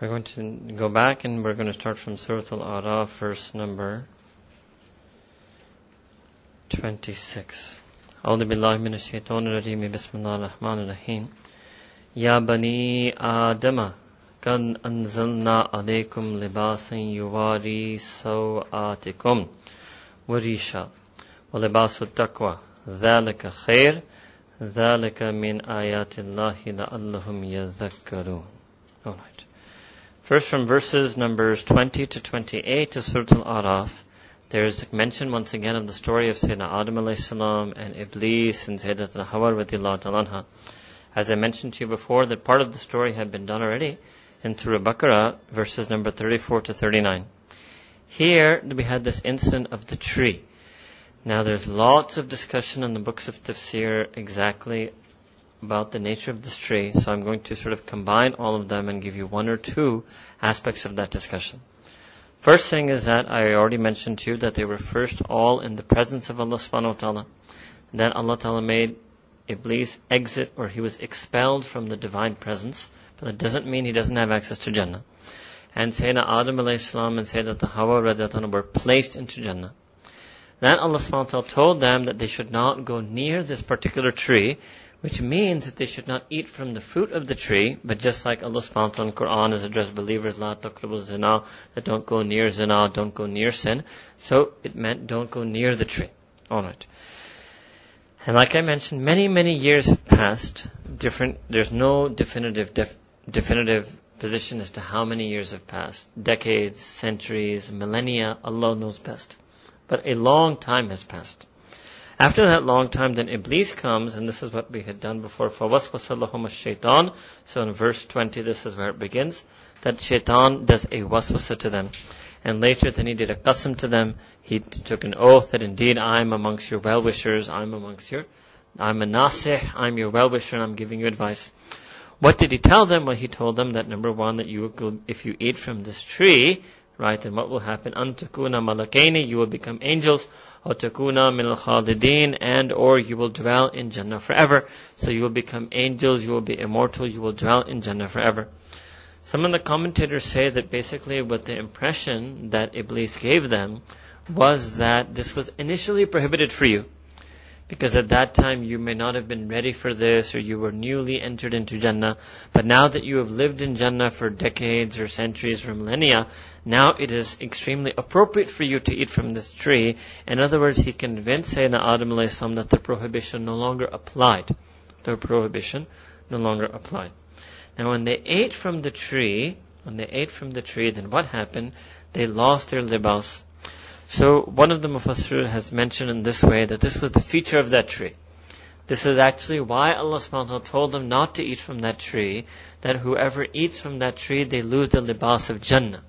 We're going to go back and we're going to start from Surah Al-A'raf, verse number 26. أعوذ بالله من الشيطان الرجيم بسم الله الرحمن الرحيم يا بني آدم قد أنزلنا عليكم لباسا يواري سوآتكم وريشا ولباس التقوى ذلك خير ذلك من آيات الله لعلهم يذكرون Alright. First from verses numbers 20 to 28 of Surah Al-Araf, there is mention once again of the story of Sayyidina Adam alayhi salam and Iblis and Sayyidatuna Hawa radiallahu anha. As I mentioned to you before, that part of the story had been done already in Surah Baqarah, verses number 34 to 39. Here, we had this incident of the tree. Now there's lots of discussion in the books of tafsir exactly about the nature of this tree, so I'm going to sort of combine all of them and give you one or two aspects of that discussion. First thing is that I already mentioned to you that they were first all in the presence of Allah subhanahu wa ta'ala. Then Allah ta'ala made Iblis exit or he was expelled from the divine presence, but that doesn't mean he doesn't have access to Jannah. And Sayyidina Adam alayhi salam and Sayyidina Hawa radiallahu were placed into Jannah. Then Allah subhanahu wa ta'ala told them that they should not go near this particular tree, which means that they should not eat from the fruit of the tree, but just like Allah subhanahu wa ta'ala in Quran has addressed believers, la taqrabu zina, that don't go near zina, don't go near sin. So it meant don't go near the tree. Alright. And like I mentioned, many, many years have passed. Different, there's no definitive, def, definitive position as to how many years have passed. Decades, centuries, millennia, Allah knows best. But a long time has passed. After that long time, then Iblis comes, and this is what we had done before. فَوَسْوَسَ shaitan. So in verse 20, this is where it begins. That shaitan does a waswasa to them. And later, then he did a qasam to them. He took an oath that indeed I'm amongst your well-wishers, I'm amongst your, I'm a nasih, I'm your well-wisher, and I'm giving you advice. What did he tell them? Well, he told them that number one, that you will, if you eat from this tree, right, then what will happen? Antakuna malakaini, you will become angels. Otakuna min al and or you will dwell in Jannah forever. So you will become angels, you will be immortal, you will dwell in Jannah forever. Some of the commentators say that basically what the impression that Iblis gave them was that this was initially prohibited for you because at that time you may not have been ready for this or you were newly entered into Jannah. But now that you have lived in Jannah for decades or centuries or millennia, now it is extremely appropriate for you to eat from this tree. In other words, he convinced Sayyidina Adam salam that the prohibition no longer applied. The prohibition no longer applied. Now when they ate from the tree, when they ate from the tree, then what happened? They lost their libas. So one of the Mufassir has mentioned in this way that this was the feature of that tree. This is actually why Allah subhanahu wa ta'ala told them not to eat from that tree, that whoever eats from that tree, they lose the libas of Jannah.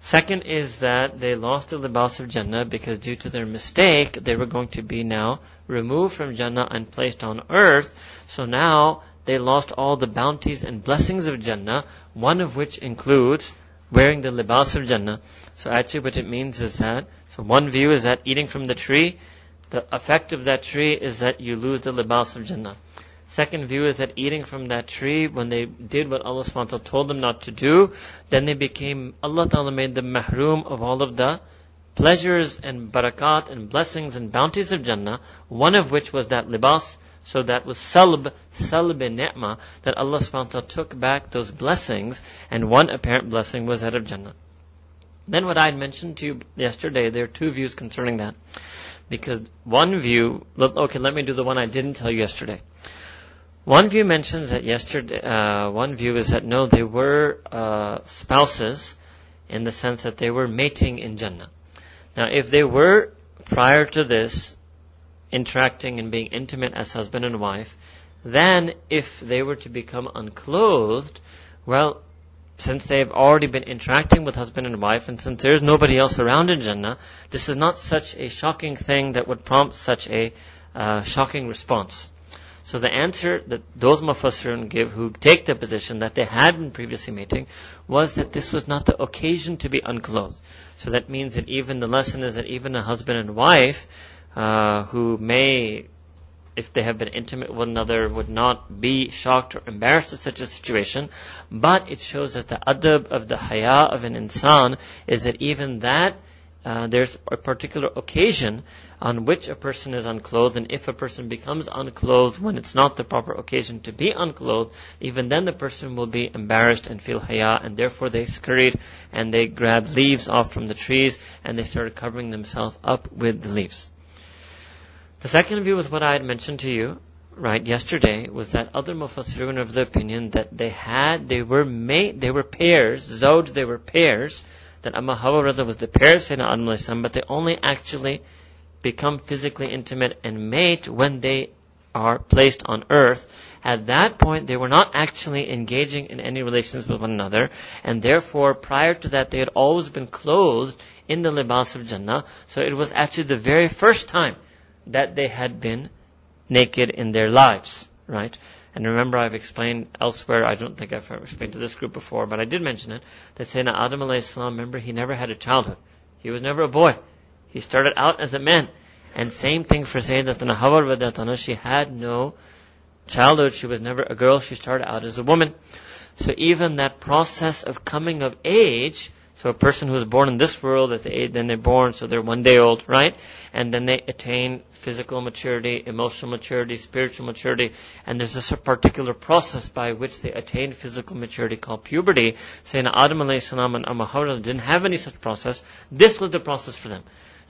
Second is that they lost the libas of Jannah because due to their mistake, they were going to be now removed from Jannah and placed on earth. So now they lost all the bounties and blessings of Jannah, one of which includes wearing the libas of Jannah. So actually what it means is that, so one view is that eating from the tree, the effect of that tree is that you lose the libas of Jannah. Second view is that eating from that tree, when they did what Allah SWT told them not to do, then they became, Allah Ta'ala made them mahroom of all of the pleasures and barakat and blessings and bounties of Jannah, one of which was that libas, so that was salb, salb ni'mah, that Allah subhanahu took back those blessings, and one apparent blessing was that of Jannah. Then what I had mentioned to you yesterday, there are two views concerning that. Because one view, okay, let me do the one I didn't tell you yesterday. One view mentions that yesterday, uh, one view is that no, they were uh, spouses in the sense that they were mating in Jannah. Now, if they were prior to this interacting and being intimate as husband and wife, then if they were to become unclothed, well, since they've already been interacting with husband and wife, and since there's nobody else around in Jannah, this is not such a shocking thing that would prompt such a uh, shocking response. So the answer that those mufassirun give who take the position that they had been previously mating was that this was not the occasion to be unclothed. So that means that even the lesson is that even a husband and wife uh, who may if they have been intimate with one another, would not be shocked or embarrassed at such a situation. But it shows that the adab of the haya of an insan is that even that, uh, there's a particular occasion on which a person is unclothed, and if a person becomes unclothed when it's not the proper occasion to be unclothed, even then the person will be embarrassed and feel haya, and therefore they scurried and they grabbed leaves off from the trees and they started covering themselves up with the leaves. The second view was what I had mentioned to you, right, yesterday, was that other mufassirun of the opinion that they had, they were made, they were pairs, Zod, they were pairs, that Amma Hawa rather was the pair of Sayyidina Adam but they only actually become physically intimate and mate when they are placed on earth. At that point, they were not actually engaging in any relations with one another, and therefore, prior to that, they had always been clothed in the libas of Jannah. So it was actually the very first time that they had been naked in their lives, right? And remember, I've explained elsewhere, I don't think I've ever explained to this group before, but I did mention it, that Sayyidina Adam salam, remember, he never had a childhood. He was never a boy. He started out as a man. And same thing for Sayyidatuna Hawa radiallahu she had no childhood, she was never a girl, she started out as a woman. So even that process of coming of age, so a person who is born in this world at the age, then they're born, so they're one day old, right? And then they attain physical maturity, emotional maturity, spiritual maturity, and there's this particular process by which they attain physical maturity called puberty. Saying Adam alayhi salam and Amma didn't have any such process. This was the process for them.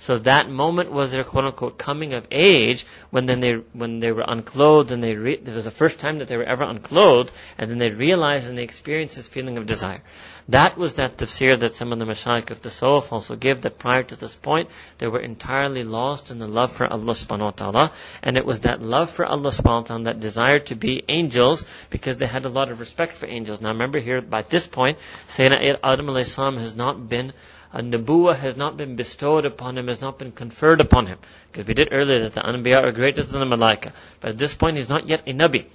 So that moment was their quote unquote coming of age when then they, when they were unclothed and they, re- it was the first time that they were ever unclothed and then they realized and they experienced this feeling of desire. That was that tafsir that some of the mashayikh of the Tasawwuf also give that prior to this point they were entirely lost in the love for Allah subhanahu wa ta'ala and it was that love for Allah subhanahu wa ta'ala that desire to be angels because they had a lot of respect for angels. Now remember here by this point Sayyidina Adam alayhi has not been a nubuwah has not been bestowed upon him, has not been conferred upon him. Because we did earlier that the anbiya are greater than the malaika. But at this point he's not yet a nabi.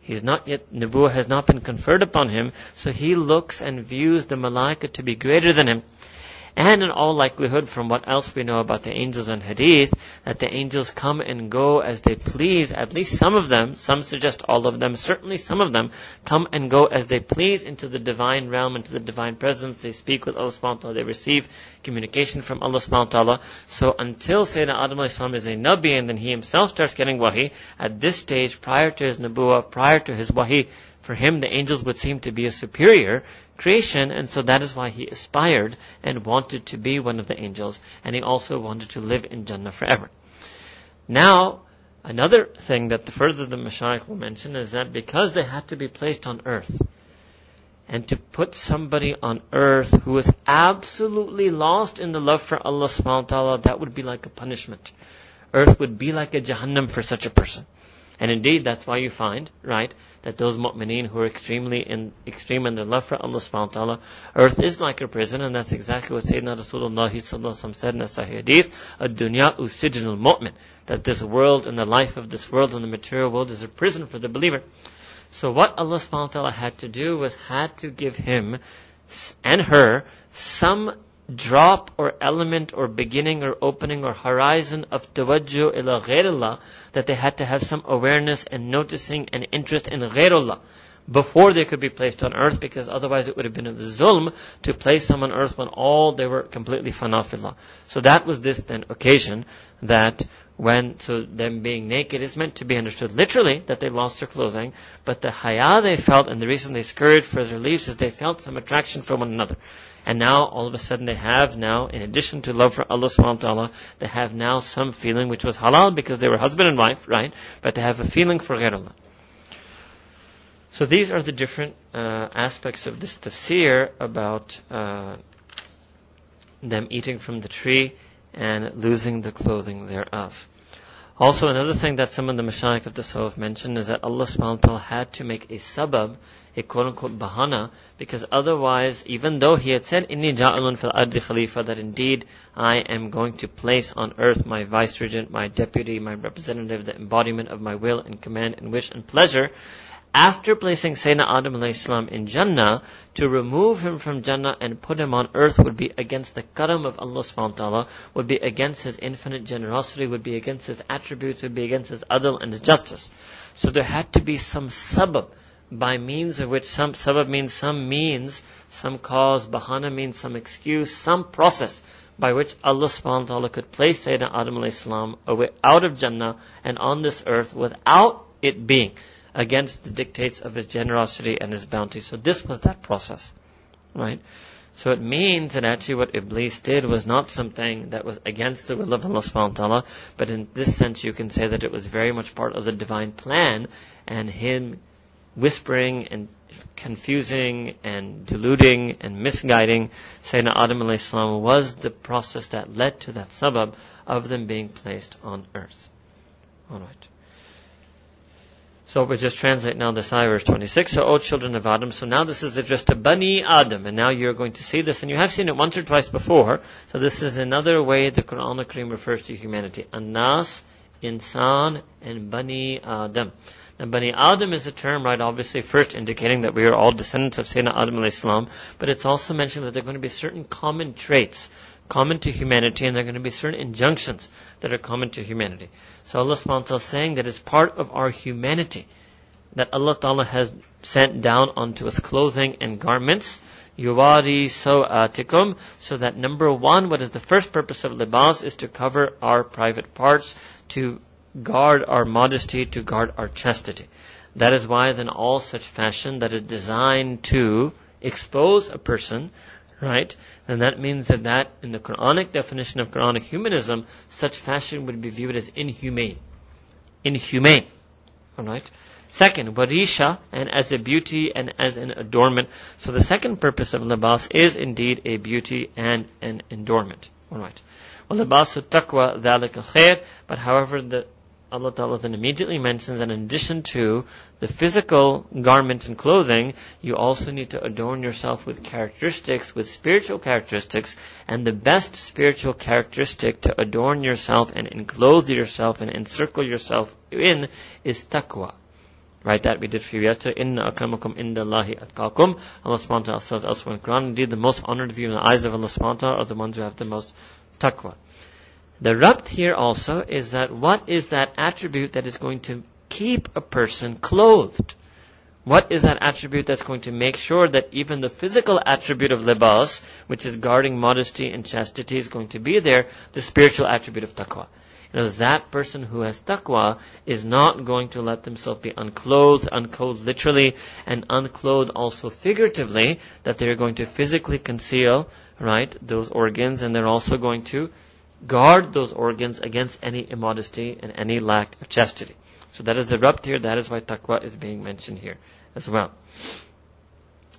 He's not yet, nubuwah has not been conferred upon him, so he looks and views the malaika to be greater than him. And in all likelihood, from what else we know about the angels and hadith, that the angels come and go as they please, at least some of them, some suggest all of them, certainly some of them, come and go as they please into the divine realm, into the divine presence. They speak with Allah subhanahu wa ta'ala, they receive communication from Allah subhanahu wa ta'ala. So until Sayyidina Adam is a Nabi and then he himself starts getting wahi, at this stage, prior to his nubuwah, prior to his wahi, for him the angels would seem to be a superior creation, and so that is why he aspired and wanted to be one of the angels, and he also wanted to live in Jannah forever. Now, another thing that the further the Mashaykh will mention is that because they had to be placed on earth, and to put somebody on earth who is absolutely lost in the love for Allah subhanahu wa ta'ala, that would be like a punishment. Earth would be like a Jahannam for such a person. And indeed, that's why you find, right, that those mu'mineen who are extremely in, extreme in their love for Allah subhanahu wa ta'ala, earth is like a prison, and that's exactly what Sayyidina Rasulullah sallallahu said in a Sahih Hadith, ad-dunya usijnul mu'min, that this world and the life of this world and the material world is a prison for the believer. So what Allah subhanahu wa ta'ala had to do was had to give him and her some drop or element or beginning or opening or horizon of tawajjuh ila ghairullah that they had to have some awareness and noticing and interest in ghairullah before they could be placed on earth because otherwise it would have been a zulm to place them on earth when all they were completely fanafillah. So that was this then occasion that when, so them being naked is meant to be understood literally that they lost their clothing, but the haya they felt and the reason they scurried for their leaves is they felt some attraction from one another. And now, all of a sudden, they have now, in addition to love for Allah subhanahu wa ta'ala, they have now some feeling which was halal because they were husband and wife, right? But they have a feeling for Allah. So these are the different uh, aspects of this tafsir about uh, them eating from the tree and losing the clothing thereof. Also, another thing that some of the mashayikh of the Tasawwuf mentioned is that Allah subhanahu wa ta'ala had to make a sabab, a quote unquote bahana, because otherwise, even though He had said, Inni ja'alun fil ardi khalifa, that indeed I am going to place on earth my vice regent, my deputy, my representative, the embodiment of my will and command and wish and pleasure, after placing Sayyidina Adam Islam in Jannah, to remove him from Jannah and put him on earth would be against the karam of Allah subhanahu wa ta'ala, would be against his infinite generosity, would be against his attributes, would be against his adl and his justice. So there had to be some sabab, by means of which some sabab means some means, some cause, bahana means some excuse, some process by which Allah subhanahu wa ta'ala could place Sayyidina Adam Islam away out of Jannah and on this earth without it being against the dictates of His generosity and His bounty. So this was that process. Right? So it means that actually what Iblis did was not something that was against the will of Allah subhanahu wa ta'ala, but in this sense you can say that it was very much part of the divine plan and Him whispering and confusing and deluding and misguiding Sayyidina Adam alayhi salam was the process that led to that sabab of them being placed on earth. Alright. So we just translate now this ayah verse 26. So, O children of Adam, so now this is addressed to Bani Adam, and now you're going to see this, and you have seen it once or twice before. So this is another way the Quran Kareem refers to humanity. Anas, Insan, and Bani Adam. Now, Bani Adam is a term, right, obviously first indicating that we are all descendants of Sayyidina Adam Islam, but it's also mentioned that there are going to be certain common traits common to humanity, and there are going to be certain injunctions that are common to humanity. So Allah subhanahu wa ta'ala is saying that it's part of our humanity that Allah ta'ala has sent down onto us clothing and garments. Yuwari atikum, so that number one, what is the first purpose of libas is to cover our private parts, to guard our modesty, to guard our chastity. That is why then all such fashion that is designed to expose a person, right, then that means that that, in the Quranic definition of Quranic humanism, such fashion would be viewed as inhumane. Inhumane. Alright? Second, warisha, and as a beauty and as an adornment. So the second purpose of libas is indeed a beauty and an adornment. Alright. Well, libasu taqwa, khair, but however the Allah Ta'ala then immediately mentions that in addition to the physical garment and clothing, you also need to adorn yourself with characteristics, with spiritual characteristics, and the best spiritual characteristic to adorn yourself and enclose yourself and encircle yourself in is taqwa. Right, that we did for you yesterday. Inna akramakum indallahi atqakum. Allah subhanahu wa ta'ala says elsewhere in the Quran, indeed the most honored of you in the eyes of Allah subhanahu wa ta'ala are the ones who have the most taqwa. The rabt here also is that what is that attribute that is going to keep a person clothed? What is that attribute that's going to make sure that even the physical attribute of libas, which is guarding modesty and chastity, is going to be there, the spiritual attribute of taqwa. You know, that person who has taqwa is not going to let themselves be unclothed, unclothed literally, and unclothed also figuratively, that they're going to physically conceal, right, those organs, and they're also going to guard those organs against any immodesty and any lack of chastity. So that is the rabt here, that is why taqwa is being mentioned here as well.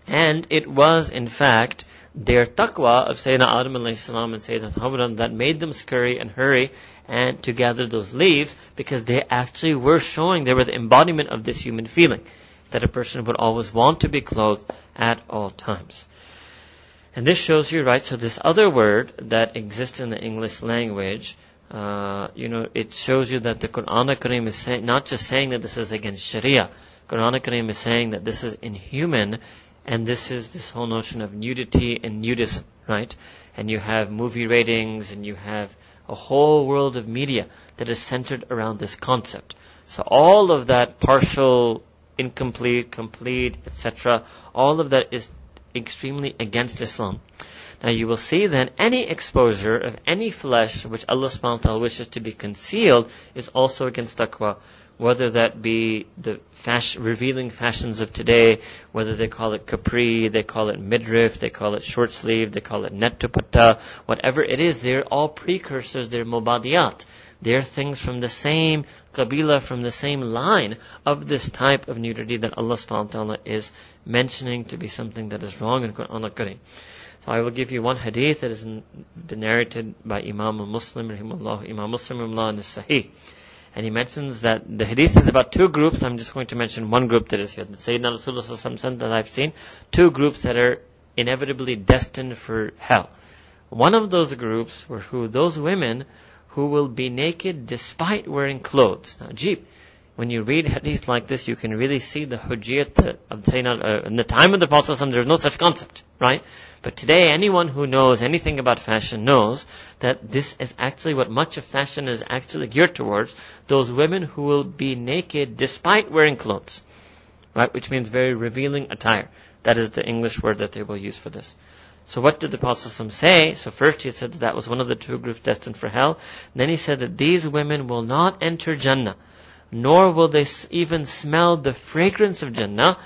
And it was in fact their taqwa of Sayyidina Adam and Sayyidina Hamran that made them scurry and hurry and to gather those leaves because they actually were showing they were the embodiment of this human feeling that a person would always want to be clothed at all times. And this shows you, right, so this other word that exists in the English language, uh, you know, it shows you that the Quran Kareem is not just saying that this is against Sharia. Quran Kareem is saying that this is inhuman, and this is this whole notion of nudity and nudism, right? And you have movie ratings, and you have a whole world of media that is centered around this concept. So all of that partial, incomplete, complete, etc., all of that is extremely against Islam. Now you will see that any exposure of any flesh which Allah subhanahu wa ta'ala wishes to be concealed is also against taqwa. Whether that be the fashion, revealing fashions of today, whether they call it capri, they call it midriff, they call it short sleeve, they call it net dupatta, whatever it is, they're all precursors, they're mubadiyat. They're things from the same kabila, from the same line of this type of nudity that Allah subhanahu wa ta'ala is mentioning to be something that is wrong in Quran al-Karim. So I will give you one hadith that has been narrated by Imam Muslim, rahimahullah, Imam Muslim, rahimahullah, in the Sahih. And he mentions that the hadith is about two groups. I'm just going to mention one group that is here. The Sayyidina Rasulullah that I've seen. Two groups that are inevitably destined for hell. One of those groups were who? Those women who will be naked despite wearing clothes. Now, jeep. when you read hadith like this, you can really see the hujjiyat of Sayyidina, uh, in the time of the Prophet there was no such concept, right? But today, anyone who knows anything about fashion knows that this is actually what much of fashion is actually geared towards, those women who will be naked despite wearing clothes, right? Which means very revealing attire. That is the English word that they will use for this. So what did the Prophet say? So first he said that that was one of the two groups destined for hell. Then he said that these women will not enter Jannah nor will they even smell the fragrance of Jannah,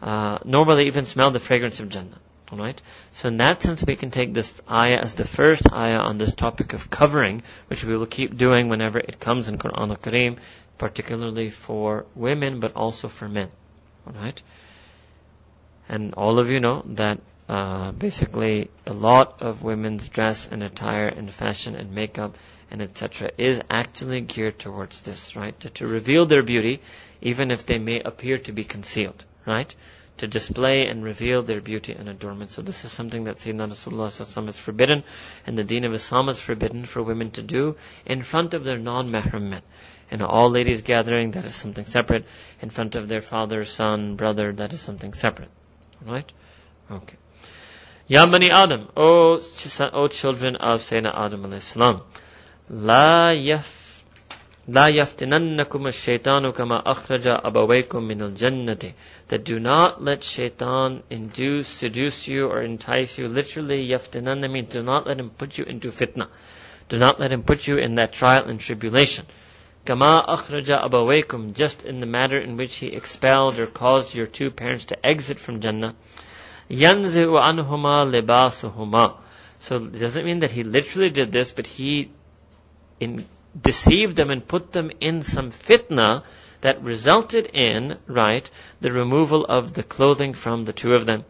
uh, nor will they even smell the fragrance of Jannah. Alright? So in that sense we can take this ayah as the first ayah on this topic of covering, which we will keep doing whenever it comes in Quran al-Kareem, particularly for women, but also for men. Alright? And all of you know that uh, basically a lot of women's dress and attire and fashion and makeup and etc. is actually geared towards this, right? To, to, reveal their beauty, even if they may appear to be concealed, right? To display and reveal their beauty and adornment. So this is something that Sayyidina Rasulullah is forbidden, and the deen of Islam is forbidden for women to do in front of their non-mahram men. In all ladies gathering, that is something separate. In front of their father, son, brother, that is something separate. Right? Okay. Ya Bani Adam, O, o children of Sayyidina Adam alayhi salam. لا يف لا يفتننكم الشيطان كما أخرج أبويكم من الجنة that do not let shaitan induce, seduce you or entice you. Literally, yaftinanna means do not let him put you into fitna. Do not let him put you in that trial and tribulation. Kama akhraja abawaykum, just in the matter in which he expelled or caused your two parents to exit from Jannah. Yanzi'u anhuma libasuhuma. So it doesn't mean that he literally did this, but he in, deceived them and put them in some fitna that resulted in, right, the removal of the clothing from the two of them.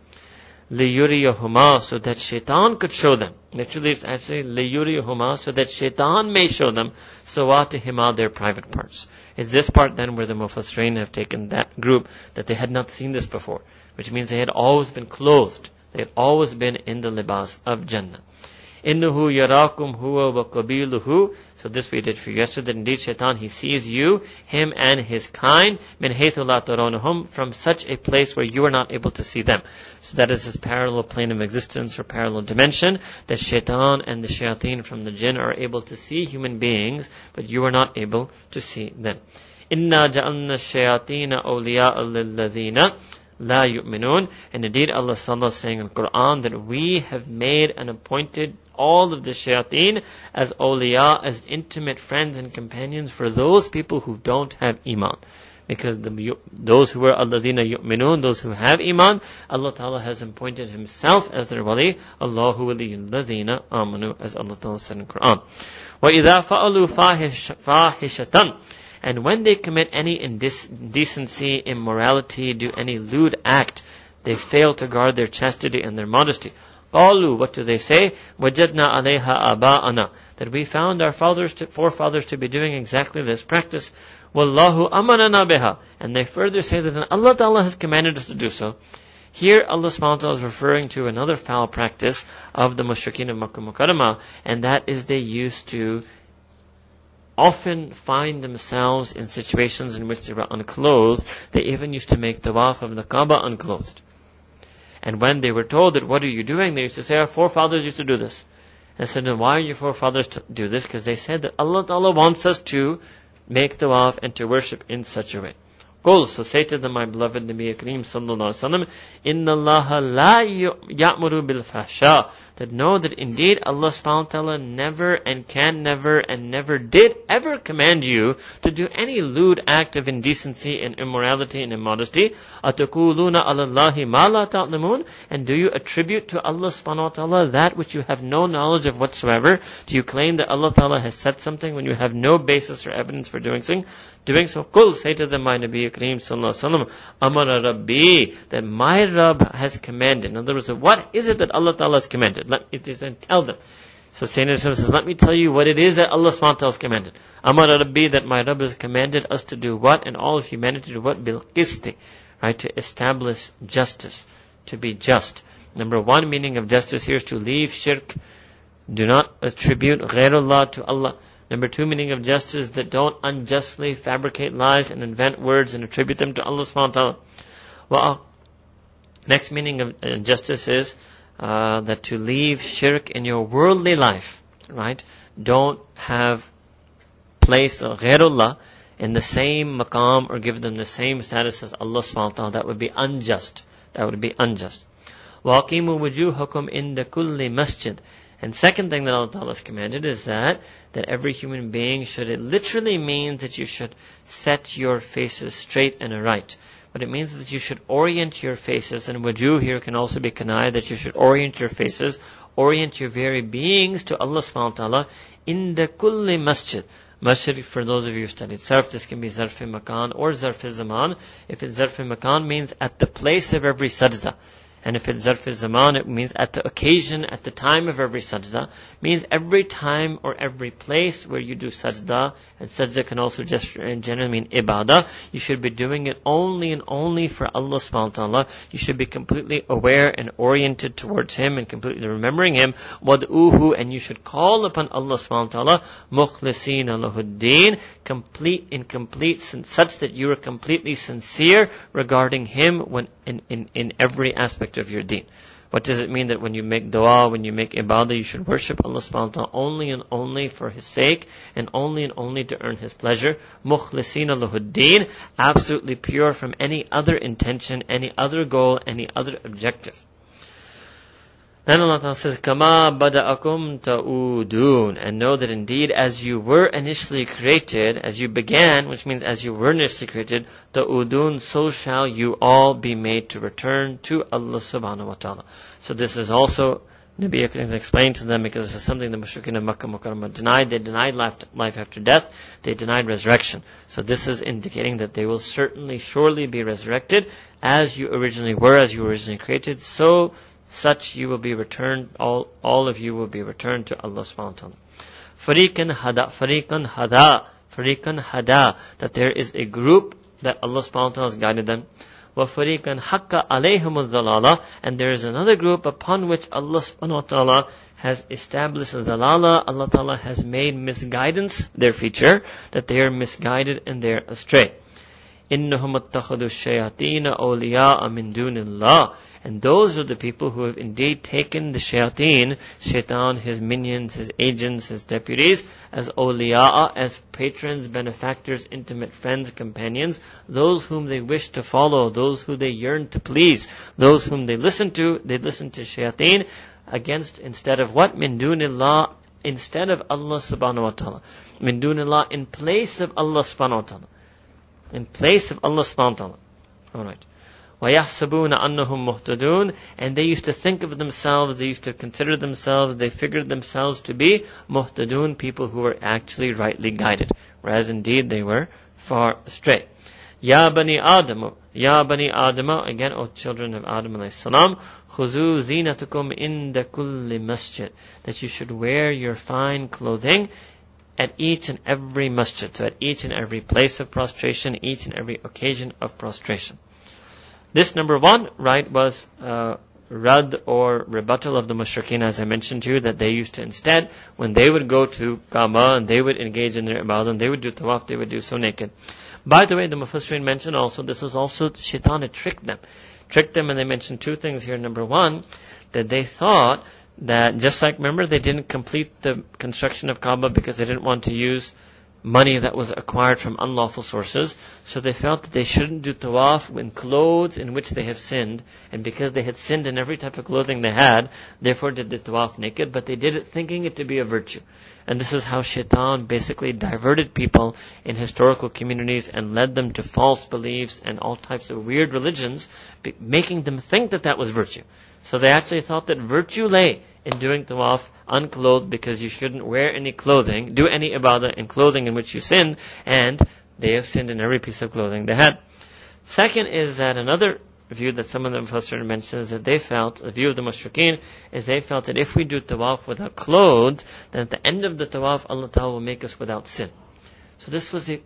لِيُرِيَهُمَا so that shaitan could show them. Literally it's actually لِيُرِيَهُمَا so that shaitan may show them hima their private parts. It's this part then where the Mufassirin have taken that group that they had not seen this before, which means they had always been clothed. They had always been in the libas of Jannah. Innahu yarakum huwa wa qabiluhu. So this we did for yesterday. Indeed, shaitan, he sees you, him and his kind, min haythu from such a place where you are not able to see them. So that is this parallel plane of existence or parallel dimension that shaitan and the shayateen from the jinn are able to see human beings, but you are not able to see them. Inna ja'alna shayateen awliya'a lilladhina la yu'minun. And indeed Allah is saying in the Quran that we have made and appointed all of the shayateen as awliya, as intimate friends and companions for those people who don't have iman. Because the, those who are alladina yu'minun, those who have iman, Allah Ta'ala has appointed Himself as their wali, Allahu waliyul ladina amanu, as Allah Ta'ala said in the Quran. وَإِذَا فَعَلُوا فَاحِشَةً and when they commit any indecency, immorality, do any lewd act, they fail to guard their chastity and their modesty. Qalu, what do they say? Wajadna alayha aba'ana. That we found our fathers, to, forefathers to be doing exactly this practice. Wallahu amarana biha. And they further say that Allah Ta'ala has commanded us to do so. Here Allah subhanahu is referring to another foul practice of the mushrikeen of Makkah Mukarramah, and that is they used to often find themselves in situations in which they were unclothed. They even used to make tawaf of the Kaaba unclothed. And when they were told that, what are you doing? They used to say, our forefathers used to do this. And I said, why are your forefathers to do this? Because they said that Allah Ta'ala wants us to make tawaf and to worship in such a way. Qul, so say to them, my beloved Nabi Kareem sallallahu alaihi wasallam, Inna Allah la ya'muru bil fahsha. That know that indeed Allah subhanahu wa ta'ala never and can never and never did ever command you to do any lewd act of indecency and immorality and immodesty. Atakuluna alallahi ma la ta'lamun. And do you attribute to Allah subhanahu wa ta'ala that which you have no knowledge of whatsoever? Do you claim that Allah ta'ala has said something when you have no basis or evidence for doing so? Doing so, Qul, say to them, my Nabi Kareem sallallahu alaihi wasallam, Amara Rabbi, that my Rabb has commanded. In other words, what is it that Allah Ta'ala has commanded? Let it is and tell them. So Sayyidina says, let me tell you what it is that Allah SWT has commanded. Amara Rabbi, that my Rabb has commanded us to do what? And all of humanity to do what? Bil qisti. Right? To establish justice. To be just. Number one meaning of justice here is to leave shirk. Do not attribute ghairullah to Allah. Number two meaning of justice that don't unjustly fabricate lies and invent words and attribute them to Allah ta'ala. Well, next meaning of uh, justice is uh, that to leave shirk in your worldly life, right? Don't have place ghairullah in the same maqam or give them the same status as Allah subhanahu wa ta'ala. That would be unjust. That would be unjust. وَأَقِيمُوا وُجُوهَكُمْ إِنَّ كُلِّ masjid. And second thing that Allah Ta'ala has commanded is that, that every human being should, it literally means that you should set your faces straight and right. But it means that you should orient your faces, and wujuh here can also be kanai, that you should orient your faces, orient your very beings to Allah subhanahu wa ta'ala in the kulli masjid. Masjid, for those of you who studied sarf, this can be zarf makan or zarf zaman. If it's zarf makan, means at the place of every sajda. And if it's zarf zaman, it means at the occasion, at the time of every sajda. Means every time or every place where you do sajda, and sajda can also just in general mean ibadah, you should be doing it only and only for Allah subhanahu wa ta'ala. You should be completely aware and oriented towards Him and completely remembering Him. Wad'uhu, and you should call upon Allah subhanahu wa ta'ala, mukhlisin lahuddin, complete in complete, such that you are completely sincere regarding Him when in, in, in every aspect of your deen. What does it mean that when you make dua, when you make ibadah, you should worship Allah subhanahu wa ta'ala only and only for His sake and only and only to earn His pleasure? Mukhlisina lahuddin, absolutely pure from any other intention, any other goal, any other objective. Then Allah says, Kama bada'akum ta'udun. And know that indeed as you were initially created, as you began, which means as you were initially created, ta'udun, so shall you all be made to return to Allah subhanahu wa ta'ala. So this is also, Nabi Akram explained to them because this is something the Mushrikeen of Makkah Mukarramah denied. They denied life, life after death. They denied resurrection. So this is indicating that they will certainly, surely be resurrected as you originally were, as you were originally created. So such you will be returned, all, all of you will be returned to Allah subhanahu wa ta'ala. Fariqan hada, fariqan hada, fariqan hada, that there is a group that Allah subhanahu wa ta'ala has guided them. Wa fariqan haqqa alayhum dalala, and there is another group upon which Allah subhanahu wa ta'ala has established dalala, Allah ta'ala has made misguidance their feature, that they are misguided and they are astray. إنهم اتخذوا الشياطين أولياء من دون الله and those are the people who have indeed taken the shayateen, shaitan, his minions, his agents, his deputies, as awliya'a, as patrons, benefactors, intimate friends, companions, those whom they wish to follow, those who they yearn to please, those whom they listen to, they listen to shayateen, against, instead of what? Min dunillah, instead of Allah subhanahu wa ta'ala. Min dunillah, in place of Allah subhanahu wa ta'ala. In place of Allah subhanahu wa ta'ala. Alright. وَيَحْسَبُونَ أَنَّهُمْ مُهْتَدُونَ And they used to think of themselves, they used to consider themselves, they figured themselves to be muhtadun, people who were actually rightly guided. Whereas indeed they were far astray. Ya Bani Adam, Ya Bani Adam, again, O children of Adam alayhi salam, خُذُوا زِينَتُكُمْ إِنْدَ كُلِّ masjid. That you should wear your fine clothing at each and every masjid, so at each and every place of prostration, each and every occasion of prostration. This number one, right, was uh, rad or rebuttal of the mushrikeen, as I mentioned to you, that they used to instead, when they would go to Kaaba and they would engage in their ibadah and they would do tawaf, they would do so naked. By the way, the Mufassirin mentioned also, this was also, shaitan had tricked them. Tricked them and they mentioned two things here. Number one, that they thought that just like, remember, they didn't complete the construction of Kaaba because they didn't want to use money that was acquired from unlawful sources. So they felt that they shouldn't do tawaf in clothes in which they have sinned. And because they had sinned in every type of clothing they had, therefore did the tawaf naked, but they did it thinking it to be a virtue. And this is how shaitan basically diverted people in historical communities and led them to false beliefs and all types of weird religions, making them think that that was virtue. So they actually thought that virtue lay in doing tawaf unclothed because you shouldn't wear any clothing, do any ibadah in clothing in which you sin, and they have sinned in every piece of clothing they had. Second is that another view that some of the Mufassir mentions that they felt, the view of the Mushrikeen, is they felt that if we do tawaf without clothes, then at the end of the tawaf, Allah Ta'ala will make us without sin. So this was a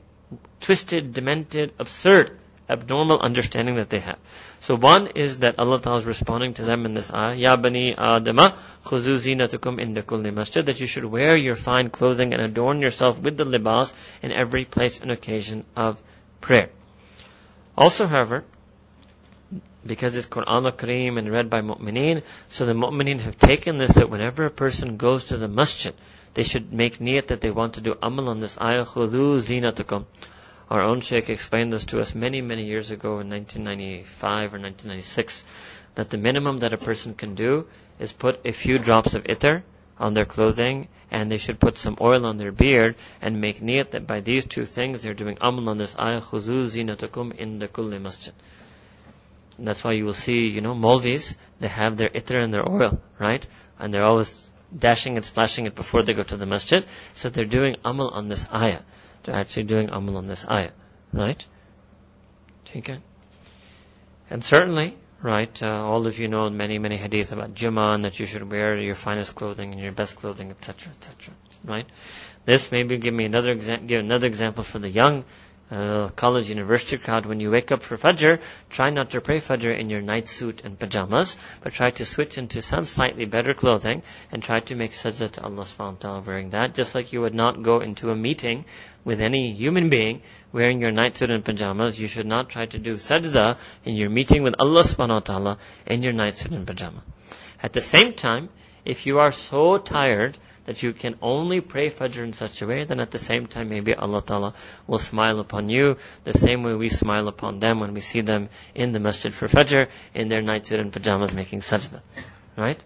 twisted, demented, absurd abnormal understanding that they have. So one is that Allah Ta'ala is responding to them in this ayah, Ya Bani Adama, khuzu zinatukum inda kulli masjid, that you should wear your fine clothing and adorn yourself with the libas in every place and occasion of prayer. Also, however, because it's Quran al-Kareem and read by mu'mineen, so the mu'mineen have taken this that whenever a person goes to the masjid, they should make niyat that they want to do amal on this ayah, khudu zinatukum. Our own Sheikh explained this to us many, many years ago in 1995 or 1996, that the minimum that a person can do is put a few drops of itar on their clothing and they should put some oil on their beard and make niyat that by these two things they're doing amal on this ayah, khudu zinatukum in the kulli masjid. That's why you will see, you know, Molvis, they have their itar and their oil, right? And they're always dashing and splashing it before they go to the masjid. So they're doing amal on this ayah. They're actually doing amal on this ayah. Right? Okay. And certainly, right, uh, all of you know many, many hadith about Juman, that you should wear your finest clothing and your best clothing, etc., etc. Right? This maybe give me another example, give another example for the young uh, college, university crowd, when you wake up for Fajr, try not to pray Fajr in your night suit and pajamas, but try to switch into some slightly better clothing and try to make sajda to Allah subhanahu wa ta'ala wearing that, just like you would not go into a meeting with any human being wearing your night suit and pajamas. You should not try to do sajda in your meeting with Allah subhanahu wa ta'ala in your night suit and pajama. At the same time, if you are so tired that you can only pray Fajr in such a way, then at the same time maybe Allah Ta'ala will smile upon you the same way we smile upon them when we see them in the masjid for Fajr in their nightsuit and pajamas making sajda. Right?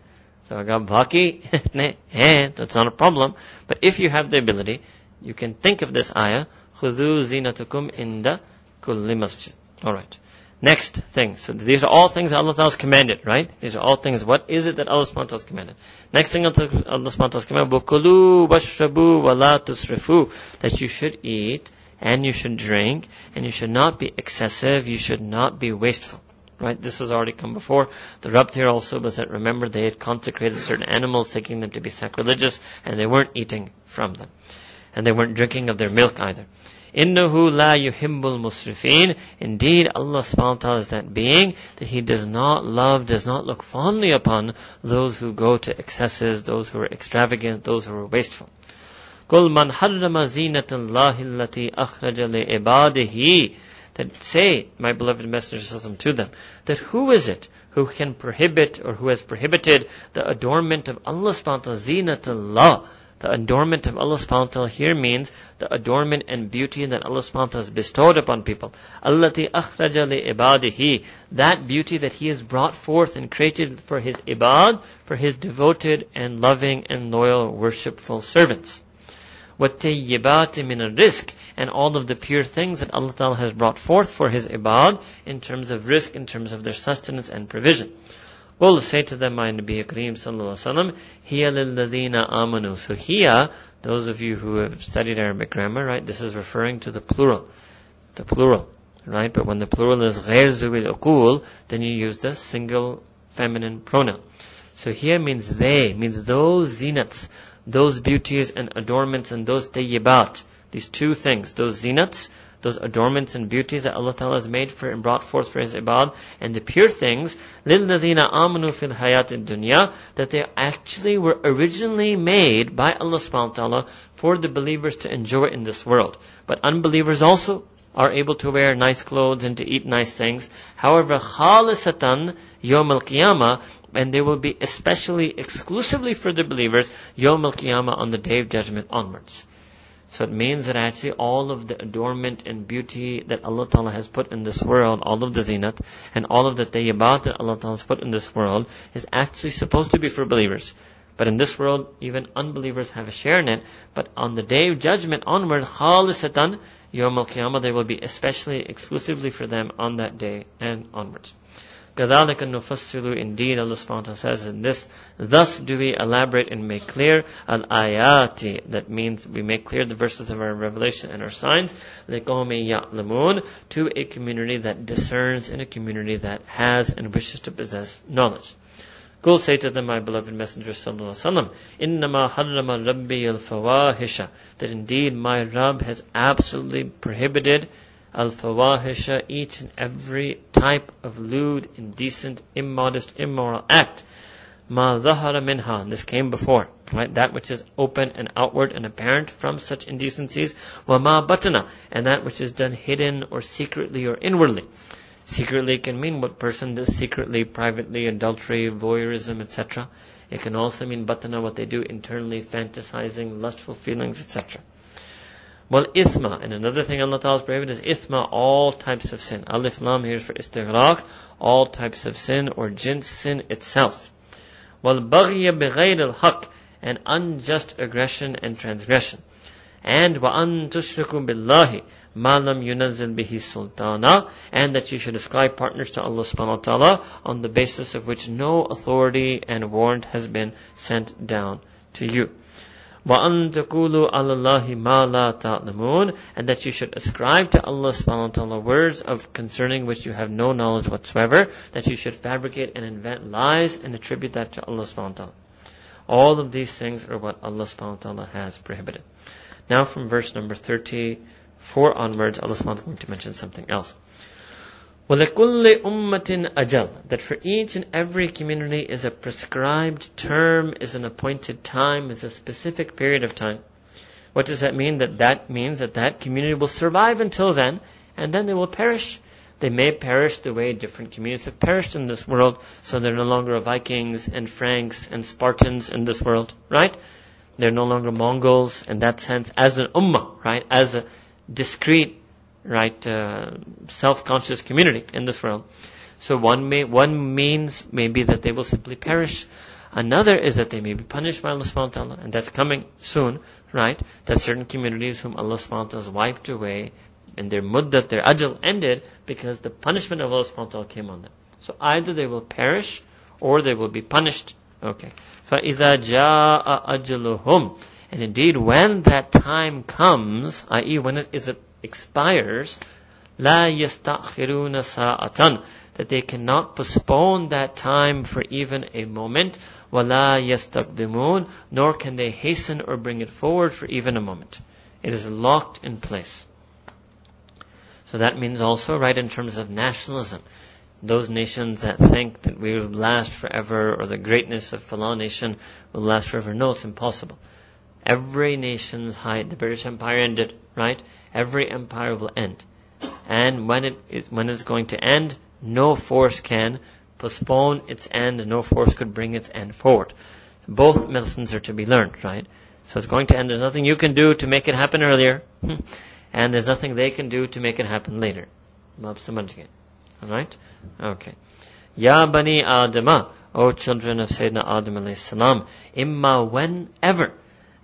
So I got bhaki, that's not a problem. But if you have the ability, you can think of this ayah, خُذُوا زِينَتُكُمْ إِنْدَ كُلِّ masjid. Alright. Next thing. So these are all things Allah Ta'ala has commanded, right? These are all things. What is it that Allah ta'ala has commanded? Next thing Allah ta'ala has commanded, وَكُلُوا وَاشْرَبُوا وَلَا تُسْرِفُوا That you should eat and you should drink and you should not be excessive, you should not be wasteful. Right? This has already come before. The rabt here also was that remember they had consecrated certain animals, taking them to be sacrilegious, and they weren't eating from them and they weren't drinking of their milk either. Innahu la yuhibbul musrifin. Indeed, Allah subhanahu wa ta'ala is that being that He does not love, does not look fondly upon those who go to excesses, those who are extravagant, those who are wasteful. قُلْ مَنْ حَرَّمَ زِينَةَ اللَّهِ الَّتِي أَخْرَجَ لِعِبَادِهِ That say, my beloved Messenger to them, that who is it who can prohibit or who has prohibited the adornment of Allah subhanahu wa ta'ala, زِينَةَ اللَّهِ the adornment of Allah subhanahu ta'ala here means the adornment and beauty that Allah subhanahu ta'ala has bestowed upon people. Allati akhraja ibadihi. That beauty that He has brought forth and created for His ibad, for His devoted and loving and loyal worshipful servants. وَالتَّيِّبَاتِ مِنَ rizq And all of the pure things that Allah Ta'ala has brought forth for His ibad in terms of rizq, in terms of their sustenance and provision. Qul say to them, my Nabi Kareem sallallahu hiya lilladhina amanu. So here, those of you who have studied Arabic grammar, right, this is referring to the plural. The plural, right? But when the plural is ghair zuwil uqul, then you use the single feminine pronoun. So here means they, means those zinats, those beauties and adornments and those tayyibat, these two things, those zinats, those adornments and beauties that Allah Ta'ala has made for and brought forth for His ibad, and the pure things, لِلَّذِينَ آمَنُوا فِي الْحَيَاةِ الدُّنْيَا that they actually were originally made by Allah subhanahu wa ta'ala for the believers to enjoy in this world. But unbelievers also are able to wear nice clothes and to eat nice things. However, khalisatan yom al and they will be especially exclusively for the believers yom al on the day of judgment onwards. So it means that actually all of the adornment and beauty that Allah Ta'ala has put in this world, all of the zinat, and all of the tayyibat that Allah Ta'ala has put in this world, is actually supposed to be for believers. But in this world, even unbelievers have a share in it. But on the day of judgment onward, khalisatan, Yawm al-Qiyamah, they will be especially, exclusively for them on that day and onwards. كَذَلِكَ نُفَصِّلُ Indeed, Allah subhanahu wa ta'ala says in this, thus do we elaborate and make clear al-ayati, that means we make clear the verses of our revelation and our signs, لِقَوْمِ يَعْلَمُونَ, to a community that discerns in a community that has and wishes to possess knowledge. Go say to them, my beloved Messenger sallallahu alaihi wasallam, إِنَّمَا حَرَّمَ رَبِّي الْفَوَاهِشَ That indeed my Rabb has absolutely prohibited al-fawahisha, each and every type of lewd, indecent, immodest, immoral act. Ma dhahara minha, this came before, right? That which is open and outward and apparent from such indecencies. Wa ma batana, and that which is done hidden or secretly or inwardly. Secretly can mean what person does secretly, privately, adultery, voyeurism, etc. It can also mean batana, what they do internally, fantasizing, lustful feelings, etc. Well, ithma, and another thing Allah Ta'ala has prohibited is ithma, all types of sin. Alif lam here is for istighraq, all types of sin or jins sin itself. Well, baghya bighayr al-haq, and unjust aggression and transgression. And wa an tushriku billahi, malam yunazil bihi sultana, and that you should ascribe partners to Allah subhanahu wa ta'ala on the basis of which no authority and warrant has been sent down to you. وَأَن تَقُولُوا عَلَى اللَّهِ مَا لَا تَعْلَمُونَ And that you should ascribe to Allah subhanahu wa ta'ala words of concerning which you have no knowledge whatsoever, that you should fabricate and invent lies and attribute that to Allah subhanahu wa ta'ala. All of these things are what Allah subhanahu wa ta'ala has prohibited. Now from verse number 34 onwards, Allah subhanahu wa ta'ala is going to mention something else. وَلَكُلِّ أُمَّةٍ أَجَلٍ That for each and every community is a prescribed term, is an appointed time, is a specific period of time. What does that mean? That that means that that community will survive until then, and then they will perish. They may perish the way different communities have perished in this world, so they're no longer Vikings and Franks and Spartans in this world, right? They're no longer Mongols in that sense as an ummah, right? As a discrete right, uh, self-conscious community in this world. So one may, one means maybe that they will simply perish. Another is that they may be punished by Allah subhanahu wa ta'ala, and that's coming soon, right? That certain communities whom Allah subhanahu wa ta'ala has wiped away, and their muddat, their ajal ended because the punishment of Allah subhanahu wa ta'ala came on them. So either they will perish, or they will be punished. Okay. فَإِذَا جَاءَ أَجَلُهُمْ And indeed, when that time comes, i.e. when it is expires, la yastakhiruna sa'atan, that they cannot postpone that time for even a moment, wala yastaqdimun, nor can they hasten or bring it forward for even a moment. It is locked in place. So that means also, right, in terms of nationalism, those nations that think that we will last forever or the greatness of Falah nation will last forever. No, it's impossible. Every nation's height, the British Empire ended, right? Every empire will end. And when it is, when it's going to end, no force can postpone its end, and no force could bring its end forward. Both lessons are to be learned, right? So it's going to end. There's nothing you can do to make it happen earlier, and there's nothing they can do to make it happen later. Alright? Okay. Ya Bani Adama, O children of Sayyidina Adam alayhi salam, imma whenever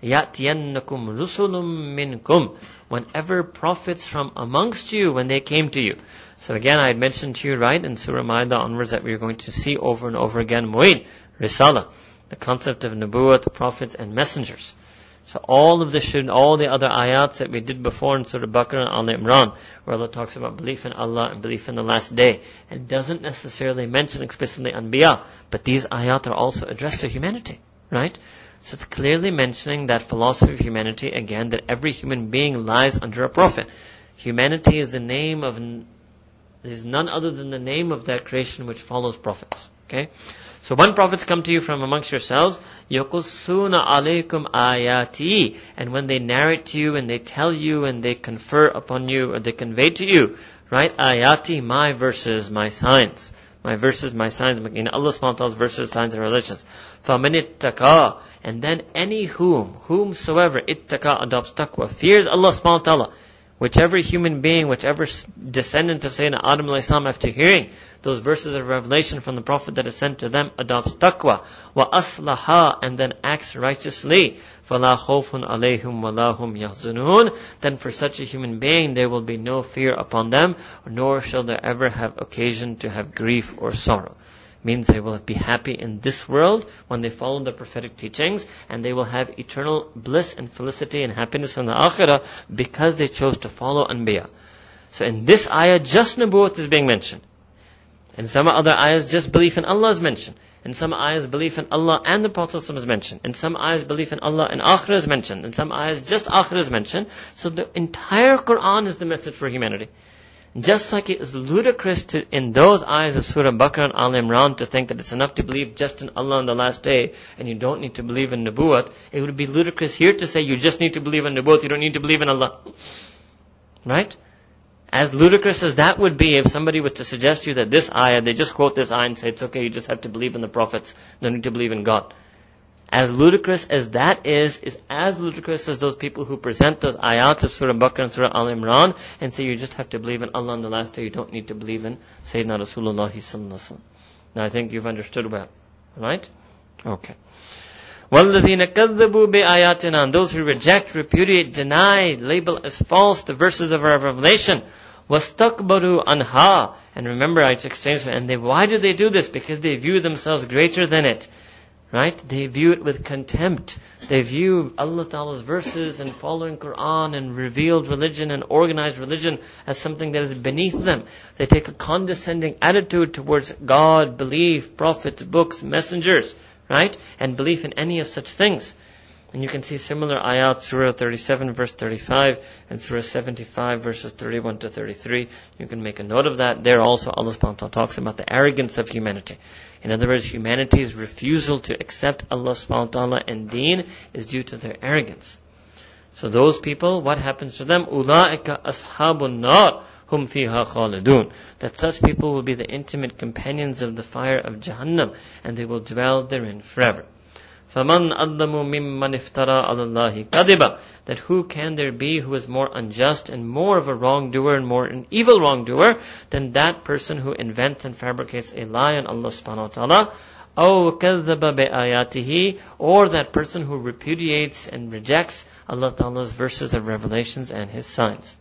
yatyannakum rusulum minkum Whenever prophets from amongst you, when they came to you. So again, I had mentioned to you, right, in Surah Ma'idah onwards that we are going to see over and over again, Mu'in, Risala, the concept of Nubuwwat, prophets and messengers. So all of this should, all the other ayats that we did before in Surah Baqarah and Al Imran, where Allah talks about belief in Allah and belief in the last day, and doesn't necessarily mention explicitly Anbiya, but these ayat are also addressed to humanity, right? So it's clearly mentioning that philosophy of humanity again, that every human being lies under a prophet. Humanity is the name of, is none other than the name of that creation which follows prophets. Okay? So when prophets come to you from amongst yourselves, يَقُصُّونَ عَلَيْكُمْ آيَاتِي And when they narrate to you and they tell you and they confer upon you or they convey to you, right? Ayati, my verses, my signs. My verses, my signs. In Allah subhanahu wa ta'ala's verses, signs and relations. فَمَنِ اتَّقَى and then any whom, whomsoever ittaqa adopts taqwa, fears Allah subhanahu wa ta'ala, whichever human being, whichever descendant of Sayyidina Adam salam after hearing those verses of revelation from the Prophet that is sent to them adopts taqwa, wa aslaha, and then acts righteously, فَلَا خَوْفٌ عَلَيْهِمْ وَلَا هُمْ يَحْزُنُونَ Then for such a human being there will be no fear upon them, nor shall they ever have occasion to have grief or sorrow means they will be happy in this world when they follow the prophetic teachings and they will have eternal bliss and felicity and happiness in the akhirah because they chose to follow anbiya. So in this ayah, just nubuwwat is being mentioned. In some other ayahs, just belief in Allah is mentioned. In some ayahs, belief in Allah and the Prophet is mentioned. In some ayahs, belief in Allah and Akhirah is mentioned. In some ayahs, just Akhirah is mentioned. So the entire Quran is the message for humanity. Just like it is ludicrous to, in those eyes of Surah Baqarah and Al Imran to think that it's enough to believe just in Allah on the last day and you don't need to believe in Nubuwwat, it would be ludicrous here to say you just need to believe in Nubuwwat, you don't need to believe in Allah. Right? As ludicrous as that would be if somebody was to suggest to you that this ayah, they just quote this ayah and say it's okay, you just have to believe in the prophets, no need to believe in God. As ludicrous as that is, is as ludicrous as those people who present those ayats of Surah Baqarah and Surah Al Imran and say you just have to believe in Allah on the last day, you don't need to believe in Sayyidina Rasulullah sallallahu Now I think you've understood well, right? Okay. وَالَّذِينَ كَذَّبُوا بِآيَاتِنَا And those who reject, repudiate, deny, label as false the verses of our revelation. وَاسْتَكْبَرُوا anha. And remember I explained, and they, why do they do this? Because they view themselves greater than it. Right? They view it with contempt. They view Allah Ta'ala's verses and following Quran and revealed religion and organized religion as something that is beneath them. They take a condescending attitude towards God, belief, prophets, books, messengers, right? And belief in any of such things. And you can see similar ayat, Surah 37 verse 35 and Surah 75 verses 31 to 33. You can make a note of that. There also Allah subhanahu wa ta'ala talks about the arrogance of humanity. In other words, humanity's refusal to accept Allah subhanahu wa ta'ala and deen is due to their arrogance. So those people, what happens to them? Ula'ika ashabun nar hum fiha. That such people will be the intimate companions of the fire of Jahannam and they will dwell therein forever. فَمَنْ أَظْلَمُ مِمَّنْ افْتَرَى عَلَى اللَّهِ كَذِبًا That who can there be who is more unjust and more of a wrongdoer and more an evil wrongdoer than that person who invents and fabricates a lie on Allah subhanahu wa ta'ala أو كذب بآياته or that person who repudiates and rejects Allah Ta'ala's verses of revelations and His signs.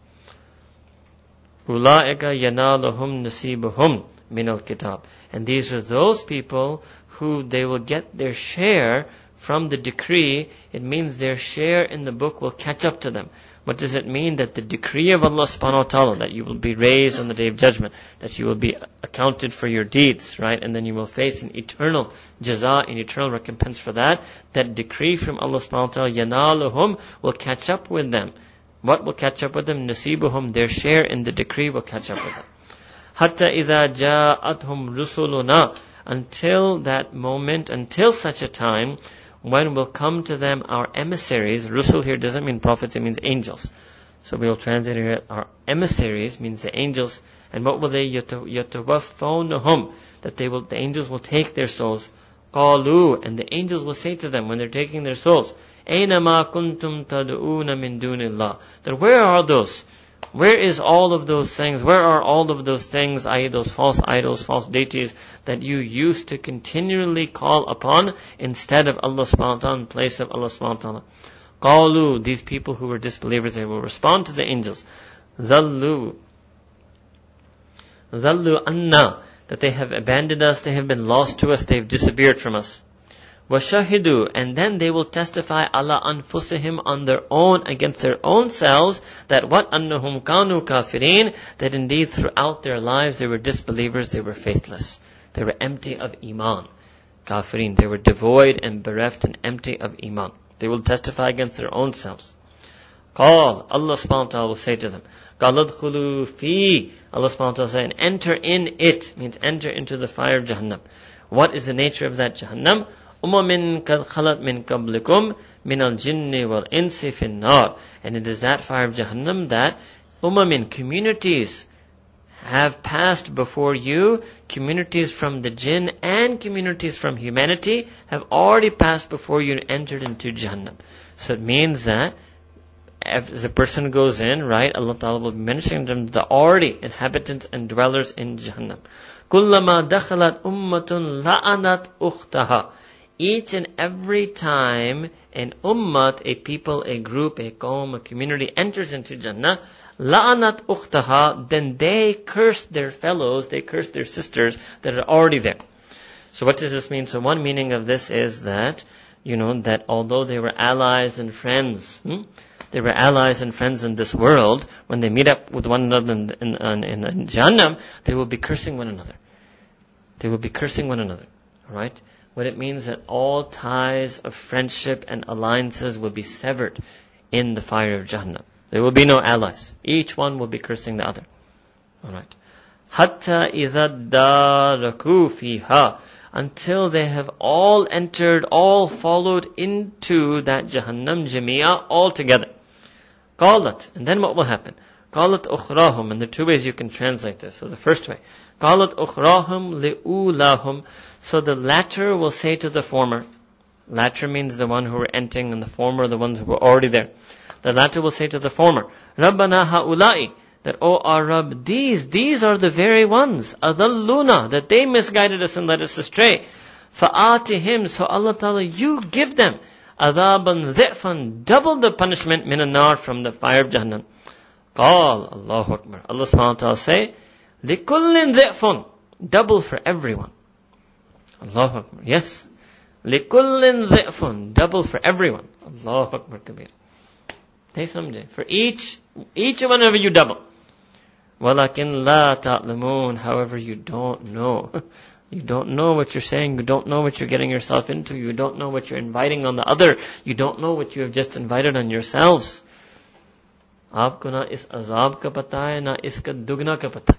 أولئك ينالهم نصيبهم من الكتاب and these are those people who they will get their share from the decree, it means their share in the book will catch up to them. What does it mean? That the decree of Allah subhanahu wa ta'ala, that you will be raised on the day of judgment, that you will be accounted for your deeds, right? And then you will face an eternal jaza, an eternal recompense for that. That decree from Allah subhanahu wa ta'ala, yanaluhum, will catch up with them. What will catch up with them? Nasibuhum, their share in the decree will catch up with them. Hatta idha ja'athum rusuluna, until that moment, until such a time when will come to them our emissaries. Rusul here doesn't mean prophets, it means angels. So we will translate here, our emissaries means the angels. And what will they, yatawaffawnahum, that they will, the angels will take their souls. Qalu, and the angels will say to them when they're taking their souls, Aynama kuntum tad'una min dunillah. That where are those where is all of those things? Where are all of those things, i.e. those false idols, false deities that you used to continually call upon instead of Allah subhanahu wa ta'ala, in place of Allah subhanahu wa ta'ala? Qalu, these people who were disbelievers, they will respond to the angels. Dhallu. Dhallu anna. That they have abandoned us, they have been lost to us, they have disappeared from us. وَشَهِدُوا And then they will testify Allah anfusihim on their own, against their own selves, that what annahum kanu kafirin, that indeed throughout their lives they were disbelievers, they were faithless. They were empty of iman. Kafirin, they were devoid and bereft and empty of iman. They will testify against their own selves. Call, Allah subhanahu wa ta'ala will say to them, Qaladkhulu fi, Allah subhanahu wa ta'ala say, and enter in it, means enter into the fire of Jahannam. What is the nature of that Jahannam? أمم قد خلت من قبلكم من الجن والإنس في النار and it is that fire of Jahannam that umamin communities have passed before you communities from the jinn and communities from humanity have already passed before you and entered into Jahannam so it means that as a person goes in, right, Allah Ta'ala will be mentioning them, the already inhabitants and dwellers in Jahannam. كُلَّمَا دَخَلَتْ أُمَّةٌ لَأَنَتْ أُخْتَهَا each and every time an ummah, a people, a group, a qawm, a community enters into Jannah, la'anat ukhtaha, then they curse their fellows, they curse their sisters that are already there. So what does this mean? So one meaning of this is that, you know, that although they were allies and friends, hmm, they were allies and friends in this world, when they meet up with one another in, in, in, in they will be cursing one another. They will be cursing one another. Right? What it means that all ties of friendship and alliances will be severed in the fire of Jahannam. There will be no allies. Each one will be cursing the other. Alright. Hatta idha fiha. Until they have all entered, all followed into that Jahannam Jamia all together. Qalat. And then what will happen? Qalat ukhrahum. And there are two ways you can translate this. So the first way. Qalat ukhrahum li'ulahum. So the latter will say to the former. Latter means the one who were entering and the former the ones who were already there. The latter will say to the former, Rabbana ha'ulai. That, oh our Rabb, these, these are the very ones, adalluna, that they misguided us and led us astray. Fa'atihim, so Allah Ta'ala, you give them adaban dhi'fan, double the punishment min nar from the fire of Jahannam. Qal, Allahu Akbar. Allah subhanahu wa ta'ala say, لِكُلٍّ dhi'fun, double for everyone. Allahu Akbar. Yes. لِكُلٍّ dhi'fun, double for everyone. Allahu Akbar kabir. Say someday. For each, each one of you double. وَلَكِنْ لَا تَعْلَمُونَ However, you don't know. You don't know what you're saying. You don't know what you're getting yourself into. You don't know what you're inviting on the other. You don't know what you have just invited on yourselves. आपको ना इस अजाब का पता है ना इसका दुगना का पता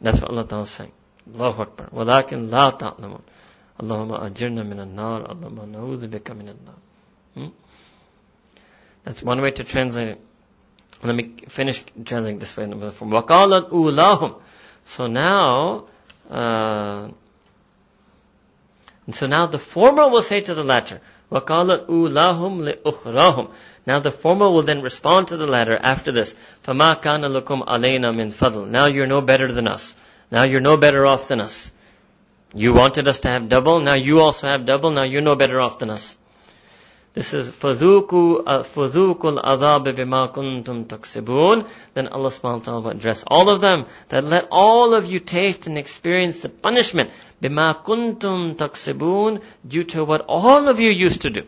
That's what Allah Ta'ala is saying. Allahu Akbar. وَلَكِنْ لَا تَعْلَمُونَ اللهم أجرنا من النار اللهم نعوذ بك من النار That's one way to translate it. Let me finish translating this way. From وَقَالَتْ أُولَاهُمْ So now, uh, and so now the former will say to the latter, وَقَالَتْ أُولَاهُمْ لِأُخْرَاهُمْ Now the former will then respond to the latter after this. فَمَا كَانَ لَكُمْ عَلَيْنَا مِنْ فَضْلٍ Now you're no better than us. Now you're no better off than us. You wanted us to have double, now you also have double, now you're no better off than us. This is فَذُوقُوا فَذُوقُوا الْعَذَابِ بِمَا كُنْتُمْ تَكْسِبُونَ Then Allah subhanahu wa ta'ala will address all of them, that let all of you taste and experience the punishment بِمَا كُنْتُمْ تَكْسِبُونَ due to what all of you used to do.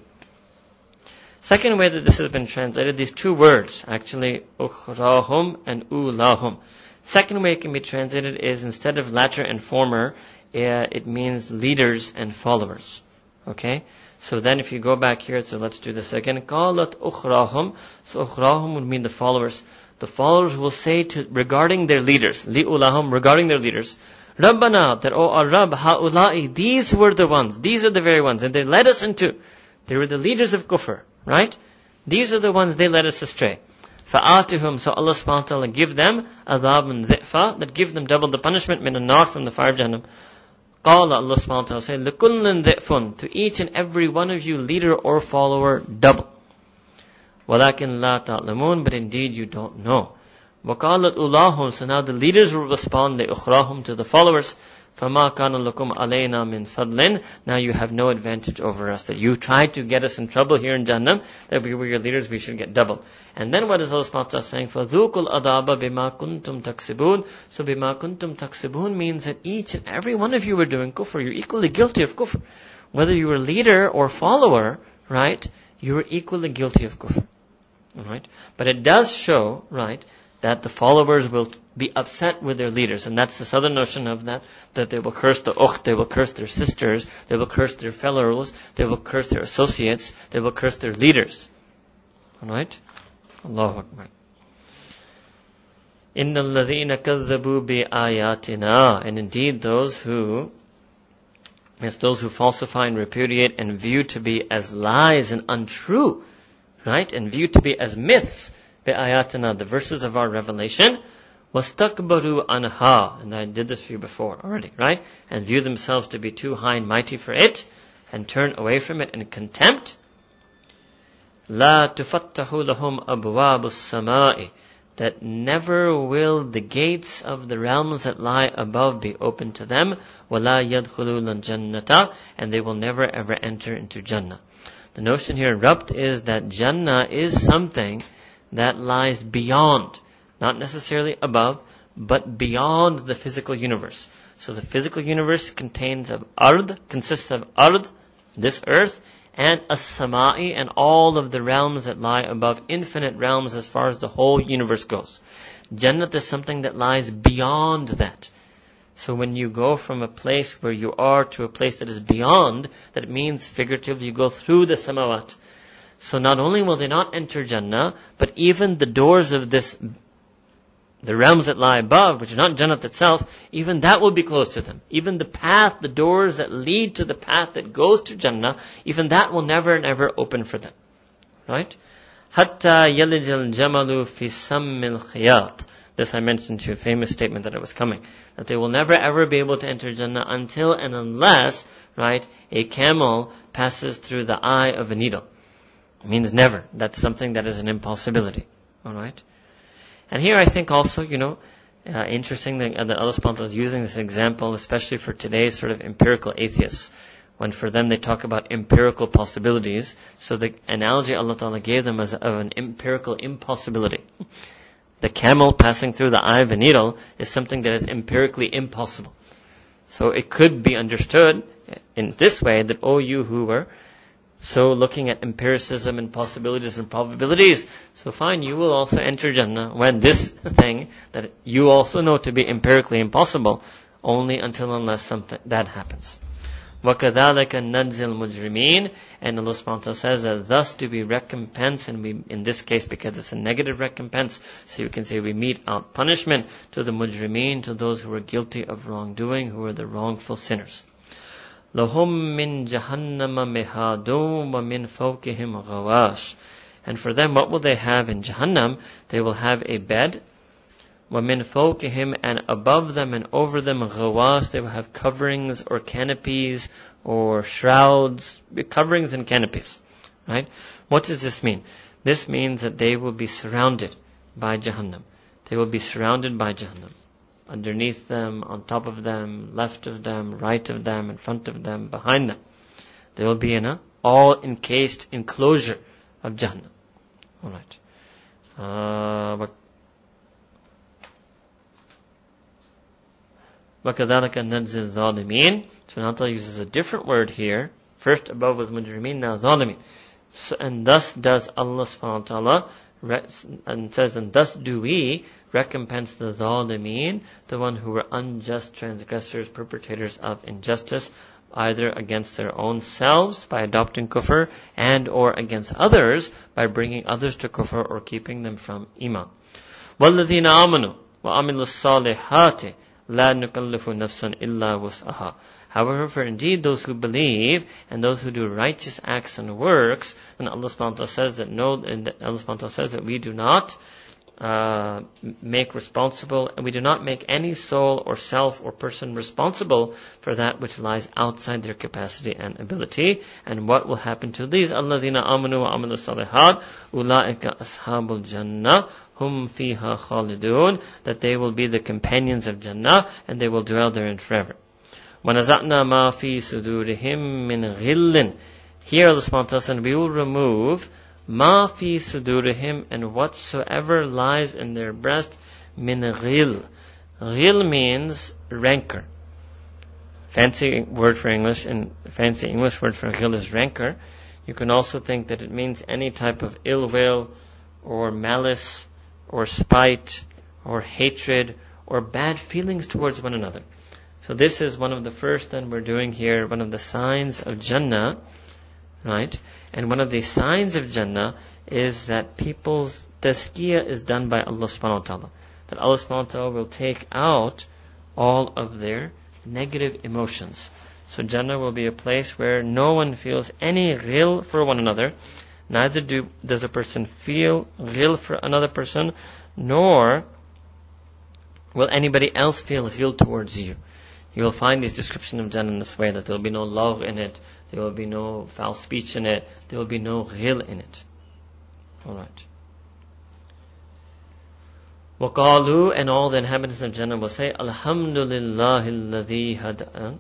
Second way that this has been translated, these two words, actually, ukhrahum and ulahum. Second way it can be translated is instead of latter and former, it means leaders and followers. Okay? So then if you go back here, so let's do this again. قَالَتْ أُخْرَاهُمْ So أُخْرَاهُمْ would mean the followers. The followers will say to, regarding their leaders, لِأُلَهُمْ, regarding their leaders, Rabbana, that, oh our Rabb, ha'ula'i, these were the ones, these are the very ones, and they led us into, they were the leaders of kufr, right? These are the ones they led us astray. فَآتِهُمْ So Allah subhanahu wa ta'ala give them adab and zi'fa, that give them double the punishment, min not from the fire of Jahannam. قال Allah subhanahu wa ta'ala say, لِكُلٍّ ذِئْفٌ To each and every one of you, leader or follower, double. وَلَكِنْ لَا تَعْلَمُونَ But indeed you don't know. وَقَالَتْ أُولَاهُمْ So now the leaders will respond, لِأُخْرَاهُمْ To the followers, فَمَا كَانَ لَكُمْ عَلَيْنَا مِنْ فَضْلٍ Now you have no advantage over us. That you tried to get us in trouble here in Jahannam, that we were your leaders, we should get double. And then what is Allah subhanahu wa ta'ala saying? فَذُوقُ الْأَذَابَ بِمَا كُنْتُمْ تَكْسِبُونَ So بِمَا كُنْتُمْ تَكْسِبُونَ means that each and every one of you were doing kufr. You're equally guilty of kufr. Whether you were leader or follower, right, you were equally guilty of kufr. Alright? But it does show, right, that the followers will be upset with their leaders. And that's the southern notion of that, that they will curse the ukht, they will curse their sisters, they will curse their fellows, they will curse their associates, they will curse their leaders. Alright? Allahu Akbar. إِنَّ الَّذِينَ كَذَّبُوا بِآيَاتِنَا And indeed those who, yes, those who falsify and repudiate and view to be as lies and untrue, right? And view to be as myths, بِآيَاتِنَا, the verses of our revelation, wastakbaru anha, and I did this for you before already, right? And view themselves to be too high and mighty for it, and turn away from it in contempt. La tufattahu lahum abwabus sama'i, that never will the gates of the realms that lie above be open to them, wala yadkhulul jannata, and they will never ever enter into Jannah. The notion here in is that Jannah is something that lies beyond not necessarily above, but beyond the physical universe. So the physical universe contains of ard, consists of ard, this earth, and as-sama'i and all of the realms that lie above infinite realms as far as the whole universe goes. Jannat is something that lies beyond that. So when you go from a place where you are to a place that is beyond, that means figuratively you go through the samawat. So not only will they not enter Jannah, but even the doors of this the realms that lie above, which are not Jannat itself, even that will be closed to them. Even the path, the doors that lead to the path that goes to Jannah, even that will never and ever open for them. Right? Hatta yalijal jamalu fi sammil khiyat. This I mentioned to a famous statement that it was coming. That they will never ever be able to enter Jannah until and unless, right, a camel passes through the eye of a needle. It means never. That's something that is an impossibility. Alright? And here I think also, you know, uh, interesting that, uh, that Allah subhanahu is using this example, especially for today's sort of empirical atheists. When for them they talk about empirical possibilities. So the analogy Allah Ta'ala gave them as of an empirical impossibility. The camel passing through the eye of a needle is something that is empirically impossible. So it could be understood in this way that, oh, you who were so looking at empiricism and possibilities and probabilities, so fine, you will also enter Jannah when this thing that you also know to be empirically impossible, only until unless something that happens. وَكَذَلِكَ نَجْزِي الْمُجْرِمِينَ And Allah subhanahu wa ta'ala says that thus do we recompense, and we, in this case, because it's a negative recompense, so you can say we mete out punishment to the mujrimeen, to those who are guilty of wrongdoing, who are the wrongful sinners. لهم من جهنم مهاد ومن فوقهم غواش and for them what will they have in Jahannam they will have a bed ومن فوقهم and above them and over them غواش they will have coverings or canopies or shrouds coverings and canopies right what does this mean this means that they will be surrounded by Jahannam they will be surrounded by Jahannam underneath them, on top of them, left of them, right of them, in front of them, behind them. They will be in a all encased enclosure of Jannah. Alright. Uh, but وَكَذَلِكَ نَجْزِي الظَّالِمِينَ So Allah uses a different word here. First above was mujrimeen, now zalimin. So, and thus does Allah subhanahu wa ta'ala and says, and thus do we recompense the zalimeen, the one who were unjust transgressors, perpetrators of injustice, either against their own selves by adopting kufr and or against others by bringing others to kufr or keeping them from iman. وَالَّذِينَ آمَنُوا وَعَمِلُوا الصَّالِحَاتِ لَا نُكَلِّفُ نَفْسًا إِلَّا وُسْعَهَا However, for indeed those who believe and those who do righteous acts and works, then Allah subhanahu wa ta'ala says that no, and Allah subhanahu wa ta'ala says that we do not uh, make responsible, and we do not make any soul or self or person responsible for that which lies outside their capacity and ability. And what will happen to these? الَّذِينَ آمَنُوا وَعَمِلُوا الصَّالِحَاتِ أُولَٰئِكَ أَصْحَابُ الْجَنَّةِ hum fiha khalidun, that they will be the companions of Jannah, and they will dwell therein forever. وَنَزَعْنَا مَا فِي صُدُورِهِم مِّنْ غِلٍّ Here Allah subhanahu wa ta'ala we will remove ma fi sudurihim and whatsoever lies in their breast min ghil. Ghil means rancor. Fancy word for English and fancy English word for ghil is rancor. You can also think that it means any type of ill will or malice or spite or hatred or bad feelings towards one another. So this is one of the first that we're doing here, one of the signs of Jannah, right? And one of the signs of Jannah is that people's tazkiyah is done by Allah subhanahu wa ta'ala. That Allah subhanahu wa ta'ala will take out all of their negative emotions. So Jannah will be a place where no one feels any ghil for one another. Neither do, does a person feel ghil for another person, nor will anybody else feel ghil towards you. You will find this description of Jannah in this way, that there will be no love in it, there will be no foul speech in it, there will be no ghil in it. Alright. وقالوا and all the inhabitants of Jannah will say Alhamdulillah الذي هدى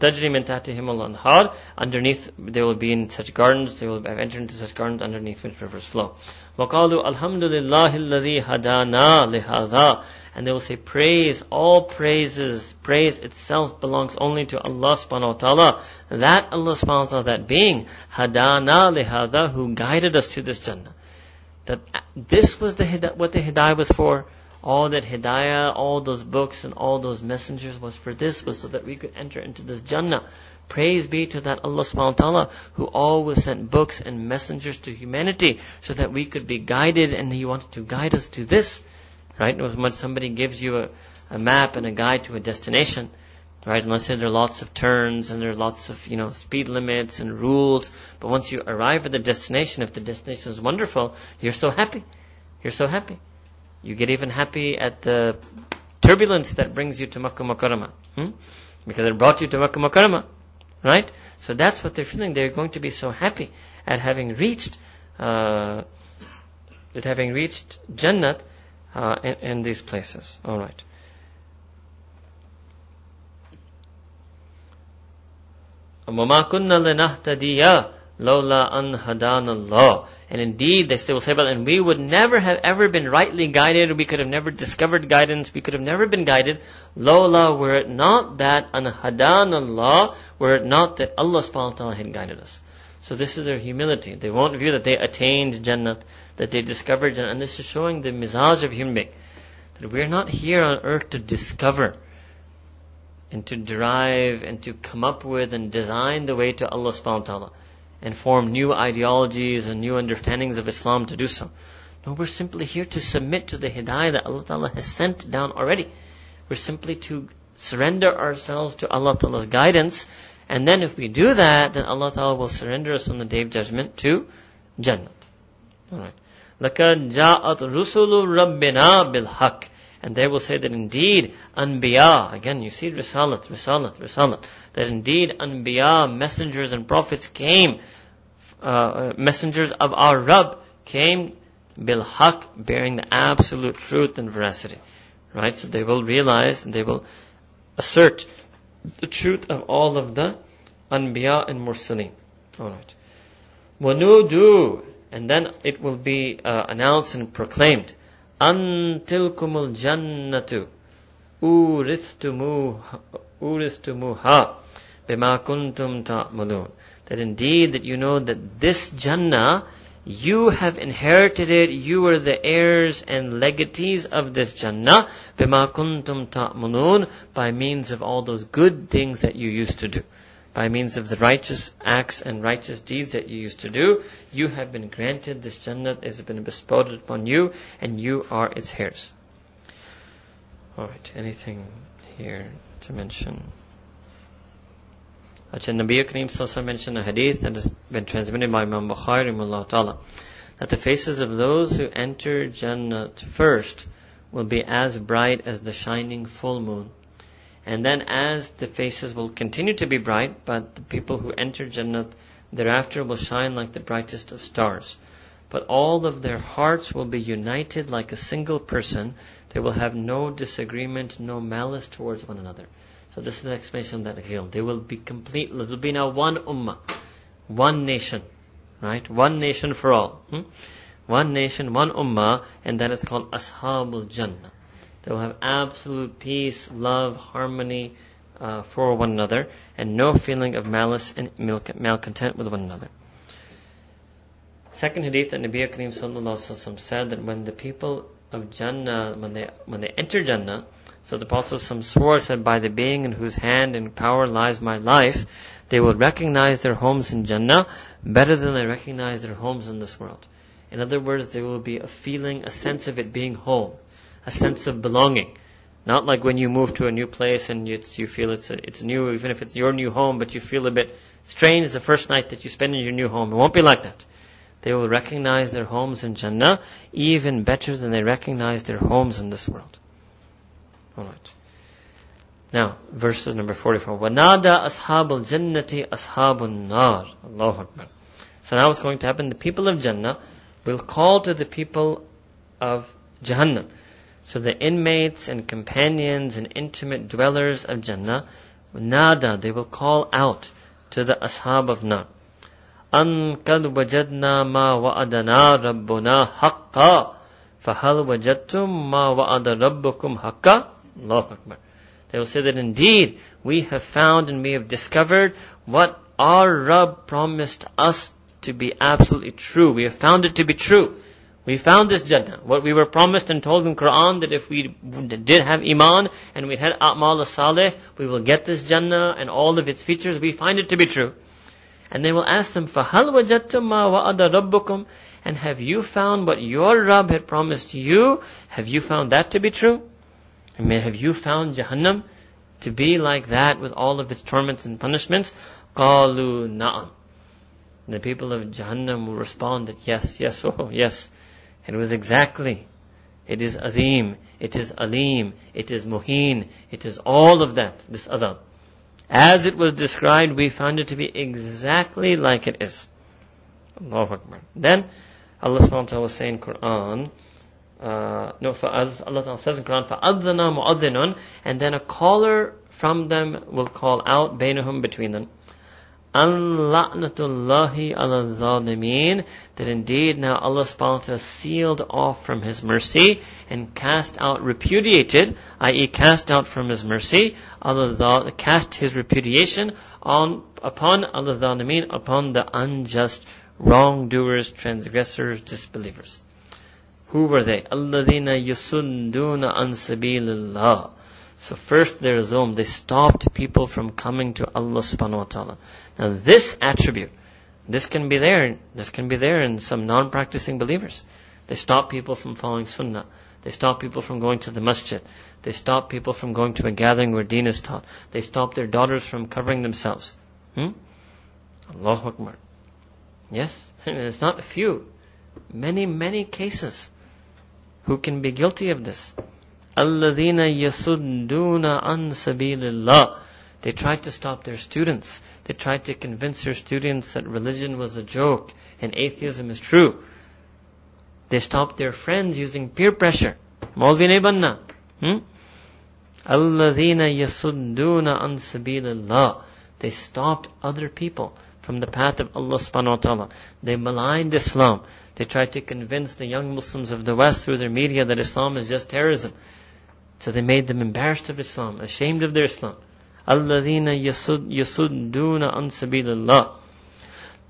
تجري من تحتهم الأنهار underneath they will be in such gardens they will have entered into such gardens underneath which rivers flow وقالوا الحمد لله الذي هدانا لهذا and they will say praise, all praises, praise itself belongs only to Allah subhanahu wa ta'ala. That Allah subhanahu wa ta'ala, that being, hadana lihada, who guided us to this Jannah. That this was the what the hidayah was for. All that hidayah, all those books and all those messengers was for this, was so that we could enter into this Jannah. Praise be to that Allah subhanahu wa ta'ala who always sent books and messengers to humanity so that we could be guided and He wanted to guide us to this Right? When somebody gives you a, a map and a guide to a destination, right? And let's say there are lots of turns and there are lots of, you know, speed limits and rules. But once you arrive at the destination, if the destination is wonderful, you're so happy. You're so happy. You get even happy at the turbulence that brings you to Makkah Mukarramah. Hmm? Because it brought you to Makkah Mukarramah. Right? So that's what they're feeling. They're going to be so happy at having reached, uh, at having reached Jannat, uh, in, in these places. Alright. وَمَا كُنَّا لِنَهْتَدِيَ لَوْلَا أَنْ هَدَانَ اللَّهِ and indeed, they still will say, well, and we would never have ever been rightly guided, we could have never discovered guidance, we could have never been guided, Lola, were it not that an hadan Allah, were it not that Allah subhanahu wa ta'ala had guided us. So this is their humility. They won't view that they attained Jannat, that they discovered and this is showing the mizaj of human being. That we're not here on earth to discover and to derive and to come up with and design the way to Allah subhanahu wa ta'ala and form new ideologies and new understandings of Islam to do so. No, we're simply here to submit to the hidayah that Allah Ta'ala has sent down already. We're simply to surrender ourselves to Allah Ta'ala's guidance, and then if we do that, then Allah Ta'ala will surrender us on the day of judgment to Jannat. Alright. لَقَدْ جَاءَتْ رُسُلُ رَبِّنَا بِالْحَقِّ and they will say that indeed, Anbiya, again you see Risalat, Risalat, Risalat, that indeed Anbiya, messengers and prophets came, uh, messengers of our Rabb came bil haq, bearing the absolute truth and veracity. Right? So they will realize and they will assert the truth of all of the Anbiya and Mursaleen. Alright. Wanudu, and then it will be uh, announced and proclaimed. Antilkumul jannatu uristumuha bima kuntum ta'mulun. That indeed that you know that this Jannah you have inherited it, you are the heirs and legatees of this Jannah, bima kuntum ta'munun, by means of all those good things that you used to do. By means of the righteous acts and righteous deeds that you used to do, you have been granted this Jannah, it has been bestowed upon you, and you are its heirs. Alright, anything here to mention? Acha Nabi Kareem Salsa mentioned a hadith that has been transmitted by Imam Bukhari ta'ala, that the faces of those who enter Jannat first will be as bright as the shining full moon and then as the faces will continue to be bright, but the people who enter Jannat thereafter will shine like the brightest of stars. But all of their hearts will be united like a single person. They will have no disagreement, no malice towards one another. So this is the explanation that ghil. They will be complete, there will be now one ummah, one nation, right? One nation for all. Hmm? One nation, one ummah, and that is called Ashabul Jannah. They will have absolute peace, love, harmony uh, for one another, and no feeling of malice and malcontent with one another. Second hadith that Nabi Sallallahu said that when the people of Jannah, when they when they enter Jannah, so the Prophet swore said, by the being in whose hand and power lies my life, they will recognize their homes in Jannah better than they recognize their homes in this world. In other words, there will be a feeling, a sense of it being home, a sense of belonging. Not like when you move to a new place and you, you feel it's, a, it's new, even if it's your new home, but you feel a bit strange the first night that you spend in your new home. It won't be like that. They will recognize their homes in Jannah even better than they recognize their homes in this world. Alright. Now, verses number 44. وَنَادَى أَصْحَابُ الْجَنَّةِ أَصْحَابُ النَّارِ Allahu Akbar. So now what's going to happen? The people of Jannah will call to the people of Jahannam. So the inmates and companions and intimate dwellers of Jannah, nada, they will call out to the ashab of Nar. أن قد وجدنا ما وعدنا ربنا حقا فهل وجدتم ما وعد ربكم حقا الله أكبر They will say that indeed we have found and we have discovered what our Rabb promised us to be absolutely true. We have found it to be true. We found this Jannah. What we were promised and told in Quran that if we did have Iman and we had A'mal saleh we will get this Jannah and all of its features. We find it to be true. And they will ask them, فَهَلْ وَجَدْتُمْ مَا وَعَدَ رَبُّكُمْ And have you found what your Rabb had promised you? Have you found that to be true? I mean, have you found Jahannam to be like that with all of its torments and punishments? قَالُوا نَعَمْ The people of Jahannam will respond that yes, yes, oh, yes. It was exactly. It is Azim. It is Alim. It is Muhin. It is all of that, this adab. As it was described, we found it to be exactly like it is. Allahu Akbar. Then, Allah subhanahu wa ta'ala was saying in Quran, uh, no, for, Allah ta'ala says in Quran, فَأَذَّنَا مُؤَذِّنٌ And then a caller from them will call out, بَيْنَهُم between them. An-la'natullahi ala zalimeen. That indeed now Allah subhanahu wa ta'ala sealed off from His mercy and cast out, repudiated, i.e. cast out from His mercy, Allah cast His repudiation on, upon Allah zalimeen, upon the unjust wrongdoers, transgressors, disbelievers. Who were they? Alladina yasunduna an sabilillah. So first their zulm, they stopped people from coming to Allah subhanahu wa ta'ala. Now this attribute, this can be there, this can be there in some non-practicing believers. They stop people from following sunnah. They stop people from going to the masjid. They stop people from going to a gathering where deen is taught. They stop their daughters from covering themselves. Hmm? Allahu Akbar. Yes? And it's not a few. Many, many cases who can be guilty of this? Alladina yasudduna an sabilillah. They tried to stop their students. They tried to convince their students that religion was a joke and atheism is true. They stopped their friends using peer pressure. Maulvine banna. Hmm? Alladina yasudduna an sabilillah. They stopped other people from the path of Allah subhanahu wa ta'ala. They maligned Islam. They tried to convince the young Muslims of the West through their media that Islam is just terrorism. So they made them embarrassed of Islam, ashamed of their Islam. الَّذِينَ يَصُدُّونَ عَن سَبِيلِ اللَّهِ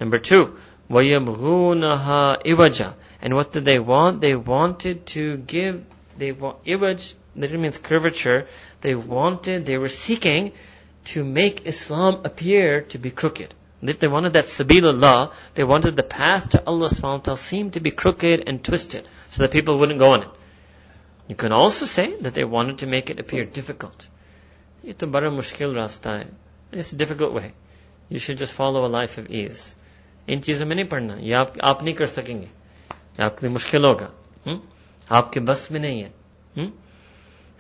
Number two, وَيَبْغُونَهَا إِوَجًا And what did they want? They wanted to give, they want, iwaj literally means curvature. They wanted, they were seeking to make Islam appear to be crooked. If they wanted that sabilullah, they wanted the path to Allah subhanahu wa ta'ala seemed to be crooked and twisted, so that people wouldn't go on it. You can also say that they wanted to make it appear difficult. ये तो बड़ा मुश्किल रास्ता है It's a difficult way. You should just follow a life of ease. इन चीजों में नहीं पढ़ना ये आप, आप नहीं कर सकेंगे आपके लिए मुश्किल होगा हुँ? आपके बस में नहीं है हुँ?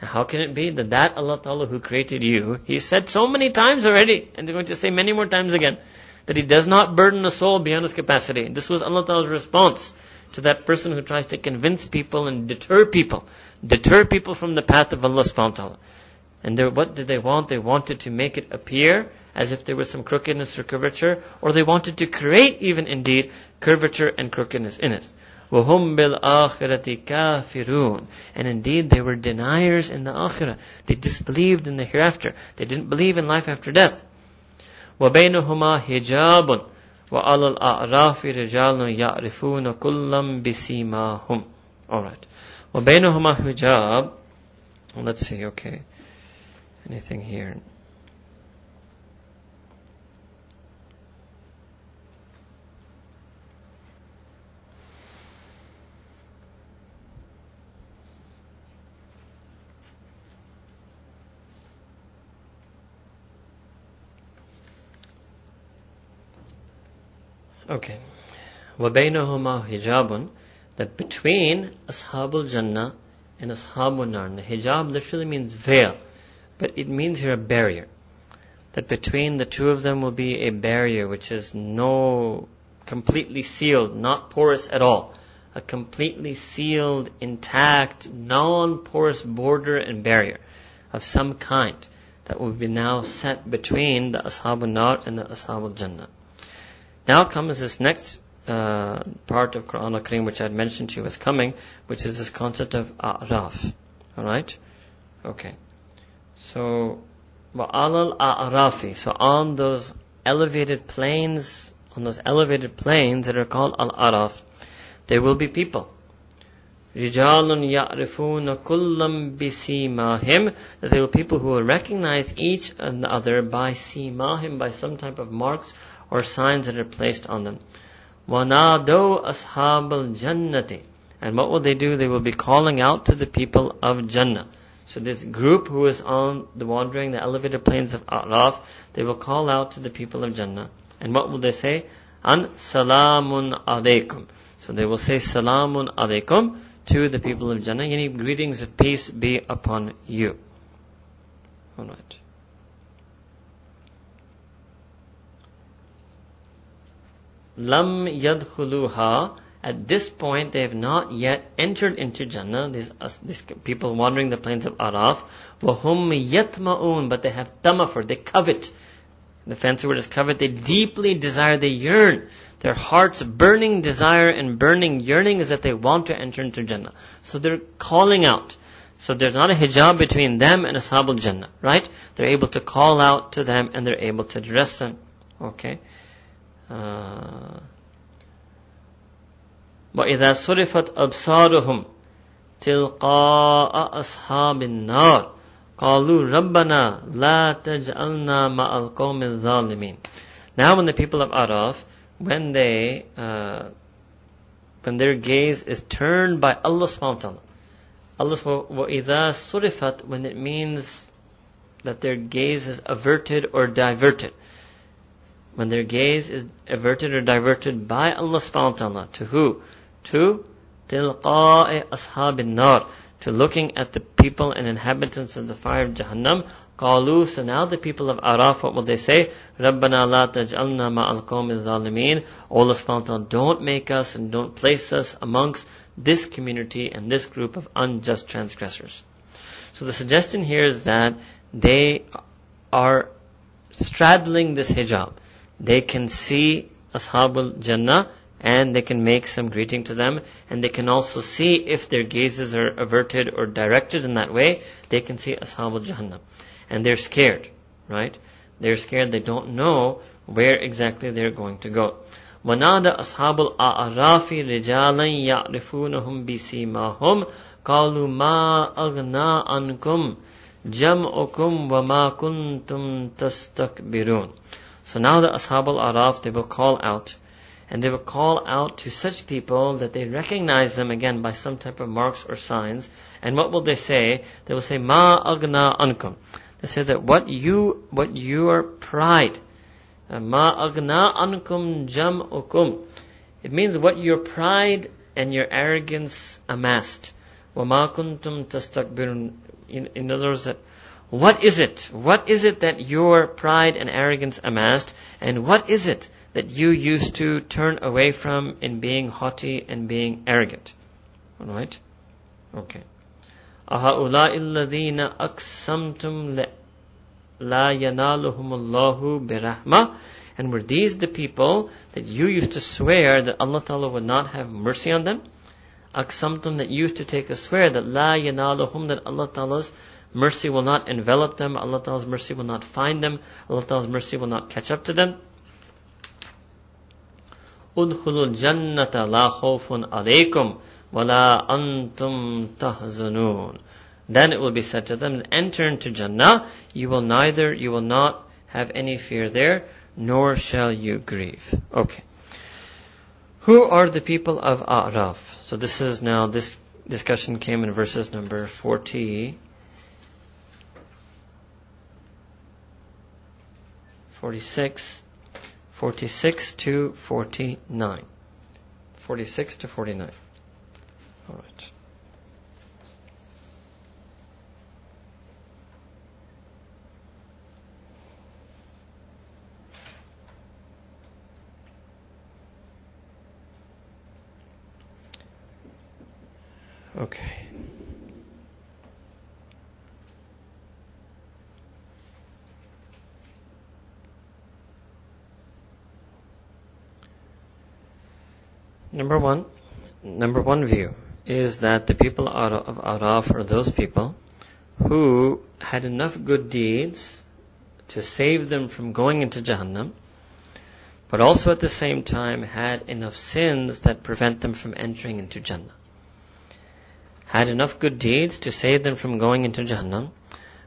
How can it be that that Allah Ta'ala who created you, He said so many times already, and they're going to say many more times again, that He does not burden a soul beyond his capacity. This was Allah Ta'ala's response to that person who tries to convince people and deter people, deter people from the path of Allah subhanahu wa ta'ala. And what did they want? They wanted to make it appear as if there was some crookedness or curvature, or they wanted to create even indeed curvature and crookedness in it. وَهُمْ بِالْآخِرَةِ كَافِرُونَ And indeed they were deniers in the akhirah. They disbelieved in the hereafter. They didn't believe in life after death. وَبَيْنُهُمَا حِجَابٌ وَعَلَى الْأَعْرَافِ رِجَالٌ يَعْرِفُونَ كُلًّا بِسِيمَاهُمْ Alright. وَبَيْنُهُمَا حِجَاب Let's see, okay. Anything here? Okay. وَبَيْنَهُمَا hijabun That between Ashabul Jannah and Ashabul Nar. The hijab literally means veil. But it means here a barrier. That between the two of them will be a barrier which is no, completely sealed, not porous at all. A completely sealed, intact, non-porous border and barrier of some kind that will be now set between the Ashabul Nar and the Ashabul Jannah. Now comes this next uh, part of Quran al-Kareem which I had mentioned to you was coming, which is this concept of A'raf. Alright? Okay. So, وَعَلَى الْأَعْرَافِ So on those elevated plains, on those elevated plains that are called Al-Araf, there will be people. رِجَالٌ يَعْرِفُونَ كُلًّا بِسِيمَاهِمْ That there will be people who will recognize each and the other by simahim, by some type of marks or signs that are placed on them. وَنَادَوْا أَصْحَابَ الْجَنَّةِ And what will they do? They will be calling out to the people of Jannah. So this group who is on the wandering the elevated plains of A'raf, they will call out to the people of Jannah. And what will they say? An salamun alaykum. So they will say salamun alaykum to the people of Jannah. Any greetings of peace be upon you. Alright. Lam yadkhuluha. At this point, they have not yet entered into Jannah. These, these people wandering the plains of Araf. Wahum yatma'un. But they have tamafur. They covet. The fancy word is covet. They deeply desire. They yearn. Their heart's burning desire and burning yearning is that they want to enter into Jannah. So they're calling out. So there's not a hijab between them and Ashabul Jannah, right? They're able to call out to them and they're able to address them. Okay? Uh, وإذا صرفت أبصارهم تلقاء أصحاب النار قالوا ربنا لا تجعلنا مع القوم الظالمين Now when the people of Araf, when they, uh, when their gaze is turned by Allah subhanahu wa ta'ala, Allah وَإِذَا صُرِفَت when it means that their gaze is averted or diverted. When their gaze is averted or diverted by Allah subhanahu wa ta'ala, to who? to tilqa'i ashabin nar, to looking at the people and inhabitants of the fire of Jahannam. Qalu, so now the people of Araf, what will they say? Rabbana la taj'alna ma'al qawmi zalimin. Allah subhanahu don't make us and don't place us amongst this community and this group of unjust transgressors. So the suggestion here is that they are straddling this hijab They can see Ashabul Jannah and they can make some greeting to them and they can also see if their gazes are averted or directed in that way, they can see Ashabul Jahannam. And they're scared, right? They're scared, they don't know where exactly they're going to go. ونادى أصحاب الأعراف رجالا يعرفونهم بسيماهم قالوا ما أغنى عنكم جمعكم وما كنتم تستكبرون So now the Ashab al-Araf, they will call out and they will call out to such people that they recognize them again by some type of marks or signs. And what will they say? They will say, Ma agna ankum. They say that what you, what your pride, uh, Ma agna ankum jam'ukum. It means what your pride and your arrogance amassed. وَمَا كُنْتُمْ تَسْتَكْبِرُونَ in, in other words, that what is it? What is it that your pride and arrogance amassed? And what is it that you used to turn away from in being haughty and being arrogant. Alright? Okay. أَهَؤُلَاءِ الَّذِينَ أَقْسَمْتُمْ لَا يَنَالُهُمُ اللَّهُ بِرَحْمَةٍ And were these the people that you used to swear that Allah Ta'ala would not have mercy on them? Aqsamtum that used to take a swear that La yanaluhum that Allah Ta'ala's mercy will not envelop them, Allah Ta'ala's mercy will not find them, Allah Ta'ala's mercy will not catch up to them. Udkhulul jannata la khawfun alaykum wa la antum tahzanun. Then it will be said to them, enter into Jannah, you will neither, you will not have any fear there, nor shall you grieve. Okay. Who are the people of A'raf? So this is now, this discussion came in verses number 40 46, 46 to 49. 46 to 49. All right. Okay. Number one, number one view is that the people of Araf are those people who had enough good deeds to save them from going into Jahannam, but also at the same time had enough sins that prevent them from entering into Jannah. Had enough good deeds to save them from going into Jahannam,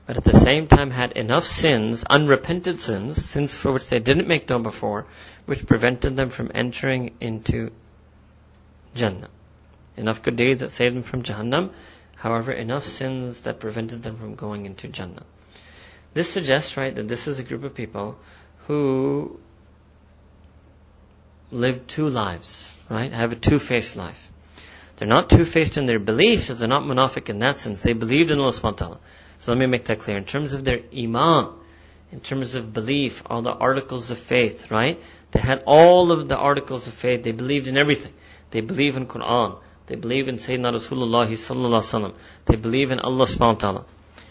but at the same time had enough sins, unrepented sins, sins for which they didn't make tawbah before, which prevented them from entering into Jannah. Enough good deeds that saved them from Jahannam, however, enough sins that prevented them from going into Jannah. This suggests, right, that this is a group of people who live two lives, right? Have a two-faced life. They're not two-faced in their beliefs, so they're not munafiq in that sense. They believed in Allah subhanahu wa ta'ala. So let me make that clear. In terms of their iman, in terms of belief, all the articles of faith, right? They had all of the articles of faith. They believed in everything. They believe in Quran. They believe in Sayyidina Rasulullah sallallahu. They believe in Allah subhanahu wa ta'ala.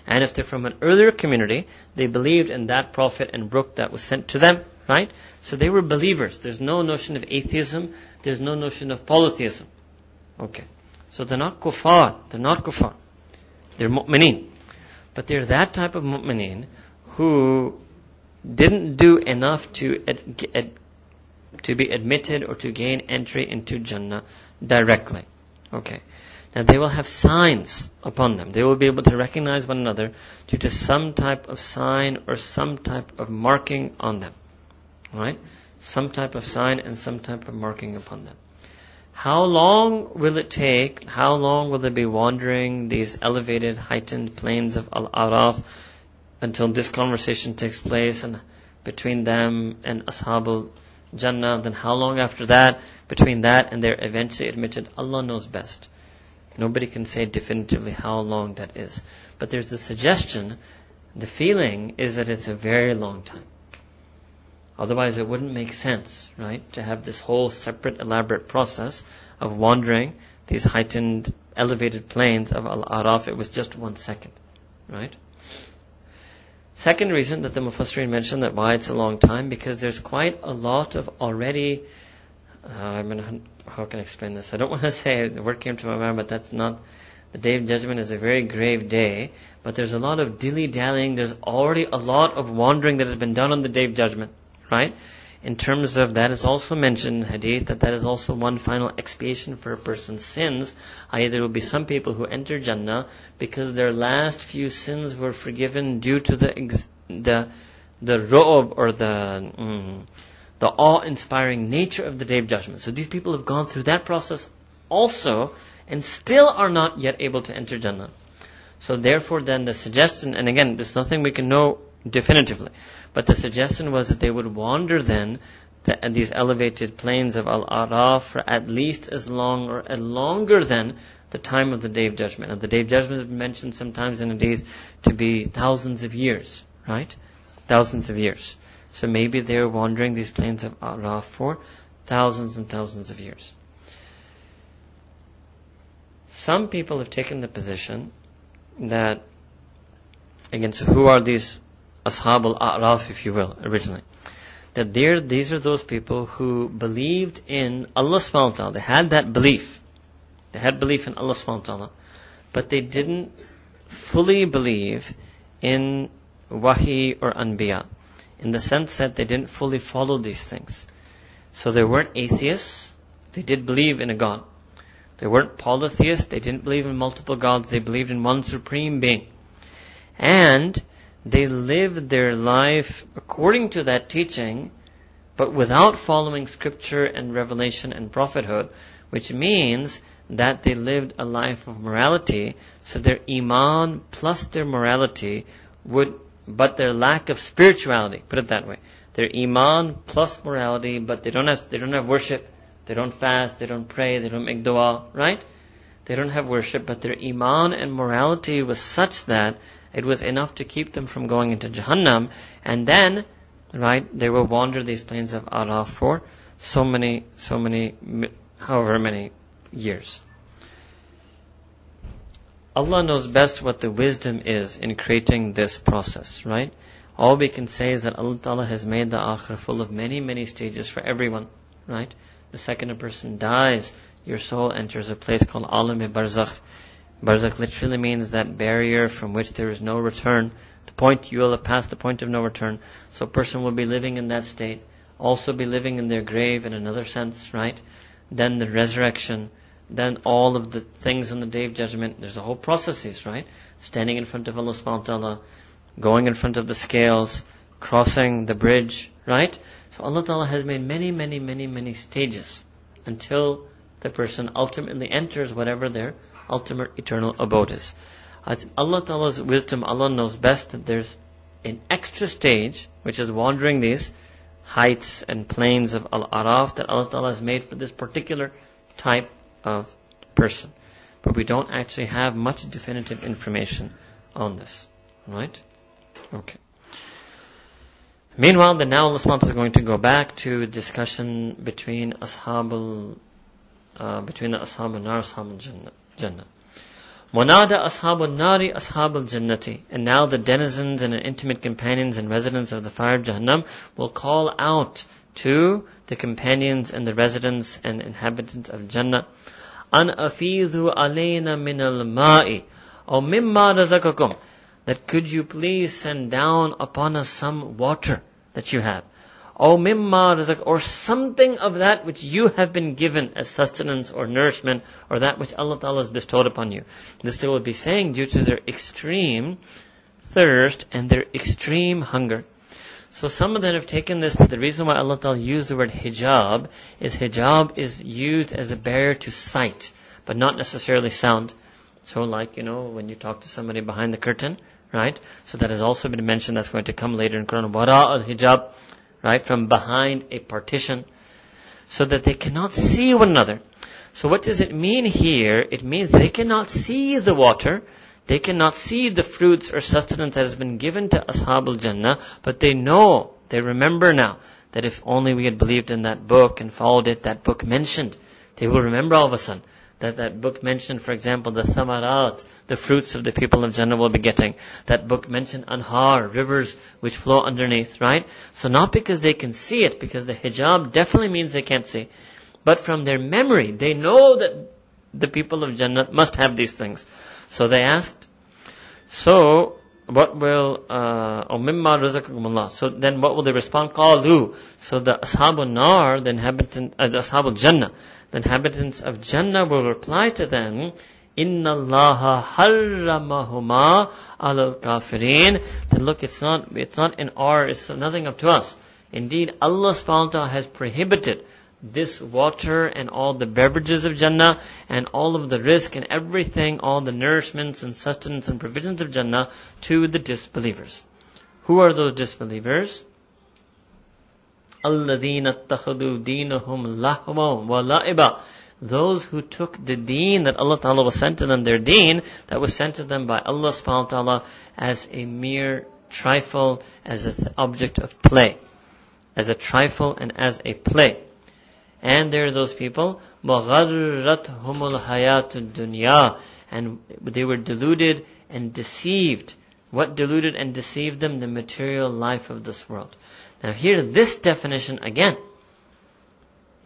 And if they're from an earlier community, they believed in that prophet and book that was sent to them, right? So they were believers. There's no notion of atheism. There's no notion of polytheism. Okay. So they're not kuffar. They're not kuffar. They're mu'mineen. But they're that type of mu'mineen who didn't do enough to to be admitted or to gain entry into Jannah directly. Okay. Now they will have signs upon them. They will be able to recognize one another due to some type of sign or some type of marking on them. Right? Some type of sign and some type of marking upon them. How long will it take? How long will they be wandering these elevated, heightened plains of Al-Araf until this conversation takes place and between them and Ashabul Jannah? Then how long after that? Between that and they're eventually admitted, Allah knows best. Nobody can say definitively how long that is. But there's the suggestion, the feeling is that it's a very long time. Otherwise, it wouldn't make sense, right, to have this whole separate, elaborate process of wandering these heightened, elevated plains of Al-Araf. It was just one second, right? Second reason that the Mufassirin mentioned that why it's a long time, because there's quite a lot of already, uh, I mean, how can I explain this? I don't want to say the word came to my mind, but that's not, the day of judgment is a very grave day, but there's a lot of dilly-dallying, there's already a lot of wandering that has been done on the day of judgment right? In terms of that is also mentioned in hadith that that is also one final expiation for a person's sins. I.e. there will be some people who enter Jannah because their last few sins were forgiven due to the the the ru'ub or the mm, the awe-inspiring nature of the Day of Judgment. So these people have gone through that process also and still are not yet able to enter Jannah. So therefore then the suggestion, and again, there's nothing we can know definitively. But the suggestion was that they would wander then the, these elevated plains of Al-Araf for at least as long or longer than the time of the Day of Judgment. And the Day of Judgment is mentioned sometimes in hadith to be thousands of years, right? Thousands of years. So maybe they're wandering these plains of Araf for thousands and thousands of years. Some people have taken the position that, again, so who are these Ashab al-A'raf, if you will, originally. That there, these are those people who believed in Allah subhanahu wa ta'ala. They had that belief. They had belief in Allah subhanahu wa ta'ala. But they didn't fully believe in wahi or anbiya. In the sense that they didn't fully follow these things. So they weren't atheists. They did believe in a God. They weren't polytheists. They didn't believe in multiple gods. They believed in one supreme being. And they lived their life according to that teaching, but without following scripture and revelation and prophethood, which means that they lived a life of morality, so their iman plus their morality would, but their lack of spirituality, put it that way. Their iman plus morality, but they don't have, they don't have worship, they don't fast, they don't pray, they don't make dua, right? They don't have worship, but their iman and morality was such that it was enough to keep them from going into Jahannam. And then, right, they will wander these plains of Araf for so many, so many, however many years. Allah knows best what the wisdom is in creating this process, right? All we can say is that Allah Ta'ala has made the akhirah full of many, many stages for everyone, right? The second a person dies, your soul enters a place called Alam-e-Barzakh, Barzakh literally means that barrier from which there is no return. The point you will have passed the point of no return. So a person will be living in that state, also be living in their grave in another sense, right? Then the resurrection, then all of the things on the day of judgment. There's a whole processes, right? Standing in front of Allah subhanahu wa ta'ala, going in front of the scales, crossing the bridge, right? So Allah Ta'ala has made many, many, many, many stages until the person ultimately enters whatever their ultimate eternal abode is. As Allah Ta'ala's wisdom, Allah knows best that there's an extra stage, which is wandering these heights and plains of Al-Araf that Allah Ta'ala has made for this particular type of person. But we don't actually have much definitive information on this. Right? Okay. Meanwhile, the now Allah is going to go back to discussion between Ashab uh, between the Ashab al-Nar, Ashab al-Jannah. Monada Ashab al-Nari, Ashab al-Jannati. And now the denizens and intimate companions and residents of the fire of Jahannam will call out to the companions and the residents and inhabitants of Jannah. An afidhu alayna min al-ma'i. Or mimma razakakum that could you please send down upon us some water that you have. Mimma or something of that which you have been given as sustenance or nourishment or that which Allah Ta'ala has bestowed upon you. This they will be saying due to their extreme thirst and their extreme hunger. So some of them have taken this the reason why Allah Ta'ala used the word hijab is hijab is used as a barrier to sight, but not necessarily sound. So like, you know, when you talk to somebody behind the curtain, right? So that has also been mentioned. That's going to come later in Quran. Wara al hijab, right? From behind a partition, so that they cannot see one another. So what does it mean here? It means they cannot see the water. They cannot see the fruits or sustenance that has been given to Ashab al-Jannah, but they know, they remember now, that if only we had believed in that book and followed it, that book mentioned, they will remember all of a sudden that that book mentioned, for example, the thamarat, the fruits of the people of Jannah will be getting. That book mentioned anhar, rivers which flow underneath, right? So not because they can see it, because the hijab definitely means they can't see, but from their memory, they know that the people of Jannah must have these things. So they asked, so what will uh So then what will they respond? Qalu. So the ashabul nar, the inhabitant uh, the ashabul jannah, the inhabitants of Jannah will reply to them, Inna Allaha harramahuma al kafirin. Then look, it's not, it's not in our, it's nothing up to us. Indeed, Allah subhanahu has prohibited this water and all the beverages of Jannah and all of the rizq and everything, all the nourishments and sustenance and provisions of Jannah to the disbelievers. Who are those disbelievers? الَّذِينَ اتَّخَذُوا دِينَهُمْ لَهْوًا وَلَعِبًا Those who took the deen that Allah Ta'ala was sent to them, their deen that was sent to them by Allah subhanahu wa ta'ala as a mere trifle, as an object of play. As a trifle and as a play. And there are those people, وَغَرَّتْهُمُ الْحَيَاةُ الدُّنْيَا And they were deluded and deceived. What deluded and deceived them? The material life of this world. Now here, this definition again,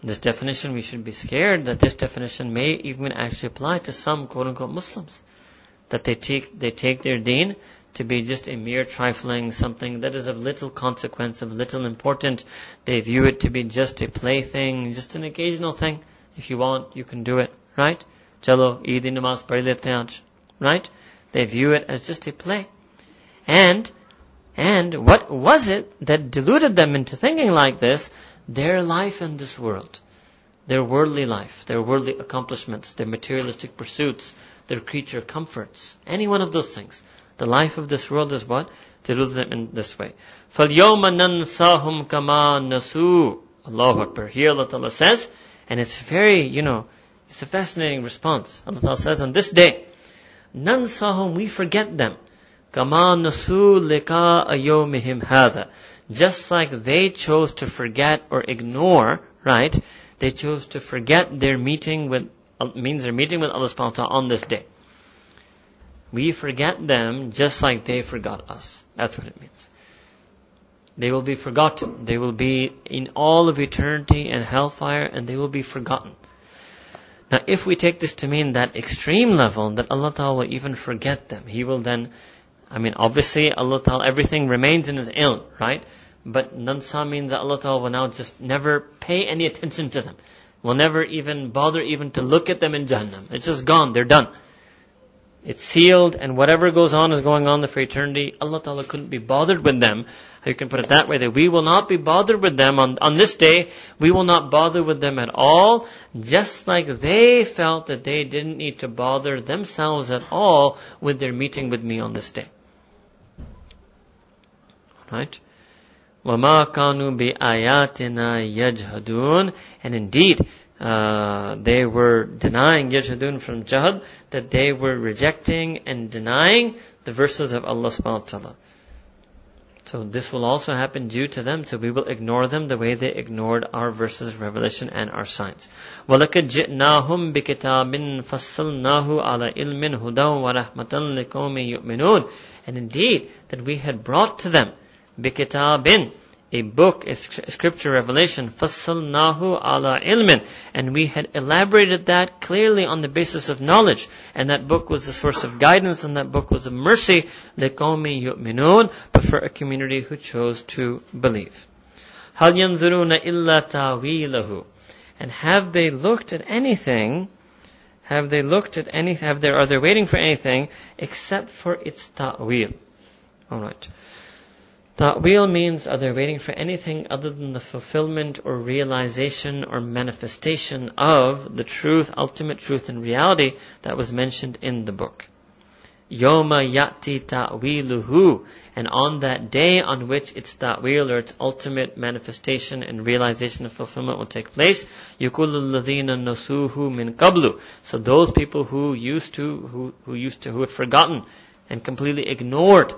this definition we should be scared that this definition may even actually apply to some quote unquote Muslims. That they take, they take their deen to be just a mere trifling, something that is of little consequence, of little importance. They view it to be just a plaything, just an occasional thing. If you want, you can do it, right? Chalo, Eid namaz right? They view it as just a play. And and what was it that deluded them into thinking like this? Their life in this world. Their worldly life, their worldly accomplishments, their materialistic pursuits, their creature comforts. Any one of those things. The life of this world is what? Deluded them in this way. فَالْيَوْمَ نَنْسَاهُمْ كَمَا نَسُوا Allahu Akbar. Here Allah Ta'ala says, and it's very, you know, it's a fascinating response. Allah Ta'ala says, on this day, نَنْسَاهُمْ We forget them. كما نسوا لقاء يومهم هذا just like they chose to forget or ignore right they chose to forget their meeting with uh, means their meeting with Allah subhanahu wa ta'ala on this day. We forget them just like they forgot us. That's what it means. They will be forgotten. They will be in all of eternity and hellfire and they will be forgotten. Now if we take this to mean that extreme level that Allah Ta'ala will even forget them He will then I mean, obviously, Allah Ta'ala, everything remains in His ilm, right? But nansa means that Allah Ta'ala will now just never pay any attention to them. Will never even bother even to look at them in Jahannam. It's just gone, they're done. It's sealed, and whatever goes on is going on for eternity. Allah Ta'ala couldn't be bothered with them. You can put it that way, that we will not be bothered with them on, on this day. We will not bother with them at all, just like they felt that they didn't need to bother themselves at all with their meeting with me on this day Right? وَمَا كَانُوا بِآيَاتِنَا يَجْهَدُونَ And indeed, uh, they were denying yajhadun from jahad, that they were rejecting and denying the verses of Allah subhanahu wa ta'ala. So this will also happen due to them, so we will ignore them the way they ignored our verses of Revelation and our signs. وَلَكَدْ جِئْنَاهُمْ بِكِتَابٍ فَصَّلْنَاهُ عَلَى إِلْمٍ هُدًى وَرَحْمَةً لِقَوْمٍ يُؤْمِنُونَ And indeed, that we had brought to them بِكِتَابٍ a book, a scripture revelation, فَصَّلْنَاهُ عَلَى ilmin, And we had elaborated that clearly on the basis of knowledge. And that book was the source of guidance, and that book was a mercy, لِقَوْمِ يُؤْمِنُونَ But for a community who chose to believe. هَلْ يَنظُرُونَ إِلَّا تَعْوِيلَهُ And have they looked at anything, have they looked at anything, have they, are they waiting for anything, except for its ta'wil? Alright. Ta'wil means are they waiting for anything other than the fulfillment or realization or manifestation of the truth, ultimate truth and reality that was mentioned in the book. Yoma yati ta'wiluhu. And on that day on which its ta'wil or its ultimate manifestation and realization of fulfillment will take place, yukulul ladhina min qablu. So those people who used to, who, who used to, who had forgotten and completely ignored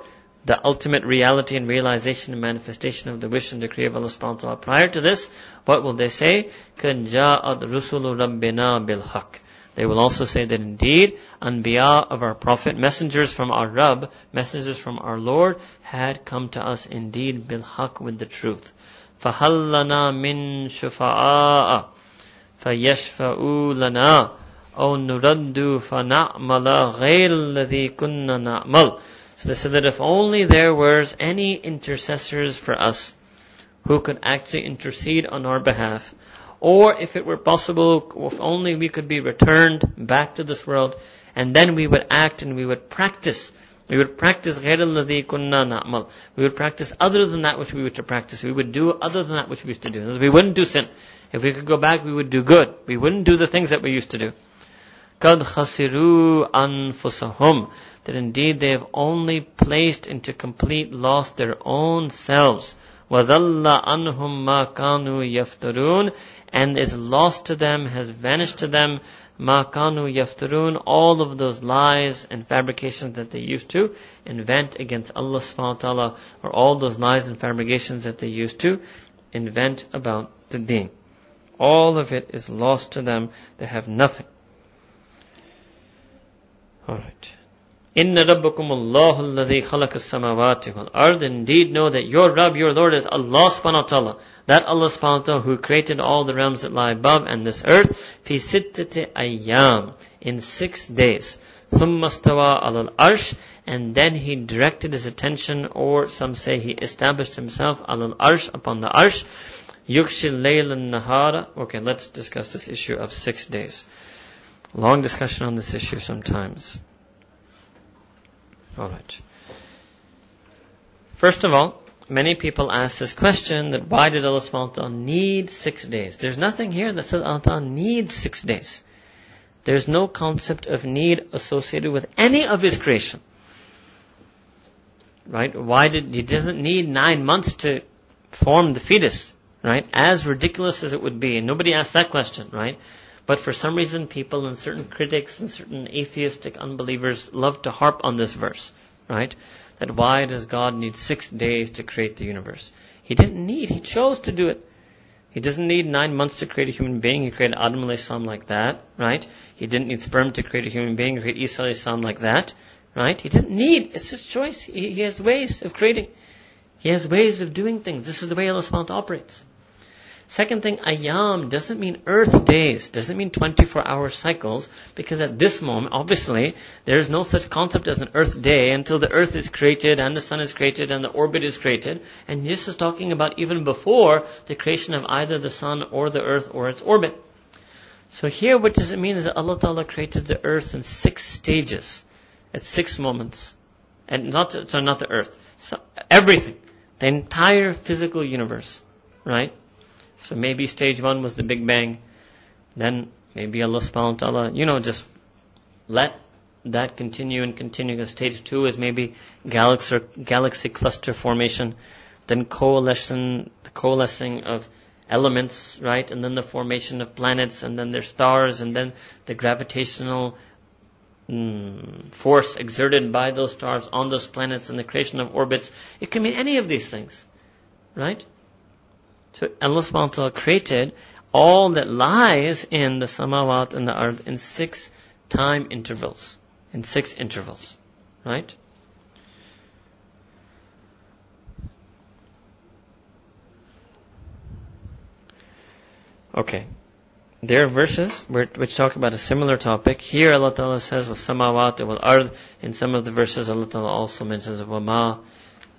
the ultimate reality and realization and manifestation of the wish and decree of Allah subhanahu wa ta'ala. Prior to this, what will they say? كَنْ جَاءَتْ رُسُلُ رَبِّنَا بِالْحَقِّ They will also say that indeed, anbiya of our Prophet, messengers from our Rabb, messengers from our Lord, had come to us indeed bilhaq with the truth. فَهَلْ لَنَا مِن شُفَعَاءَ فَيَشْفَعُوا لَنَا أَوْ نُرَدُّ فَنَعْمَلَ غَيْرَ الَّذِي كُنَّا نَعْمَلُ so they said that if only there was any intercessors for us who could actually intercede on our behalf, or if it were possible, if only we could be returned back to this world, and then we would act and we would practice. We would practice غَيْرَ الَّذِي كُنَّا نَعْمَلُ We would practice other than that which we used to practice. We would do other than that which we used to do. We wouldn't do sin. If we could go back, we would do good. We wouldn't do the things that we used to do. قَدْ خَسِرُوا أَنفُسَهُمْ that indeed they have only placed into complete loss their own selves. وَذَلَّ أَنْهُمْ مَا كَانُوا يَفْتَرُونَ And is lost to them, has vanished to them, مَا كَانُوا يَفْتَرُونَ All of those lies and fabrications that they used to invent against Allah subhanahu wa ta'ala, or all those lies and fabrications that they used to invent about the deen. All of it is lost to them. They have nothing. Alright. Inna rabbakum Allah alladhi khalaqa samawati wal ard. Indeed know that your Rabb, your Lord is Allah subhanahu wa ta'ala. That Allah subhanahu wa ta'ala who created all the realms that lie above and this earth. Fi sittati ayyam. In six days. ثم استوى على العرش and then he directed his attention or some say he established himself على العرش upon the arsh يغشي الليل النهار okay let's discuss this issue of six days long discussion on this issue sometimes Alright. First of all, many people ask this question that why did Allah ta'ala need six days? There's nothing here that says Allah needs six days. There's no concept of need associated with any of His creation. Right? Why did, He doesn't need nine months to form the fetus. Right? As ridiculous as it would be. Nobody asked that question, right? But for some reason, people and certain critics and certain atheistic unbelievers love to harp on this verse, right? That why does God need six days to create the universe? He didn't need, He chose to do it. He doesn't need nine months to create a human being. He created Adam salam like that, right? He didn't need sperm to create a human being. He created Isa salam like that, right? He didn't need. It's his choice. He, he, has ways of creating. He has ways of doing things. This is the way Allah operates. Second thing, ayam doesn't mean earth days, doesn't mean 24 hour cycles, because at this moment, obviously, there is no such concept as an earth day until the earth is created and the sun is created and the orbit is created. And this is talking about even before the creation of either the sun or the earth or its orbit. So here what does it mean is that Allah Ta'ala created the earth in six stages. at six moments. And not, sorry, not the earth. So everything. The entire physical universe. Right? So maybe stage one was the Big Bang. Then maybe Allah subhanahu wa ta'ala, you know, just let that continue and continue. Because stage two is maybe galaxy, galaxy cluster formation, then coalescing, the coalescing of elements, right? And then the formation of planets, and then their stars, and then the gravitational mm, force exerted by those stars on those planets and the creation of orbits. It can mean any of these things, right? So Allah SWT created all that lies in the samawat and the earth in six time intervals. In six intervals. Right? Okay. There are verses which talk about a similar topic. Here Allah Ta'ala says with samawat and with ard. In some of the verses Allah Ta'ala also mentions wama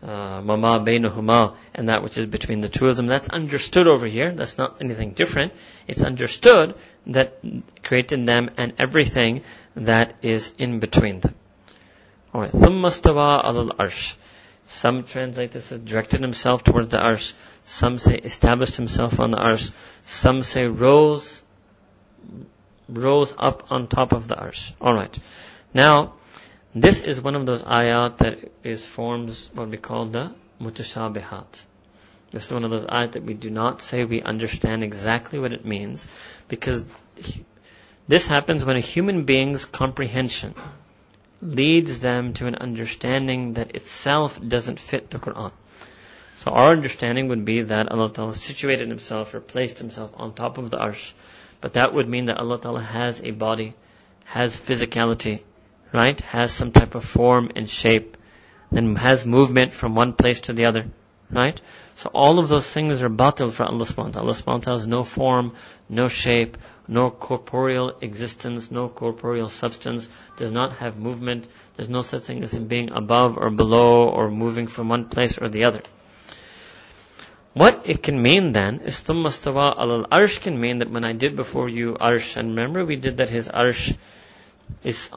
uh, mama bainahuma, and that which is between the two of them. That's understood over here. That's not anything different. It's understood that created them and everything that is in between them. Alright, thummastawa alal arsh. Some translate this as directed himself towards the arsh. Some say established himself on the arsh. Some say rose, rose up on top of the arsh. Alright. Now, this is one of those ayat that is forms what we call the mutashabihat. This is one of those ayat that we do not say we understand exactly what it means because this happens when a human being's comprehension leads them to an understanding that itself doesn't fit the Quran. So our understanding would be that Allah Ta'ala situated himself or placed himself on top of the arsh. But that would mean that Allah Ta'ala has a body, has physicality, right, has some type of form and shape, then has movement from one place to the other, right? So all of those things are batil for Allah subhanahu wa ta'ala. Allah subhanahu wa ta'ala has no form, no shape, no corporeal existence, no corporeal substance, does not have movement, there's no such thing as him being above or below or moving from one place or the other. What it can mean then is thumma al arsh can mean that when I did before you arsh, and remember we did that his arsh is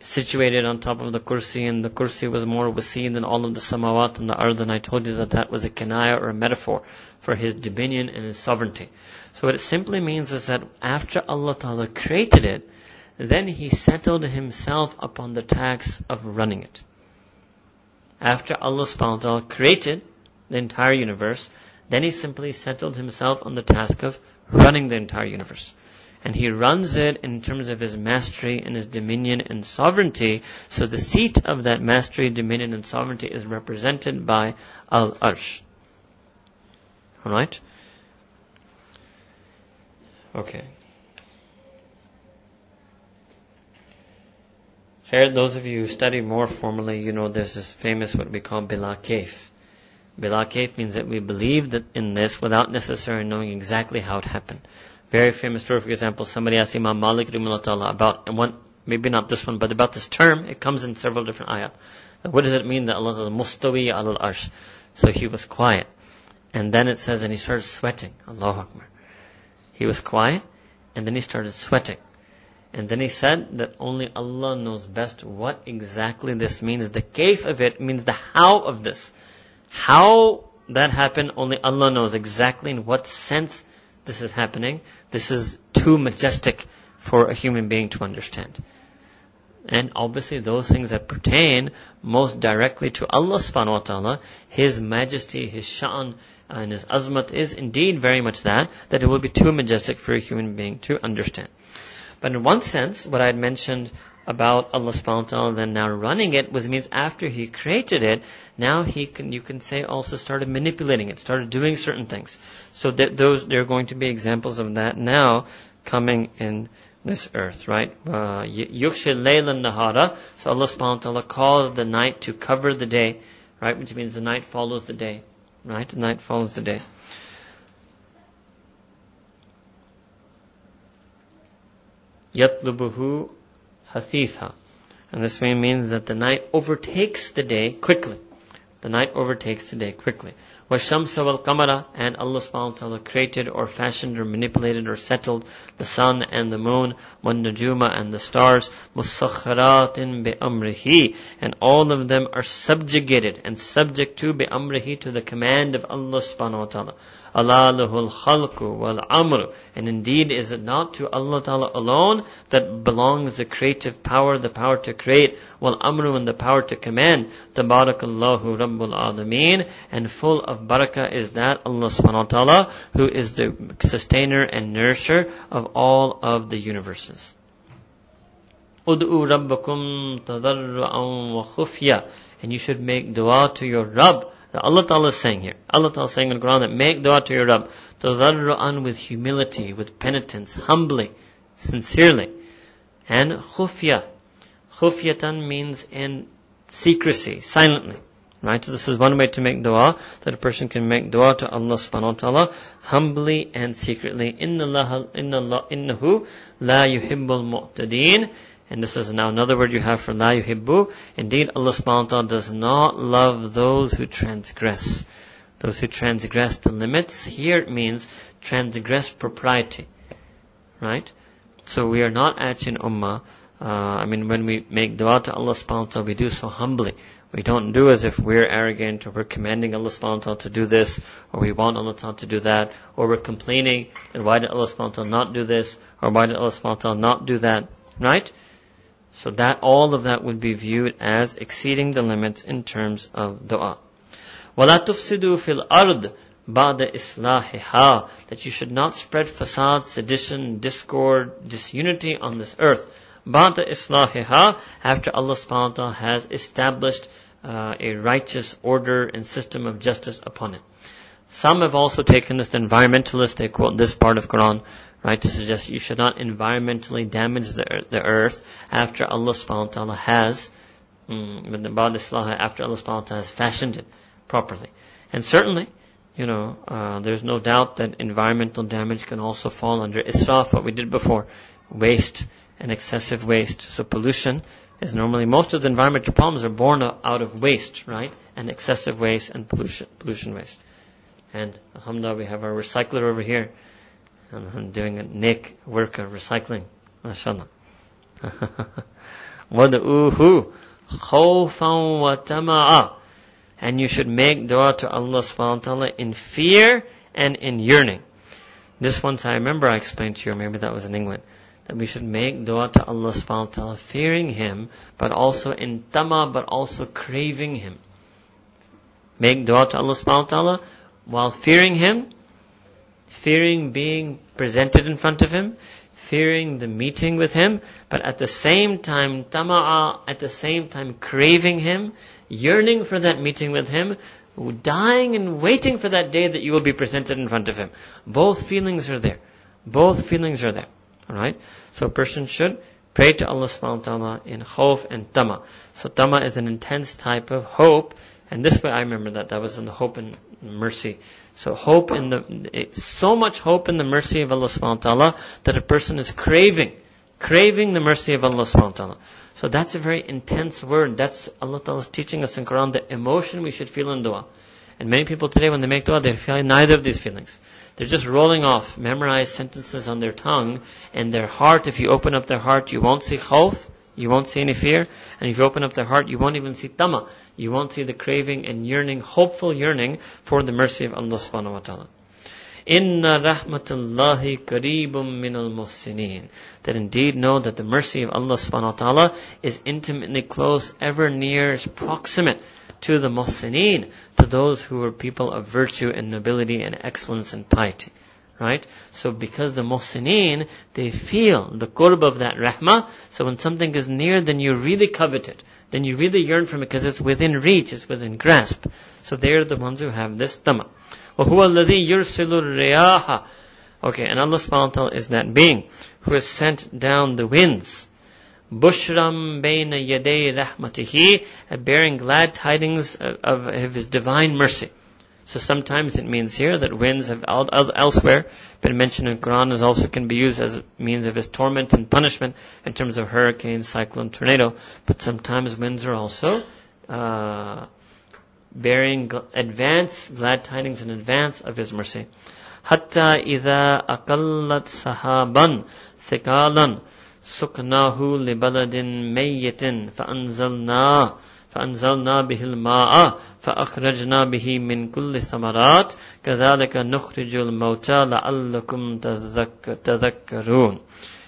situated on top of the kursi, and the kursi was more wasi than all of the samawat and the ard, and I told you that that was a kanaya or a metaphor for his dominion and his sovereignty. So what it simply means is that after Allah Ta'ala created it, then He settled Himself upon the task of running it. After Allah subhanahu wa ta'ala created the entire universe, then He simply settled Himself on the task of running the entire universe and he runs it in terms of his mastery and his dominion and sovereignty. So the seat of that mastery, dominion, and sovereignty is represented by Al Arsh. Alright? Okay. Here, those of you who study more formally, you know there's this famous what we call Bila Kaif. Bila Kaif means that we believe that in this without necessarily knowing exactly how it happened. Very famous story, for example, somebody asked Imam Malik about one, maybe not this one, but about this term. It comes in several different ayat. What does it mean that Allah says mustawi al arsh? So he was quiet. And then it says, and he started sweating. Allahu Akbar. He was quiet, and then he started sweating. And then he said that only Allah knows best what exactly this means. The kaif of it means the how of this. How that happened, only Allah knows exactly in what sense this is happening. This is too majestic for a human being to understand. And obviously those things that pertain most directly to Allah subhanahu wa ta'ala, His majesty, His sha'an, and His azmat is indeed very much that, that it will be too majestic for a human being to understand. But in one sense, what I had mentioned about Allah subhanahu wa ta'ala then now running it was means after He created it, now He can, you can say also started manipulating it, started doing certain things. So that those, there are going to be examples of that now coming in this earth, right? Uh, laylan nahara. So Allah subhanahu wa ta'ala calls the night to cover the day, right? Which means the night follows the day, right? The night follows the day. Yatlubuhu hathitha. And this means that the night overtakes the day quickly. The night overtakes the day quickly. وَالشَّمْسَ وَالْقَمَرَ And Allah subhanahu wa ta'ala created or fashioned or manipulated or settled the sun and the moon, وَالنُّجُومَ and the stars, مُسَخَّرَاتٍ بِأَمْرِهِ And all of them are subjugated and subject to بِأَمْرِهِ to the command of Allah subhanahu wa ta'ala. Wal amr. And indeed, is it not to Allah Ta'ala alone that belongs the creative power, the power to create, wal amru and the power to command. Tabarakallahu Rabbul Alameen. And full of barakah is that Allah subhanahu wa ta'ala who is the sustainer and nourisher of all of the universes. Ud'u rabbakum tadarru'an wa khufya. And you should make dua to your Rabb that Allah Ta'ala is saying here. Allah Ta'ala is saying in the Quran that make dua to your Rabb. Tadarru'an with humility, with penitence, humbly, sincerely. And khufya. Khufyatan means in secrecy, silently. Right? So this is one way to make dua, that a person can make dua to Allah subhanahu wa ta'ala, humbly and secretly. Inna Allah, inna Allah, innahu la yuhibbul mu'tadeen. And this is now another word you have for la yuhibbu. Indeed, Allah subhanahu wa ta'ala does not love those who transgress. Those who transgress the limits. Here it means transgress propriety. Right? So we are not actually in ummah. Uh, I mean, when we make dua to Allah subhanahu wa ta'ala, we do so humbly. We don't do as if we're arrogant or we're commanding Allah subhanahu wa ta'ala to do this or we want Allah ta'ala to do that or we're complaining and why did Allah subhanahu wa ta'ala not do this or why did Allah subhanahu wa ta'ala not do that. Right? So that, all of that would be viewed as exceeding the limits in terms of dua. وَلَا تُفْسِدُوا فِي الْأَرْضِ بَعْدَ إِصْلَاحِهَا That you should not spread fasad, sedition, discord, disunity on this earth. بَعْدَ إِصْلَاحِهَا After Allah subhanahu wa ta'ala has established uh, a righteous order and system of justice upon it. Some have also taken this, the environmentalists, they quote this part of Quran, right, to suggest you should not environmentally damage the, the earth after Allah subhanahu wa ta'ala has, mm, after Allah subhanahu wa ta'ala has fashioned it properly. And certainly, you know, uh, there's no doubt that environmental damage can also fall under israf, what we did before, waste and excessive waste. So pollution is normally, most of the environmental problems are born out of waste, right? And excessive waste and pollution, pollution waste. And alhamdulillah, we have our recycler over here I'm doing a nick work of recycling. MashaAllah. وَدْعُوهُ خَوْفًا وَتَمَعًا And you should make dua to Allah subhanahu wa ta'ala in fear and in yearning. This once I remember I explained to you, maybe that was in England, that we should make dua to Allah subhanahu wa ta'ala fearing Him, but also in tama, but also craving Him. Make dua to Allah subhanahu wa ta'ala while fearing Him, fearing being presented in front of him, fearing the meeting with him, but at the same time, tama'a, at the same time craving him, yearning for that meeting with him, dying and waiting for that day that you will be presented in front of him. Both feelings are there. Both feelings are there. Alright? So a person should pray to Allah subhanahu wa ta'ala in hope and tama. So tama is an intense type of hope, and this way I remember that, that was in the hope and mercy so hope in the, so much hope in the mercy of Allah subhanahu wa ta'ala that a person is craving, craving the mercy of Allah subhanahu wa ta'ala. So that's a very intense word. That's Allah ta'ala teaching us in Quran the emotion we should feel in dua. And many people today when they make dua, they feel neither of these feelings. They're just rolling off memorized sentences on their tongue and their heart, if you open up their heart, you won't see khawf, you won't see any fear. And if you open up their heart, you won't even see tama. You won't see the craving and yearning, hopeful yearning for the mercy of Allah subhanahu wa ta'ala. Inna rahmatullahi kareebum minal muhsinin. That indeed know that the mercy of Allah subhanahu wa ta'ala is intimately close, ever near, proximate to the muhsinin, to those who are people of virtue and nobility and excellence and piety Right? So because the muhsinin, they feel the qurb of that rahmah, so when something is near, then you really covet it. Then you really yearn for it because it's within reach, it's within grasp. So they're the ones who have this tama. وَهُوَ الَّذِي يُرْسِلُ الرِّيَاحَ Okay, and Allah subhanahu wa ta'ala is that being who has sent down the winds. Bushram bayna yaday rahmatihi, bearing glad tidings of, of His divine mercy. So sometimes it means here that winds have elsewhere been mentioned in Quran as also can be used as a means of his torment and punishment in terms of hurricane, cyclone, tornado. But sometimes winds are also uh, bearing advance glad tidings in advance of His mercy. حتى إذا أقلت سحابا ثقالا سقناه لبلد ميت فأنزلنا فأنزلنا به الماء فأخرجنا به من كل الثمرات كذلك نخرج الموتى لعلكم تذكرون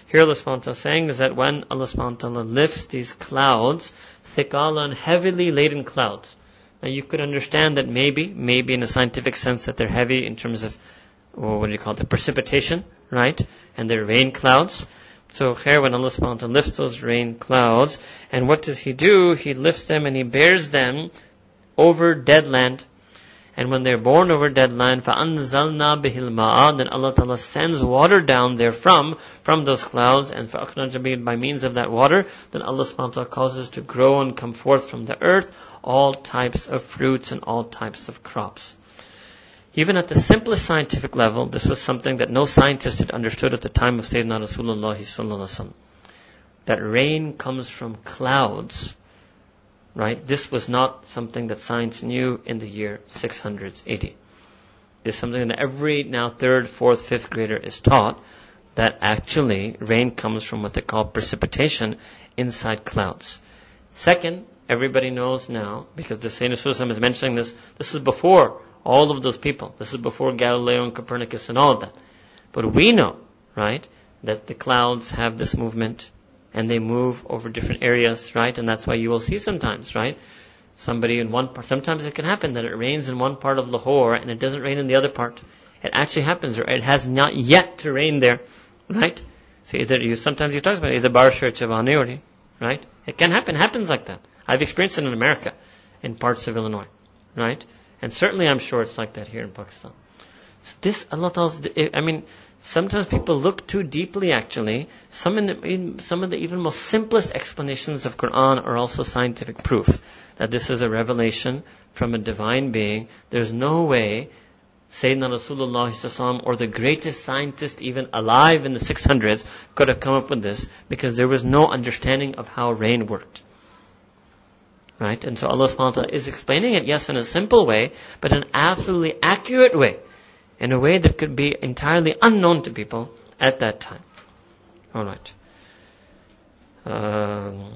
Here Allah subhanahu wa saying is that when Allah subhanahu wa lifts these clouds, thiqalan, heavily laden clouds, now you could understand that maybe, maybe in a scientific sense that they're heavy in terms of, well, what do you call it, precipitation, right? And they're rain clouds. So here, when Allah subhanahu wa ta'ala lifts those rain clouds, and what does He do? He lifts them and He bears them over dead land. And when they're borne over dead land, فَأَنزَلْنَا بِهِ الْمَاءَ Then Allah Ta'ala sends water down therefrom, from those clouds, and فَأَخْرَجَ by means of that water, then Allah subhanahu wa ta'ala causes to grow and come forth from the earth all types of fruits and all types of crops. Even at the simplest scientific level, this was something that no scientist had understood at the time of Sayyidina Rasulullah That rain comes from clouds, right? This was not something that science knew in the year 680. This is something that every now third, fourth, fifth grader is taught that actually rain comes from what they call precipitation inside clouds. Second, everybody knows now, because the Sayyidina Rasulullah is mentioning this, this is before all of those people. This is before Galileo and Copernicus and all of that. But we know, right, that the clouds have this movement and they move over different areas, right? And that's why you will see sometimes, right? Somebody in one part, sometimes it can happen that it rains in one part of Lahore and it doesn't rain in the other part. It actually happens, or it has not yet to rain there, right? So either you, sometimes you talk about either Barsha or Chavani, right? It can happen, happens like that. I've experienced it in America, in parts of Illinois, right? And certainly I'm sure it's like that here in Pakistan. So this, Allah tells, I mean, sometimes people look too deeply actually. Some, in the, in some of the even most simplest explanations of Quran are also scientific proof that this is a revelation from a divine being. There's no way Sayyidina Rasulullah or the greatest scientist even alive in the 600s could have come up with this because there was no understanding of how rain worked. Right? And so Allah subhanahu is explaining it, yes, in a simple way, but an absolutely accurate way. In a way that could be entirely unknown to people at that time. Alright. Um,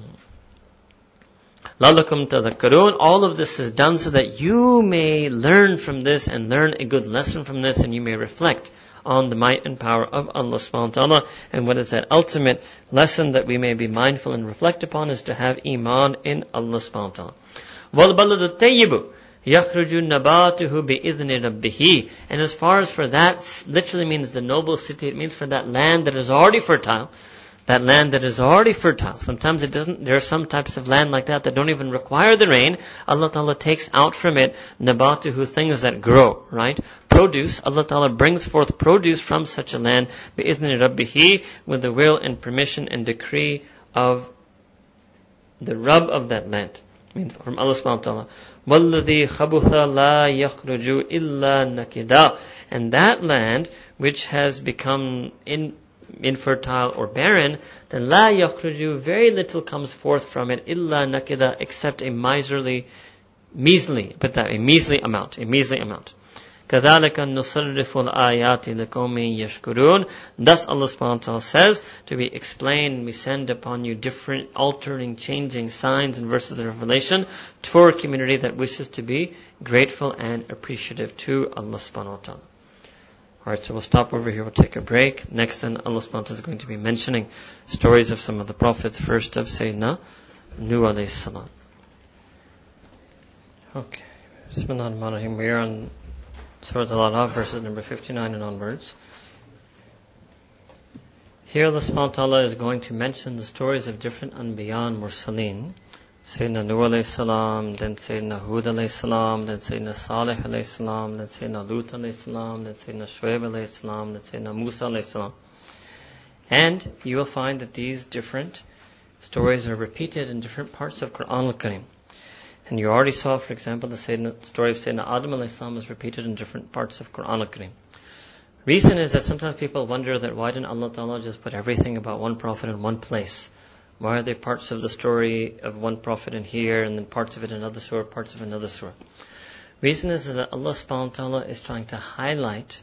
Lalakum tadhakkarun. All of this is done so that you may learn from this and learn a good lesson from this and you may reflect on the might and power of Allah subhanahu wa ta'ala. And what is that ultimate lesson that we may be mindful and reflect upon is to have iman in Allah subhanahu wa ta'ala. وَالْبَلَدُ الطَّيِّبُ يَخْرُجُ نَبَاتُهُ بِإِذْنِ رَبِّهِ And as far as for that, literally means the noble city, it means for that land that is already fertile, that land that is already fertile. Sometimes it doesn't, there are some types of land like that that don't even require the rain. Allah Ta'ala takes out from it nabatuhu, things that grow, right? Produce, Allah Ta'ala brings forth produce from such a land, bi'idhni rabbihi, with the will and permission and decree of the Rabb of that land. I mean, from Allah subhanahu wa ta'ala. وَالَّذِي خَبُثَ لَا يَخْرُجُ إِلَّا نَكِدًا And that land, which has become in, infertile or barren, then la yakhruju, very little comes forth from it, illa nakida, except a miserly, measly, but that, a measly amount, a measly amount. كَذَلِكَ نُصَرِّفُ الْآيَاتِ لِقَوْمٍ يَشْكُرُونَ Thus Allah subhanahu wa ta'ala says, to be explained, we send upon you different altering, changing signs and verses of revelation for a community that wishes to be grateful and appreciative to Allah subhanahu wa ta'ala. Alright, so we'll stop over here, we'll take a break. Next then, Allah is going to be mentioning stories of some of the prophets, first of Sayyidina Nuh alayhi salam. Okay. Bismillahirrahmanirrahim. We are on Surah Al-Araf, verses number 59 and onwards. Here Allah subhanahu is going to mention the stories of different Anbiya and Mursaleen. Sayyidina Nuh alayhi salam, then Sayyidina Hud alayhi salam, then Sayyidina Salih alayhi salam, then Sayyidina Lut alayhi salam, then Sayyidina Shuaib alayhi salam, then Sayyidina Musa alayhi salam. And you will find that these different stories are repeated in different parts of Quran al-Karim. And you already saw, for example, the story of Sayyidina Adam alayhi salam is repeated in different parts of Quran al-Karim. Reason is that sometimes people wonder that why didn't Allah Ta'ala just put everything about one prophet in one place? Why are there parts of the story of one prophet in here and then parts of it in another surah, parts of another surah? Reason is that Allah subhanahu wa ta'ala is trying to highlight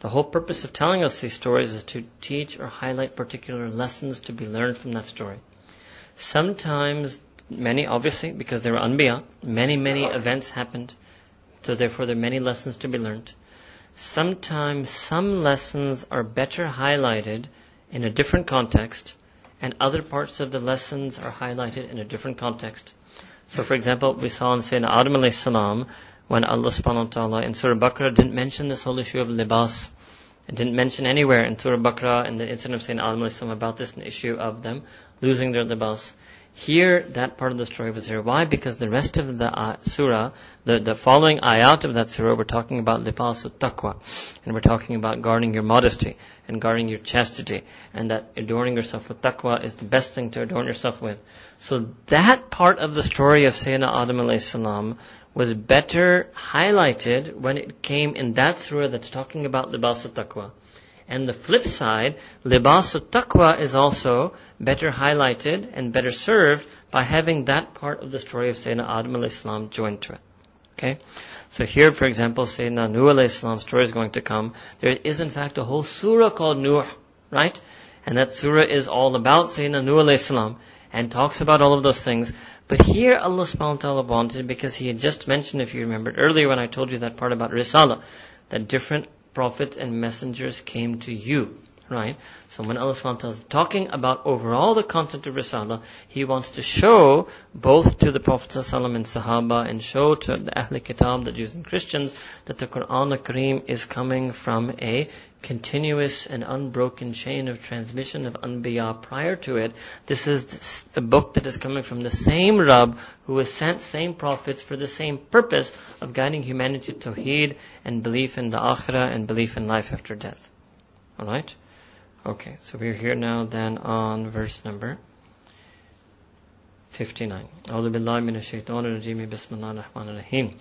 the whole purpose of telling us these stories is to teach or highlight particular lessons to be learned from that story. Sometimes, many, obviously, because there were anbiya, many, many events happened, so therefore there are many lessons to be learned. Sometimes some lessons are better highlighted in a different context, and other parts of the lessons are highlighted in a different context. So for example, we saw in Sayyidina Adam alayhi salam, when Allah subhanahu wa ta'ala in Surah Baqarah didn't mention this whole issue of libas. It didn't mention anywhere in Surah Baqarah in the incident of Sayyidina Adam alayhi salam about this issue of them losing their libas. Here, that part of the story was there. Why? Because the rest of the uh, surah, the, the following ayat of that surah, we're talking about libasu taqwa. And we're talking about guarding your modesty and guarding your chastity. And that adorning yourself with taqwa is the best thing to adorn yourself with. So that part of the story of Sayyidina Adam alayhi salam was better highlighted when it came in that surah that's talking about libasu taqwa. And the flip side, libasu taqwa is also better highlighted and better served by having that part of the story of Sayyidina Adam al-Islam joined to it. Okay? So here, for example, Sayyidina Nuh al-Islam's story is going to come. There is in fact a whole surah called Nuh, right? And that surah is all about Sayyidina Nuh al-Islam and talks about all of those things. But here Allah subhanahu wa ta'ala wanted, because He had just mentioned, if you remembered earlier when I told you that part about Risala, that different prophets and messengers came to you. Right? So when Allah subhanahu is talking about overall the content of Risala, He wants to show both to the Prophet and Sahaba and show to the Ahl Kitab, the Jews and Christians, that the Quran al-Kareem is coming from a continuous and unbroken chain of transmission of Anbiya prior to it. This is a book that is coming from the same Rabb who has sent same prophets for the same purpose of guiding humanity to Tawheed and belief in the Akhirah and belief in life after death. Alright? Okay, so we're here now then on verse number 59. أعوذ بالله من الشيطان الرجيم بسم الله الرحمن الرحيم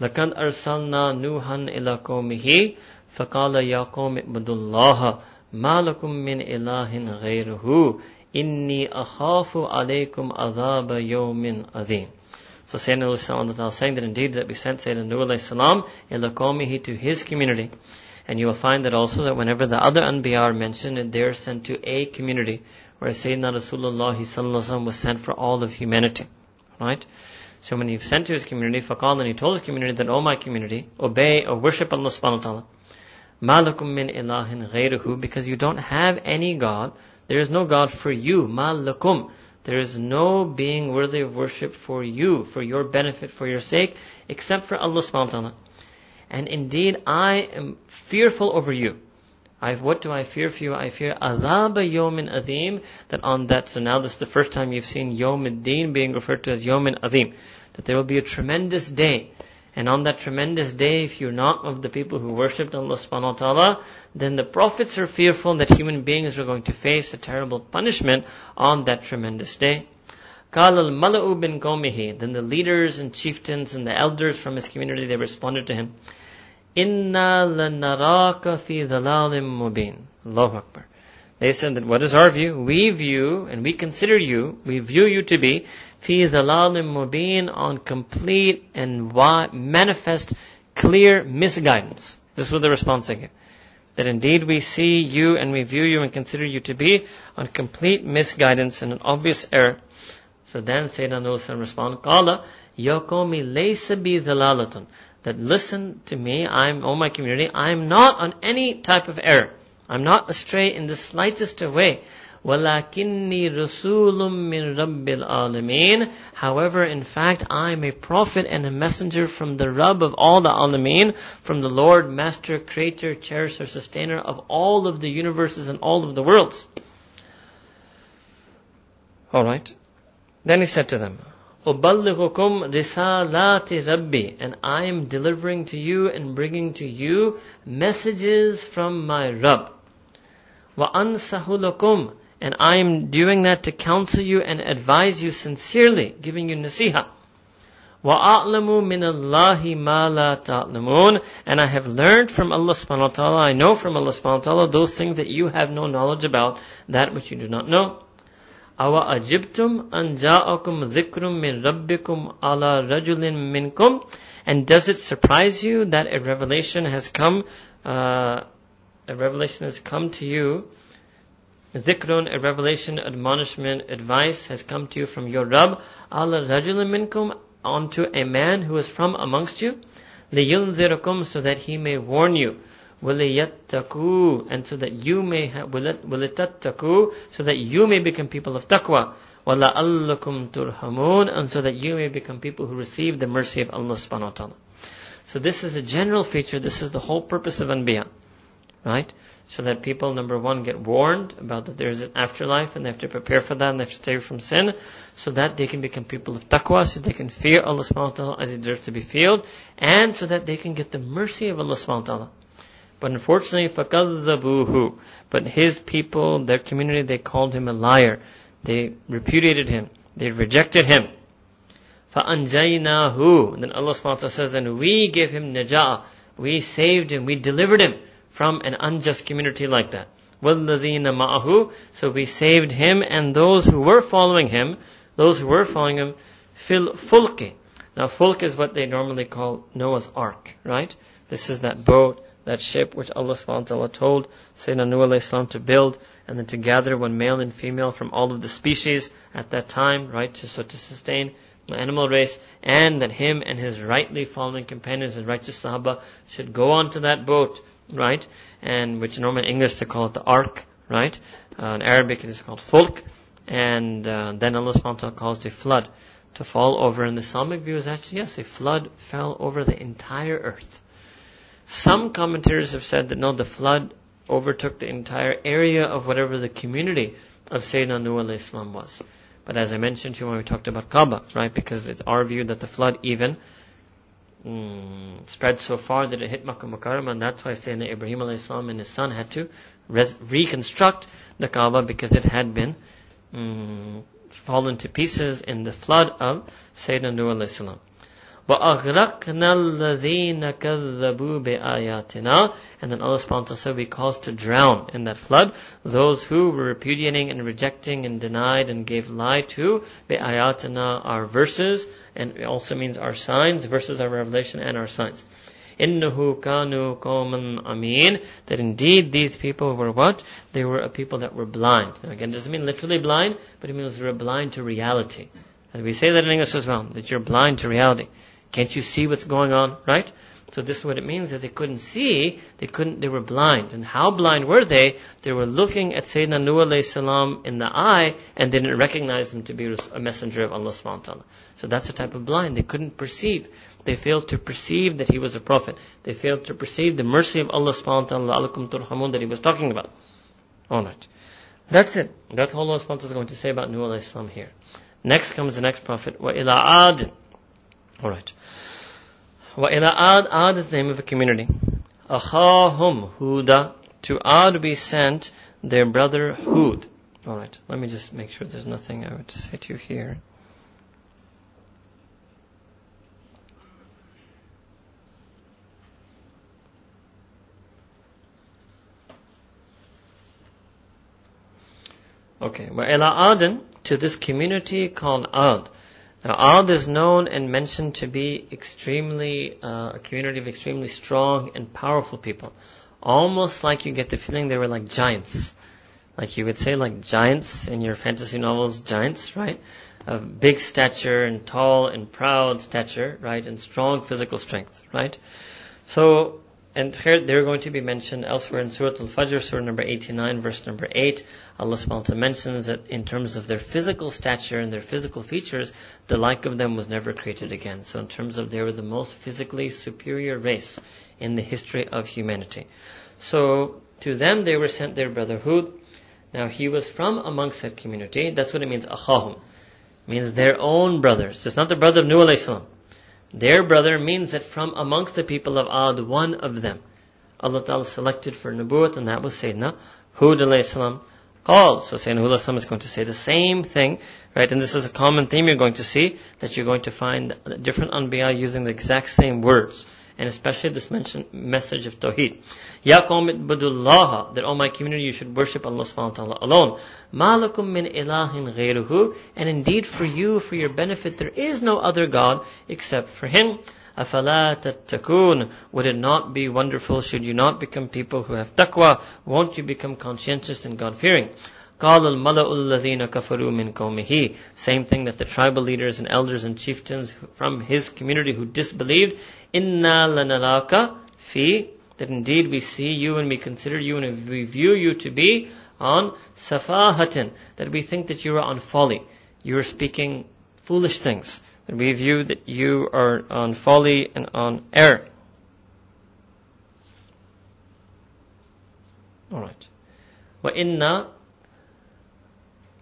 لقد أرسلنا نوحا إلى قومه فقال يا قوم اعبدوا الله ما لكم من إله غيره إني أخاف عليكم عذاب يوم عظيم So Sayyidina Allah saying that indeed that we sent Sayyidina Nuh alayhi salam ila qawmihi to his community. And you will find that also that whenever the other Anbiya are mentioned, they are sent to a community. Whereas Sayyidina Rasulullah was sent for all of humanity. Right? So when he sent to his community, faqal, and he told his community that, oh my community, obey or worship Allah subhanahu wa ta'ala. Malakum min ilahin ghayruhu, because you don't have any God. There is no God for you. Malakum. There is no being worthy of worship for you, for your benefit, for your sake, except for Allah subhanahu wa ta'ala. And indeed, I am fearful over you. I, what do I fear for you? I fear azab yomin azim, that on that, so now this is the first time you've seen yom din being referred to as yomin azim, that there will be a tremendous day and on that tremendous day, if you're not of the people who worshipped Allah subhanahu wa ta'ala, then the prophets are fearful that human beings are going to face a terrible punishment on that tremendous day. قال الملأ bin قومه Then the leaders and chieftains and the elders from his community, they responded to him, Inna lanaraka fi dhalalim mubin. Allahu Akbar. They said that what is our view? We view and we consider you, we view you to be fi dhalalim mubin on complete and manifest clear misguidance. This was the response they gave. That indeed we see you and we view you and consider you to be on complete misguidance and an obvious error. So then Sayyidina Nuh responded, Qala, Yakomi laysa bi dhalalatun. That listen to me, I'm, oh my community, I'm not on any type of error. I'm not astray in the slightest way. However, in fact, I am a prophet and a messenger from the Rub of all the Alameen, from the Lord, Master, Creator, Cherisher, Sustainer of all of the universes and all of the worlds. Alright. Then he said to them, أُبَلِّغُكُمْ رِسَالَاتِ رَبِّي And I am delivering to you and bringing to you messages from my Rabb. وَأَنْسَهُ لَكُمْ and I am doing that to counsel you and advise you sincerely, giving you nasiha. وَأَعْلَمُ مِنَ اللَّهِ مَا لَا تَعْلَمُونَ And I have learned from Allah subhanahu wa ta'ala, I know from Allah subhanahu wa ta'ala those things that you have no knowledge about, that which you do not know. Awa ajibtum an ja'akum dhikrum min rabbikum ala rajulin minkum. And does it surprise you that a revelation has come, uh, a revelation has come to you, dhikrun, a revelation, admonishment, advice has come to you from your Rabb, ala rajulin minkum, onto a man who is from amongst you, liyunzirakum, so that he may warn you. وَلِيَتَّقُوا And so that you may have, وَلِتَتَّقُوا So that you may become people of taqwa. وَلَأَلَّكُمْ تُرْحَمُونَ And so that you may become people who receive the mercy of Allah subhanahu wa ta'ala. So this is a general feature, this is the whole purpose of Anbiya. Right? So that people, number one, get warned about that there is an afterlife and they have to prepare for that and they have to stay from sin so that they can become people of taqwa, so they can fear Allah subhanahu wa ta'ala as they deserve to be feared and so that they can get the mercy of Allah subhanahu wa ta'ala. But unfortunately, فَكَذَّبُوهُ But his people, their community, they called him a liar. They repudiated him. They rejected him. فَأَنْجَيْنَاهُ Then Allah subhanahu wa ta'ala says, and we gave him najah. We saved him. We delivered him from an unjust community like that. وَالَّذِينَ مَعَهُ So we saved him and those who were following him, those who were following him, fil fulki. Now fulk is what they normally call Noah's Ark, right? This is that boat that ship which Allah subhanahu told Sayyidina Nuh alayhi to build and then to gather one male and female from all of the species at that time, right, to, so to sustain the animal race, and that him and his rightly following companions and righteous Sahaba should go onto that boat, right, and which in Norman English they call it the ark, right, uh, in Arabic it is called fulk, and uh, then Allah subhanahu calls the flood to fall over, and the Islamic view is actually, yes, a flood fell over the entire earth. Some commentators have said that no, the flood overtook the entire area of whatever the community of Sayyidina Nuh Islam was. But as I mentioned to you when we talked about Kaaba, right, because it's our view that the flood even mm, spread so far that it hit Makkah Mukarramah, and that's why Sayyidina Ibrahim and his son had to res- reconstruct the Kaaba because it had been mm, fallen to pieces in the flood of Sayyidina Nuh. وَأَغْرَقْنَا الَّذِينَ كَذَّبُوا بِآيَاتِنَا And then Allah subhanahu wa ta'ala said we caused to drown in that flood those who were repudiating and rejecting and denied and gave lie to بِآيَاتِنَا our verses and it also means our signs, verses our revelation and our signs. إِنَّهُ كَانُوا قَوْمًا أَمِينَ That indeed these people were what? They were a people that were blind. Now again, it doesn't mean literally blind, but it means they were blind to reality. And we say that in English as well, that you're blind to reality. Can't you see what's going on, right? So this is what it means that they couldn't see, they couldn't, they were blind. And how blind were they? They were looking at Sayyidina Nuh alayhi salam in the eye and didn't recognize him to be a messenger of Allah subhanahu wa ta'ala. So that's the type of blind. They couldn't perceive. They failed to perceive that he was a prophet. They failed to perceive the mercy of Allah subhanahu wa ta'ala, alakum turhamun, that he was talking about. Alright. That's it. That's all Allah subhanahu wa ta'ala is going to say about Nuh alayhi salam here. Next comes the next prophet, wa ila ad. Alright. وَإِلَىٰ Ad, Ad is the name of a community. أَخَاهُمْ Huda. To Ad we sent their brother Hud. Alright, let me just make sure there's nothing I want to say to you here. Okay, وَإِلَىٰ Aden, to this community called Ad. Now, Ad is known and mentioned to be extremely, uh, a community of extremely strong and powerful people. Almost like you get the feeling they were like giants. Like you would say like giants in your fantasy novels, giants, right? Of big stature and tall and proud stature, right? And strong physical strength, right? So, and they're going to be mentioned elsewhere in Surah Al-Fajr, Surah number 89, verse number 8. Allah subhanahu wa ta'ala mentions that in terms of their physical stature and their physical features, the like of them was never created again. So in terms of they were the most physically superior race in the history of humanity. So to them they were sent their brother Hud. Now he was from amongst that community. That's what it means, ahahum. Means their own brothers. It's not the brother of Nuh alayhi salam. Their brother means that from amongst the people of Ad, one of them, Allah Ta'ala selected for Nubuwwat, and that was Sayyidina Hud alayhi salam called. So Sayyidina Hud is going to say the same thing, right? And this is a common theme you're going to see, that you're going to find different Anbiya using the exact same words and especially this mention, message of Tawheed. Ya qawm budullah, that all my community you should worship Allah subhanahu wa ta'ala alone. Malakum min ilahin ghayruhu, and indeed for you, for your benefit, there is no other God except for Him. أَفَلَا تَتَّقُونَ Would it not be wonderful should you not become people who have taqwa? Won't you become conscientious and God-fearing? قال الملأ الذين كفروا من قومه Same thing that the tribal leaders and elders and chieftains from his community who disbelieved إِنَّا لَنَرَاكَ fi That indeed we see you and we consider you and we view you to be on safahatin That we think that you are on folly. You are speaking foolish things we view that you are on folly and on error. Alright. وَإِنَّا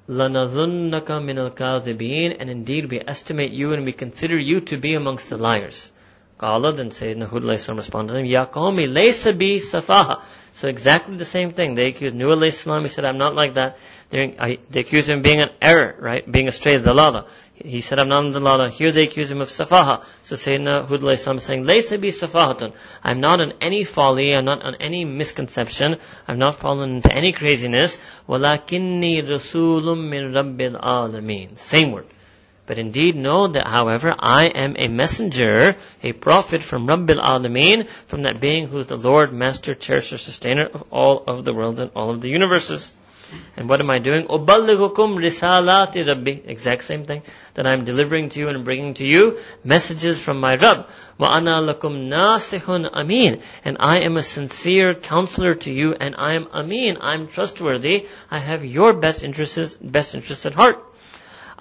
لَنَظُنَّكَ مِنَ الْكَاذِبِينَ And indeed we estimate you and we consider you to be amongst the liars. قال then Sayyidina Hud responded to him, Ya qawmi laysa bi safaha. So exactly the same thing. They accused Nuh alayhi salam. He said, I'm not like that. They, they accused him of being an error, right? Being astray, dalala. he said, Amnamdullah, here they accuse him of safaha. So Sayyidina Hudla is saying, bi safahatun. I'm not on any folly, I'm not on any misconception, I've not fallen into any craziness. Walakinni rasulum min rabbil alameen. Same word. But indeed know that however I am a messenger, a prophet from Rabbil Alameen, from that being who is the Lord, Master, Cherisher, Sustainer of all of the worlds and all of the universes. And what am I doing? Uballighukum risalati Rabbi. Exact same thing. That I'm delivering to you and bringing to you messages from my Rabb. Wa ana lakum nasihun amin. And I am a sincere counselor to you and I am amin. I'm trustworthy. I have your best interests, best interests at heart.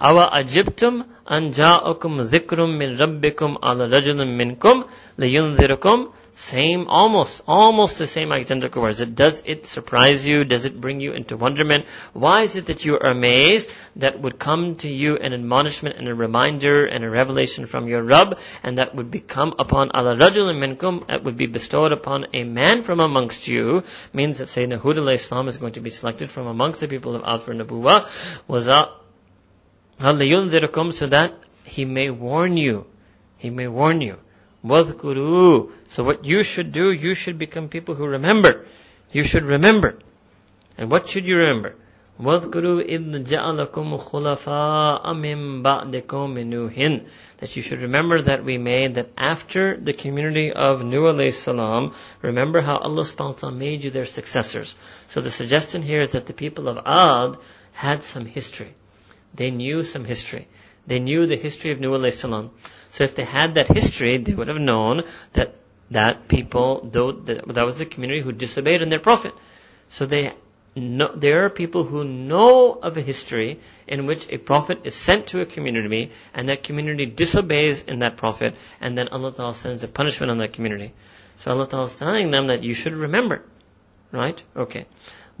أَوَ أَجِبْتُمْ أَنْ جَاءَكُمْ ذِكْرٌ مِّن رَبِّكُمْ عَلَى رَجُلٍ مِّنْكُمْ لِيُنذِرَكُمْ same, almost, almost the same identical words. Does it surprise you? Does it bring you into wonderment? Why is it that you are amazed that would come to you an admonishment and a reminder and a revelation from your Rabb and that would become upon ala rajul minkum, that would be bestowed upon a man from amongst you, means that Sayyidina Hud Islam is going to be selected from amongst the people of Ad for Nabuwa, was so that he may warn you. He may warn you. وَذْكُرُوا So what you should do, you should become people who remember. You should remember. And what should you remember? وَذْكُرُوا إِذْ جَعَلَكُمْ خُلَفَاءَ مِنْ بَعْدِ قَوْمِ نُوحٍ That you should remember that we made that after the community of Nuh alayhi salam, remember how Allah subhanahu wa ta'ala made you their successors. So the suggestion here is that the people of Ad had some history. They knew some history. They knew the history of Nuh alayhi salam. So if they had that history, they would have known that that people, though that, that was the community who disobeyed in their prophet. So they know, there are people who know of a history in which a prophet is sent to a community and that community disobeys in that prophet and then Allah Ta'ala sends a punishment on that community. So Allah Ta'ala is telling them that you should remember. Right? Okay.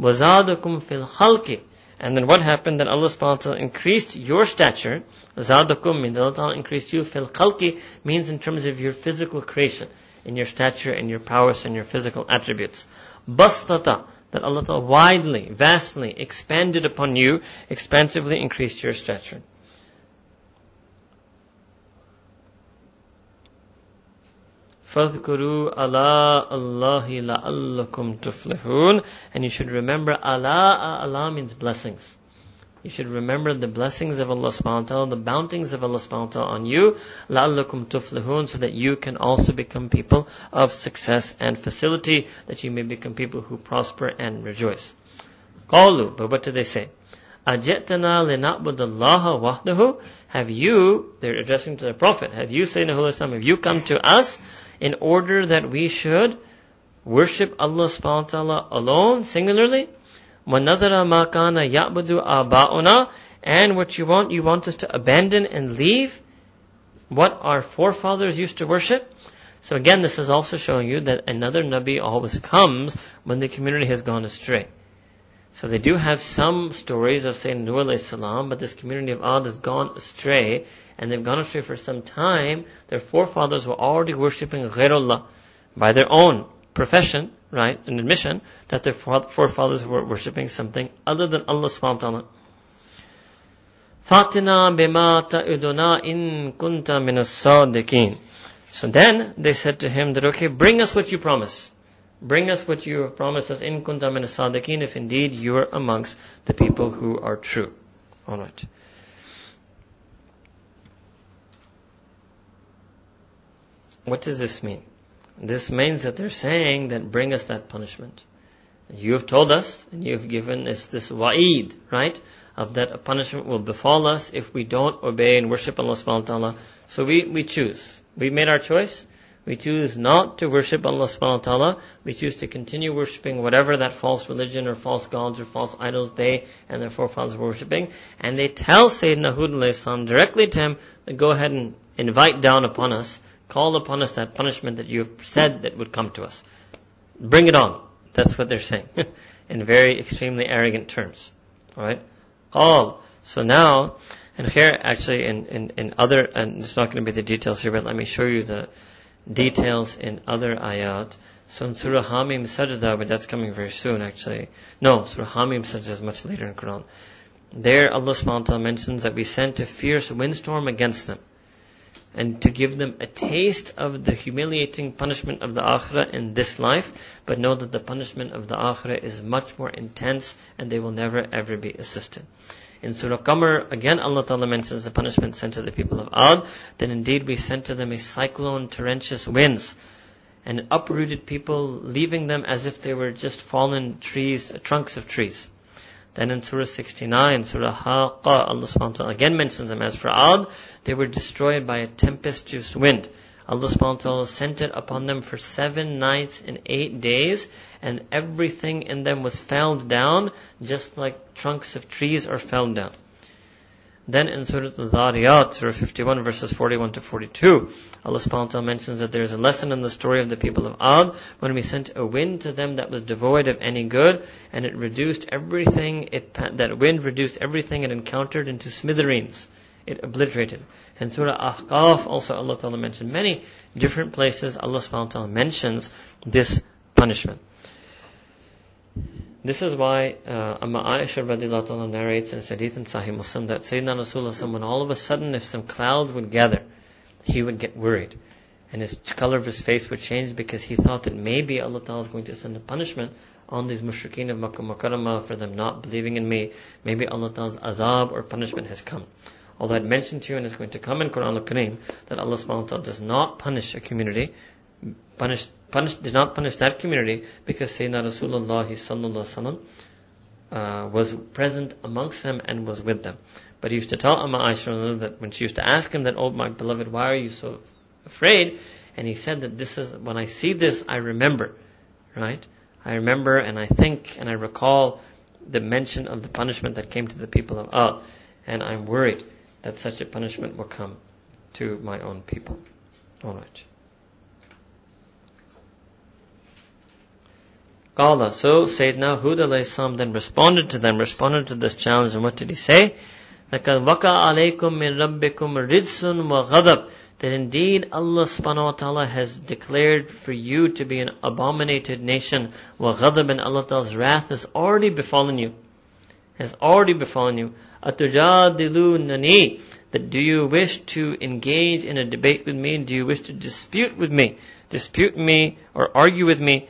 وَزَادَكُمْ فِي الْخَلْقِ and then what happened? Then Allah subhanahu wa ta'ala increased your stature. Zadakum means Allah ta'ala increased you. Fil khalqi means in terms of your physical creation, in your stature and your powers and your physical attributes. Bastata, that Allah ta'ala widely, vastly expanded upon you, expansively increased your stature. فَاذْكُرُوا عَلَىٰ اللَّهِ لَعَلَّكُمْ تُفْلِحُونَ And you should remember Allah, Allah means blessings. You should remember the blessings of Allah subhanahu wa ta'ala, the bounties of Allah subhanahu wa ta'ala on you, لَعَلَّكُمْ تُفْلِحُونَ So that you can also become people of success and facility, that you may become people who prosper and rejoice. قَالُوا But what do they say? أَجِئْتَنَا لِنَعْبُدَ اللَّهَ وَحْدَهُ Have you, they're addressing to the Prophet, have you, Sayyidina have you come to us in order that we should worship Allah subhanahu wa ta'ala alone, singularly. وَنَذَرَ مَا كَانَ يَعْبُدُ آبَاؤُنَا And what you want, you want us to abandon and leave what our forefathers used to worship. So again, this is also showing you that another Nabi always comes when the community has gone astray. So they do have some stories of Sayyidina Nuh alayhi salam, but this community of Ad has gone astray and they've gone astray for some time, their forefathers were already worshipping ghairullah by their own profession, right, an admission that their forefathers were worshipping something other than Allah subhanahu wa ta'ala. Fatina bima ta'uduna in kunta min as-sadiqin. So then they said to him that, okay, bring us what you promise. Bring us what you have promised us in kunta min sadiqin if indeed you are amongst the people who are true. Alright. What does this mean? This means that they're saying that bring us that punishment. You have told us and you have given us this wa'id, right? Of that a punishment will befall us if we don't obey and worship Allah subhanahu wa ta'ala. So we, we choose. We made our choice. We choose not to worship Allah subhanahu wa ta'ala. We choose to continue worshipping whatever that false religion or false gods or false idols they and their forefathers were worshipping. And they tell Sayyidina Hud directly to him, go ahead and invite down upon us Call upon us that punishment that you have said that would come to us. Bring it on. That's what they're saying. in very extremely arrogant terms. Alright? All. So now, and here actually in, in, in other, and it's not going to be the details here, but let me show you the details in other ayat. So in Surah Hamim Sajda, but that's coming very soon actually. No, Surah Hamim Sajda is much later in Quran. There Allah subhanahu mentions that we sent a fierce windstorm against them and to give them a taste of the humiliating punishment of the akhirah in this life, but know that the punishment of the akhirah is much more intense and they will never ever be assisted. In Surah Qamar, again Allah Ta'ala mentions the punishment sent to the people of Ad, then indeed we sent to them a cyclone, torrentious winds, and uprooted people, leaving them as if they were just fallen trees, trunks of trees. Then in Surah 69, Surah Haqqa, Allah subhanahu wa ta'ala again mentions them. As for Ad, they were destroyed by a tempestuous wind. Allah subhanahu wa ta'ala sent it upon them for seven nights and eight days, and everything in them was felled down, just like trunks of trees are felled down. Then in Surah Al-Dhariyat, Surah 51 verses 41 to 42, Allah subhanahu wa ta'ala mentions that there is a lesson in the story of the people of Ad when we sent a wind to them that was devoid of any good and it reduced everything, it, that wind reduced everything it encountered into smithereens. It obliterated. In Surah Ahqaf also Allah ta'ala mentioned many different places Allah subhanahu wa ta'ala mentions this punishment. This is why uh, Amma Aisha radiallahu narrates in Hadith in Sahih Muslim that Sayyidina Rasulullah when all of a sudden if some cloud would gather, he would get worried. And his color of his face would change because he thought that maybe Allah Ta'ala is going to send a punishment on these mushrikeen of Makkah Mukarramah for them not believing in me. Maybe Allah Ta'ala's azab or punishment has come. Although I'd mentioned to you and it's going to come in Quran al-Kareem that Allah subhanahu wa ta'ala does not punish a community punish, punish, did not punish that community because Sayyidina Rasulullah uh, was present amongst them and was with them. But he used to tell Amma Aisha that when she used to ask him that, oh my beloved, why are you so afraid? And he said that this is, when I see this, I remember, right? I remember and I think and I recall the mention of the punishment that came to the people of Ad. And I'm worried that such a punishment will come to my own people. Alright. Qala. So Sayyidina Hud alayhi then responded to them, responded to this challenge, and what did he say? لَقَدْ وَقَعَ عَلَيْكُم مِّن رَبِّكُمْ رِجْسٌ وَغَضَبٌ That indeed Allah subhanahu wa ta'ala has declared for you to be an abominated nation. وَغَضَبٌ and Allah ta'ala's wrath has already befallen you. Has already befallen you. أَتُجَادِلُونَنِي That do you wish to engage in a debate with me? Do you wish to dispute with me? Dispute me or argue with me?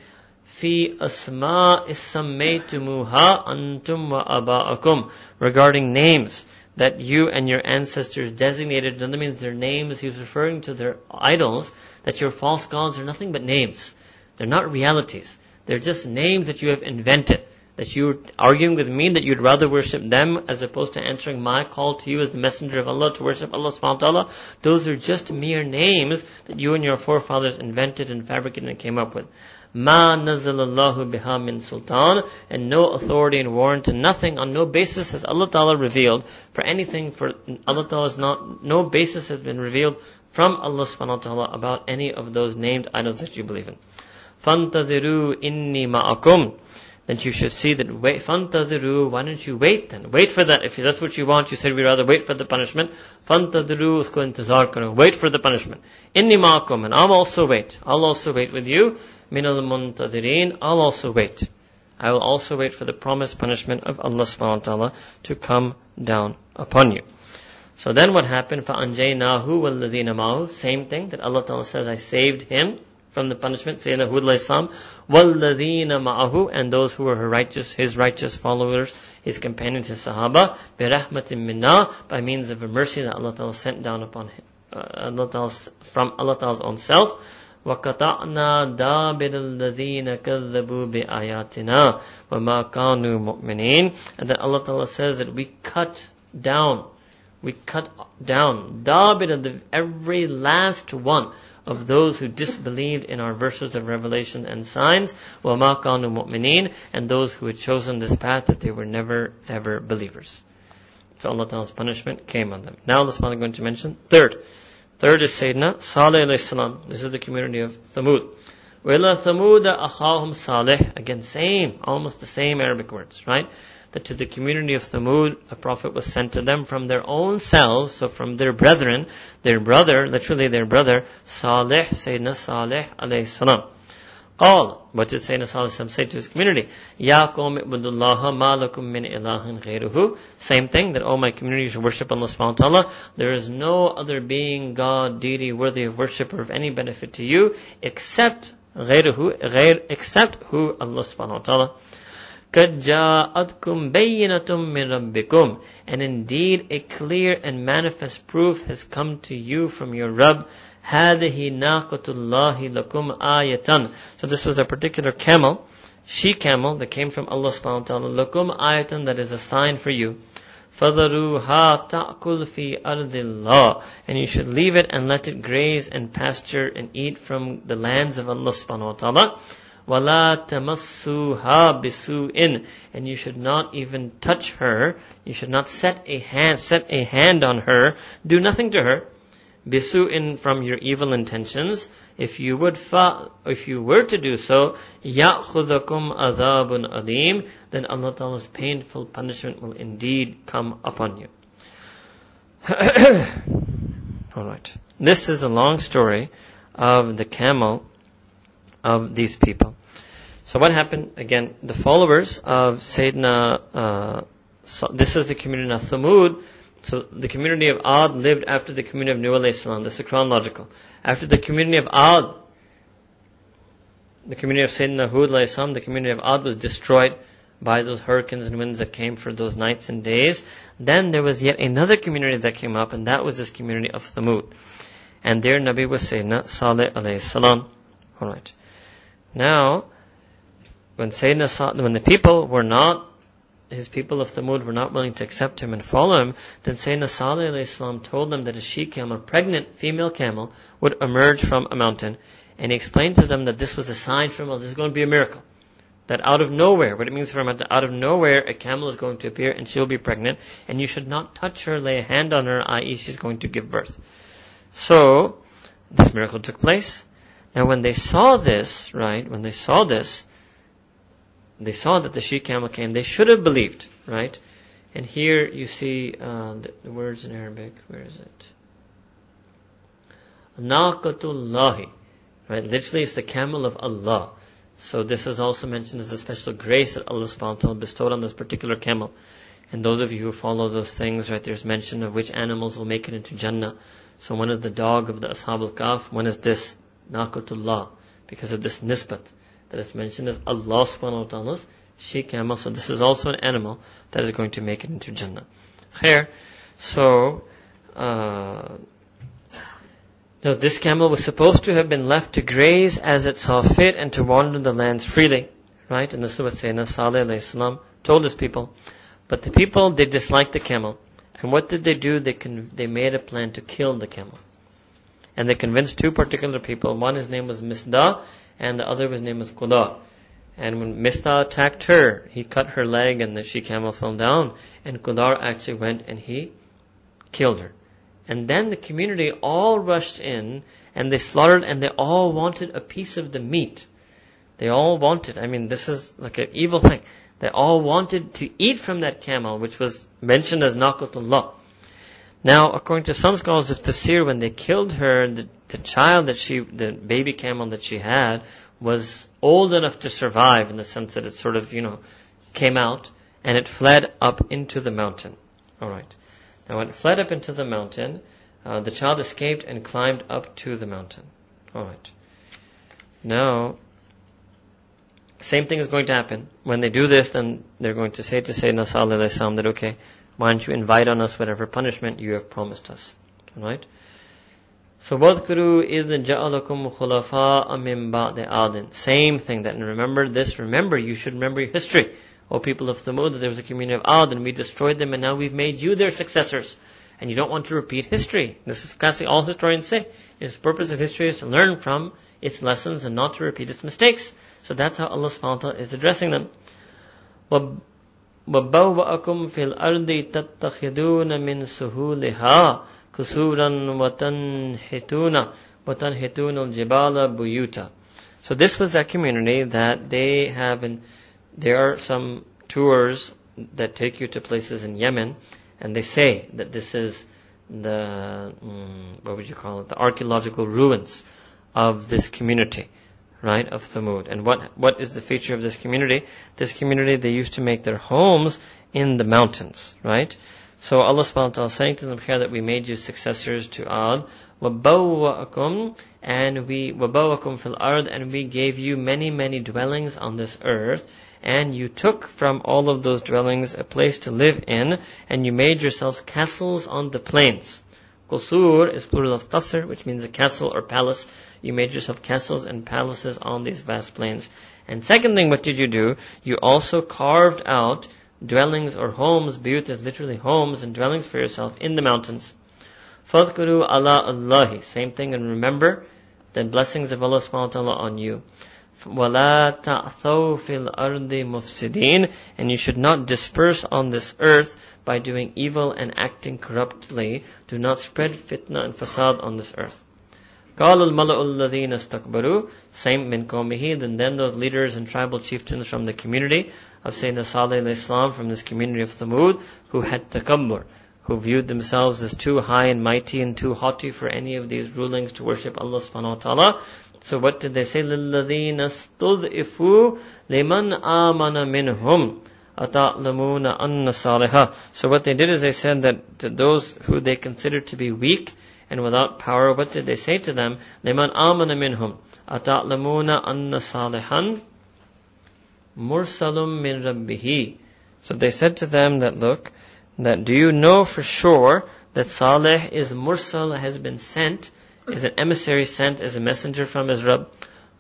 Fi asma sammaytumuha antum wa aba'akum regarding names that you and your ancestors designated. And that means their names. He was referring to their idols. That your false gods are nothing but names. They're not realities. They're just names that you have invented. That you're arguing with me that you'd rather worship them as opposed to answering my call to you as the messenger of Allah to worship Allah subhanahu wa ta'ala. Those are just mere names that you and your forefathers invented and fabricated and came up with. Ma nazalallahu biha min sultan, and no authority and warrant and nothing on no basis has Allah Ta'ala revealed for anything for Allah Ta'ala is not, no basis has been revealed from Allah subhanahu wa ta'ala about any of those named idols that you believe in. Fantadiru inni ma'akum. Then you should see that wait, fantadiru, why don't you wait then? Wait for that. If that's what you want, you said we rather wait for the punishment. Fantadiru, usko intizar. Wait for the punishment. Inni ma'akum, and I'll also wait. I'll also wait with you minal muntadirin, I'll also wait. I will also wait for the promised punishment of Allah subhanahu wa ta'ala to come down upon you. So then what happened? فَأَنْجَيْنَاهُ وَالَّذِينَ مَعَهُ Same thing that Allah Ta'ala says, I saved him from the punishment, Sayyidina Hud salam, وَالَّذِينَ مَعَهُ And those who were her righteous, his righteous followers, his companions, his sahaba, بِرَحْمَةٍ مِنَّا By means of a mercy that Allah Ta'ala sent down upon him, uh, Allah Ta'ala, from Allah Ta'ala's own self, وَقَطَعْنَا دَابِرَ الَّذِينَ كَذَّبُوا بِآيَاتِنَا وَمَا كَانُوا مُؤْمِنِينَ And then Allah Ta'ala says that we cut down, we cut down, dabir, the every last one of those who disbelieved in our verses of revelation and signs, وَمَا كَانُوا مُؤْمِنِينَ And those who had chosen this path that they were never ever believers. So Allah Ta'ala's punishment came on them. Now Allah Subhanahu going to mention third. Third is Sayyidina Saleh alayhi salam. This is the community of Thamud. Wila Thamuda akhahum Saleh. Again, same, almost the same Arabic words, right? That to the community of Thamud, a prophet was sent to them from their own selves, so from their brethren, their brother, literally their brother, Saleh, Sayyidina Saleh alayhi salam. قال, what did Sayyidina Salih say to his community? Ya qawm ibudullah ma lakum min ilahin ghayruhu. Same thing, that all my community should worship Allah subhanahu wa ta'ala. There is no other being, God, deity, worthy of worship or of any benefit to you, except غيره, غير, except who? Allah subhanahu wa ta'ala. قد جاءتكم بينة من ربكم and indeed a clear and manifest proof has come to you from your Rabb هذه ناقة الله لكم آية So this was a particular camel, she camel that came from Allah subhanahu wa ta'ala. لكم آية that is a sign for you. فَذَرُوهَا تَأْكُلْ فِي أَرْضِ اللَّهِ And you should leave it and let it graze and pasture and eat from the lands of Allah subhanahu wa ta'ala. وَلَا تَمَسُّوهَا بِسُوءٍ And you should not even touch her. You should not set a hand, set a hand on her. Do nothing to her bisu'in from your evil intentions, if you would fa, if you were to do so, ya'khudhakum adhabun alim, then Allah Ta'ala's painful punishment will indeed come upon you. Alright. This is a long story of the camel of these people. So what happened? Again, the followers of Sayyidina, uh, this is the community of Thamud, so the community of Ad lived after the community of Nuh alayhi salam. This is chronological. After the community of Ad, the community of Sayyidina Hud alayhi salam, the community of Ad was destroyed by those hurricanes and winds that came for those nights and days. Then there was yet another community that came up, and that was this community of Thamud. And their Nabi was Sayyidina Saleh alayhi salam. Alright. Now, when Sayyidina when the people were not his people of Thamud were not willing to accept him and follow him, then Sayyidina Salih Islam told them that a she camel, a pregnant female camel, would emerge from a mountain. And he explained to them that this was a sign from Allah. This is going to be a miracle. That out of nowhere, what it means from out of nowhere, a camel is going to appear and she'll be pregnant, and you should not touch her, lay a hand on her, i.e. she's going to give birth. So, this miracle took place. Now when they saw this, right, when they saw this, they saw that the she camel came, they should have believed, right? And here you see uh, the, the, words in Arabic. Where is it? Naqatullahi. Right? Literally, it's the camel of Allah. So this is also mentioned as a special grace that Allah subhanahu wa ta'ala bestowed on this particular camel. And those of you who follow those things, right, there's mention of which animals will make it into Jannah. So one is the dog of the Ashab al-Kahf, one is this, Naqatullah, because of this nisbat that is mentioned as Allah subhanahu wa ta'ala's she camel. So this is also an animal that is going to make it into Jannah. Here, so, uh, no, this camel was supposed to have been left to graze as it saw fit and to wander the lands freely. Right? And this is what Sayyidina alayhi salam told his people. But the people, they disliked the camel. And what did they do? They, con- they made a plan to kill the camel. And they convinced two particular people. One, his name was Misdah, and the other was name was Qudar. And when Mista attacked her, he cut her leg and the she camel fell down. And Qudar actually went and he killed her. And then the community all rushed in and they slaughtered and they all wanted a piece of the meat. They all wanted, I mean, this is like an evil thing. They all wanted to eat from that camel, which was mentioned as Naqatullah. Now, according to some scholars of tafsir, when they killed her, the, the child that she, the baby camel that she had, was old enough to survive in the sense that it sort of, you know, came out and it fled up into the mountain. Alright. Now when it fled up into the mountain, uh, the child escaped and climbed up to the mountain. Alright. Now, same thing is going to happen. When they do this, then they're going to say to Sayyidina Salih that, okay, why don't you invite on us whatever punishment you have promised us. Alright? So وَذْكُرُوا إِذْ جَعَلَكُمْ خُلَفَاءَ مِنْ بَعْدِ عَادٍ Same thing that, and remember this, remember, you should remember your history. O people of Thamud, that there was a community of Ad, and we destroyed them, and now we've made you their successors. And you don't want to repeat history. This is classically all historians say. Its purpose of history is to learn from its lessons and not to repeat its mistakes. So that's how Allah subhanahu wa ta'ala is addressing them. وَبَوَّأَكُمْ فِي الْأَرْضِ تَتَّخِذُونَ مِنْ سُهُولِهَا كُسُورًا وَتَنْحِتُونَ وَتَنْحِتُونَ الْجِبَالَ بُيُوتًا So this was that community that they have in, there are some tours that take you to places in Yemen, and they say that this is the, mm, what would you call it, the archaeological ruins of this community right, of Thamud. And what, what is the feature of this community? This community, they used to make their homes in the mountains, right? So Allah subhanahu wa ta'ala is saying to them here that we made you successors to Ad, وَبَوَّأَكُمْ and we وَبَوَّأَكُمْ fil ard and we gave you many, many dwellings on this earth, and you took from all of those dwellings a place to live in, and you made yourselves castles on the plains. Qusur is plural of qasr, which means a castle or palace. You made yourself castles and palaces on these vast plains. And second thing, what did you do? You also carved out dwellings or homes, buyut is literally homes and dwellings for yourself in the mountains. Fadhkuru ala Allahi. Same thing and remember the blessings of Allah subhanahu wa ta'ala on you. وَلَا تَعْثَوْا فِي الْأَرْضِ مُفْسِدِينَ And you should not disperse on this earth by doing evil and acting corruptly. Do not spread fitna and fasad on this earth. قال الملأ الذين استكبروا same min qawmihi then then those leaders and tribal chieftains from the community of Sayyidina Salih Islam from this community of Thamud who had takabbur who viewed themselves as too high and mighty and too haughty for any of these rulings to worship Allah subhanahu wa ta'ala. So what did they say? لِلَّذِينَ اسْتُضْعِفُوا لِمَنْ آمَنَ مِنْهُمْ أَتَعْلَمُونَ أَنَّ صَالِحًا So what they did is they said that to those who they considered to be weak, and without power, what did they say to them? لِمَنْ آمَنَ مِنْهُمْ أَتَعْلَمُونَ أَنَّ صَالِحًا مُرْسَلٌ مِّن رَبِّهِ So they said to them that, look, that do you know for sure that Saleh is mursal, has been sent, is an emissary sent as a messenger from his Rabb?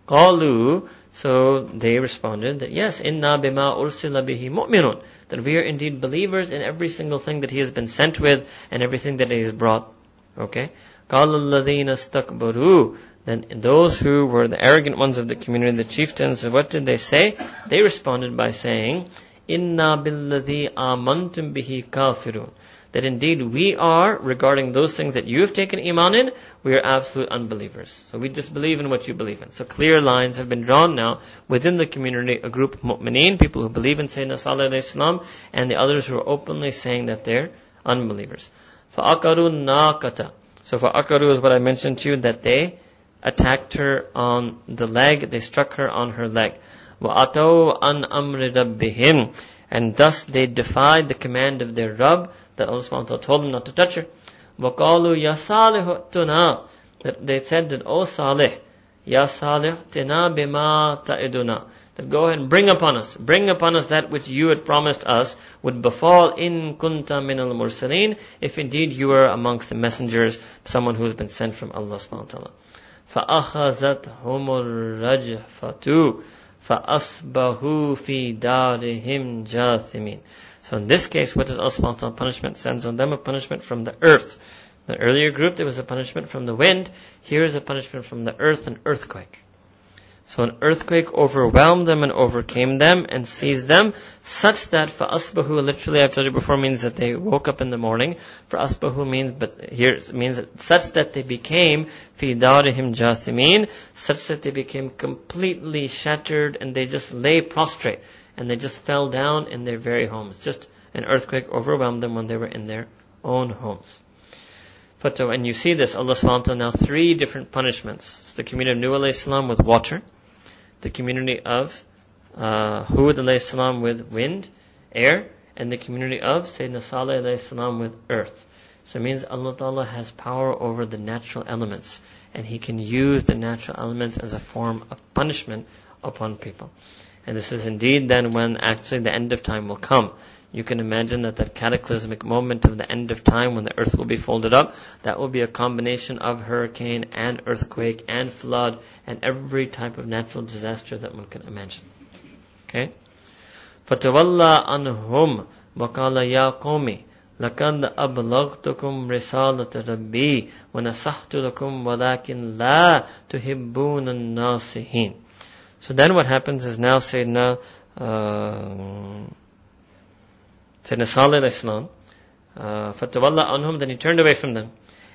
قالوا so they responded that yes, inna bima ursila bihi mu'minun. That we are indeed believers in every single thing that he has been sent with and everything that he has brought. Okay? قَالَ الَّذِينَ اسْتَكْبَرُوا Then those who were the arrogant ones of the community, the chieftains, what did they say? They responded by saying, إِنَّا بِالَّذِي آمَنْتُمْ بِهِ كَافِرُونَ that indeed we are, regarding those things that you have taken iman in, we are absolute unbelievers. So we disbelieve in what you believe in. So clear lines have been drawn now within the community, a group of mu'mineen, people who believe in Sayyidina Salih Islam, and the others who are openly saying that they're unbelievers. فَأَقَرُوا النَّاقَةَ So فَأَقَرُوا is what I mentioned to you, that they attacked her on the leg, they struck her on her leg. وَأَتَوْا أَنْ أَمْرِ رَبِّهِمْ And thus they defied the command of their Rabb, that Allah subhanahu told them not to touch her. وَقَالُوا يَا صَالِحُ تُنَا That they said that, O Salih, Ya Salih, tina bima ta'iduna that go ahead and bring upon us, bring upon us that which you had promised us would befall in kunta min al mursaleen, if indeed you are amongst the messengers, someone who has been sent from Allah subhanahu wa ta'ala. فَأَخَذَتْهُمُ الرَّجْفَةُ فَأَصْبَهُوا فِي دَارِهِمْ جَاثِمِينَ So in this case, what does Allah subhanahu wa ta'ala punishment? Sends on them a punishment from the earth. The earlier group, there was a punishment from the wind. Here is a punishment from the earth, an earthquake. So an earthquake overwhelmed them and overcame them and seized them, such that for asbahu, literally I've told you before, means that they woke up in the morning. For asbahu means, but here means that such that they became fi darihim jasimin, such that they became completely shattered and they just lay prostrate and they just fell down in their very homes. Just an earthquake overwhelmed them when they were in their own homes. But uh, when you see this, Allah subhanahu wa ta'ala now three different punishments. It's the community of Nuh alayhi salam with water the community of uh, Hud salam with wind, air, and the community of Sayyidina Salih salam with earth. So it means Allah Ta'ala has power over the natural elements and He can use the natural elements as a form of punishment upon people. And this is indeed then when actually the end of time will come You can imagine that that cataclysmic moment of the end of time when the earth will be folded up, that will be a combination of hurricane and earthquake and flood and every type of natural disaster that one can imagine. Okay? فَتَوَلَّى عَنْهُمْ وَقَالَ يَا قَوْمِ لَقَدْ أَبْلَغْتُكُمْ رِسَالَةَ رَبِّي وَنَصَحْتُ لَكُمْ وَلَكِنْ لَا تُحِبُّونَ النَّاصِحِينَ So then what happens is now Sayyidina, uh, Sayyidina Salih Islam, uh, anhum, then he turned away from them.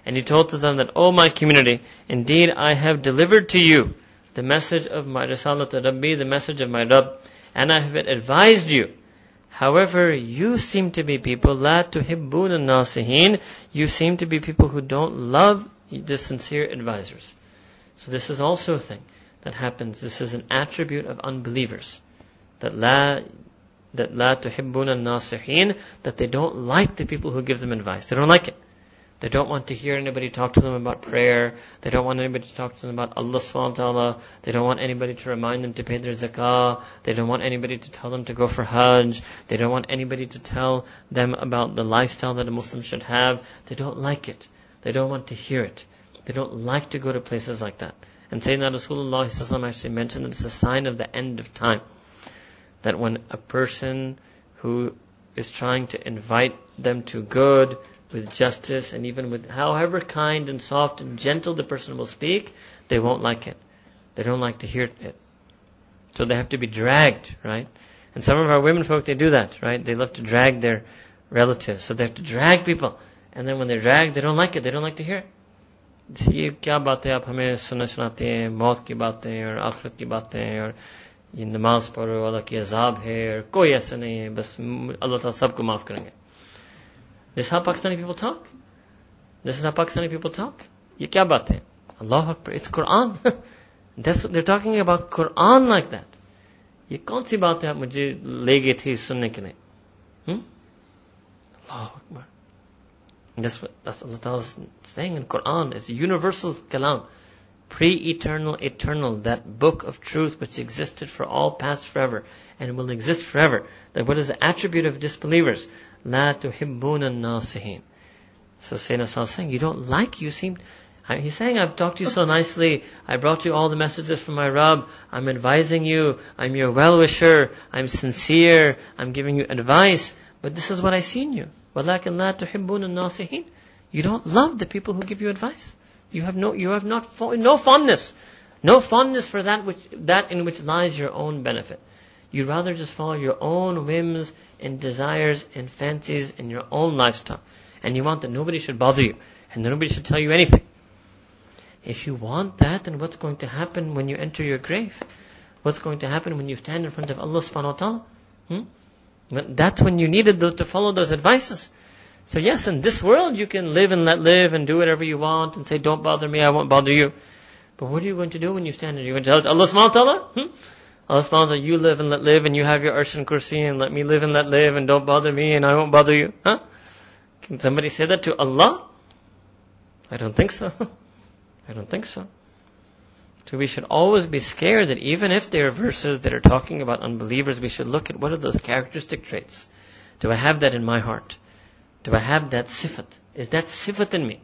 And he told to them that, O my community, indeed I have delivered to you the message of my Risalat Rabbi, the message of my Rabb, and I have advised you. However, you seem to be people, la tuhibbun nasihin, you seem to be people who don't love the sincere advisors. So this is also a thing that happens. This is an attribute of unbelievers. That la that la tuhibbun nasihin that they don't like the people who give them advice. They don't like it. They don't want to hear anybody talk to them about prayer. They don't want anybody to talk to them about Allah subhanahu wa ta'ala. They don't want anybody to remind them to pay their zakah. They don't want anybody to tell them to go for hajj. They don't want anybody to tell them about the lifestyle that a Muslim should have. They don't like it. They don't want to hear it. They don't like to go to places like that. And Sayyidina Rasulullah actually mentioned that it's a sign of the end of time That when a person who is trying to invite them to good, with justice and even with however kind and soft and gentle the person will speak, they won't like it. They don't like to hear it. So they have to be dragged, right? And some of our women folk, they do that, right? They love to drag their relatives. So they have to drag people. And then when they're dragged, they don't like it. They don't like to hear it. ये क्या बातें आप हमें सुनना सुनाते हैं मौत की बातें और आखिरत की बातें और یہ نماز پڑھو، اللہ کی عذاب ہے، اور کوئی ایسا نہیں ہے، بس اللہ تعالیٰ سب کو معاف کریں گے۔ جیسا پاکستانی پیپل ٹاک دس پاکستانی پیپل ٹاک یہ کیا بات ہے؟ اللہ اکبر اٹس قرآن ٹاکنگ اباؤٹ قرآن لائک دیٹ یہ کون سی بات ہے آپ مجھے لے گئے تھے سننے کے لیے؟ اللہ اکبر. اللہ تعالیٰ قرآن از یونیورسل کلام. in Quran. It's universal kalam. Pre-eternal, eternal, that book of truth which existed for all past forever and will exist forever. That what is the attribute of disbelievers? La tuhibbuna nasihin. So Sayyidina is saying, you don't like, you seem, he's saying, I've talked to you so nicely, I brought you all the messages from my Rabb, I'm advising you, I'm your well-wisher, I'm sincere, I'm giving you advice, but this is what I seen you. وَلَكِنْ لَا تُحِبُّونَ النَّاصِحِينَ You don't love the people who give you advice. You have no, you have not, no fondness. No fondness for that which, that in which lies your own benefit. You'd rather just follow your own whims and desires and fancies and your own lifestyle. And you want that nobody should bother you and nobody should tell you anything. If you want that, then what's going to happen when you enter your grave? What's going to happen when you stand in front of Allah subhanahu wa ta'ala? Hmm? That's when you needed to follow those advices. So yes, in this world you can live and let live and do whatever you want and say, don't bother me, I won't bother you. But what are you going to do when you stand there? You're going to tell Allah subhanahu wa ta'ala? Hmm? Allah subhanahu wa you live and let live and you have your arsh and kursi and let me live and let live and don't bother me and I won't bother you. Huh? Can somebody say that to Allah? I don't think so. I don't think so. So we should always be scared that even if there are verses that are talking about unbelievers, we should look at what are those characteristic traits. Do I have that in my heart? Do I have that sifat? Is that sifat in me?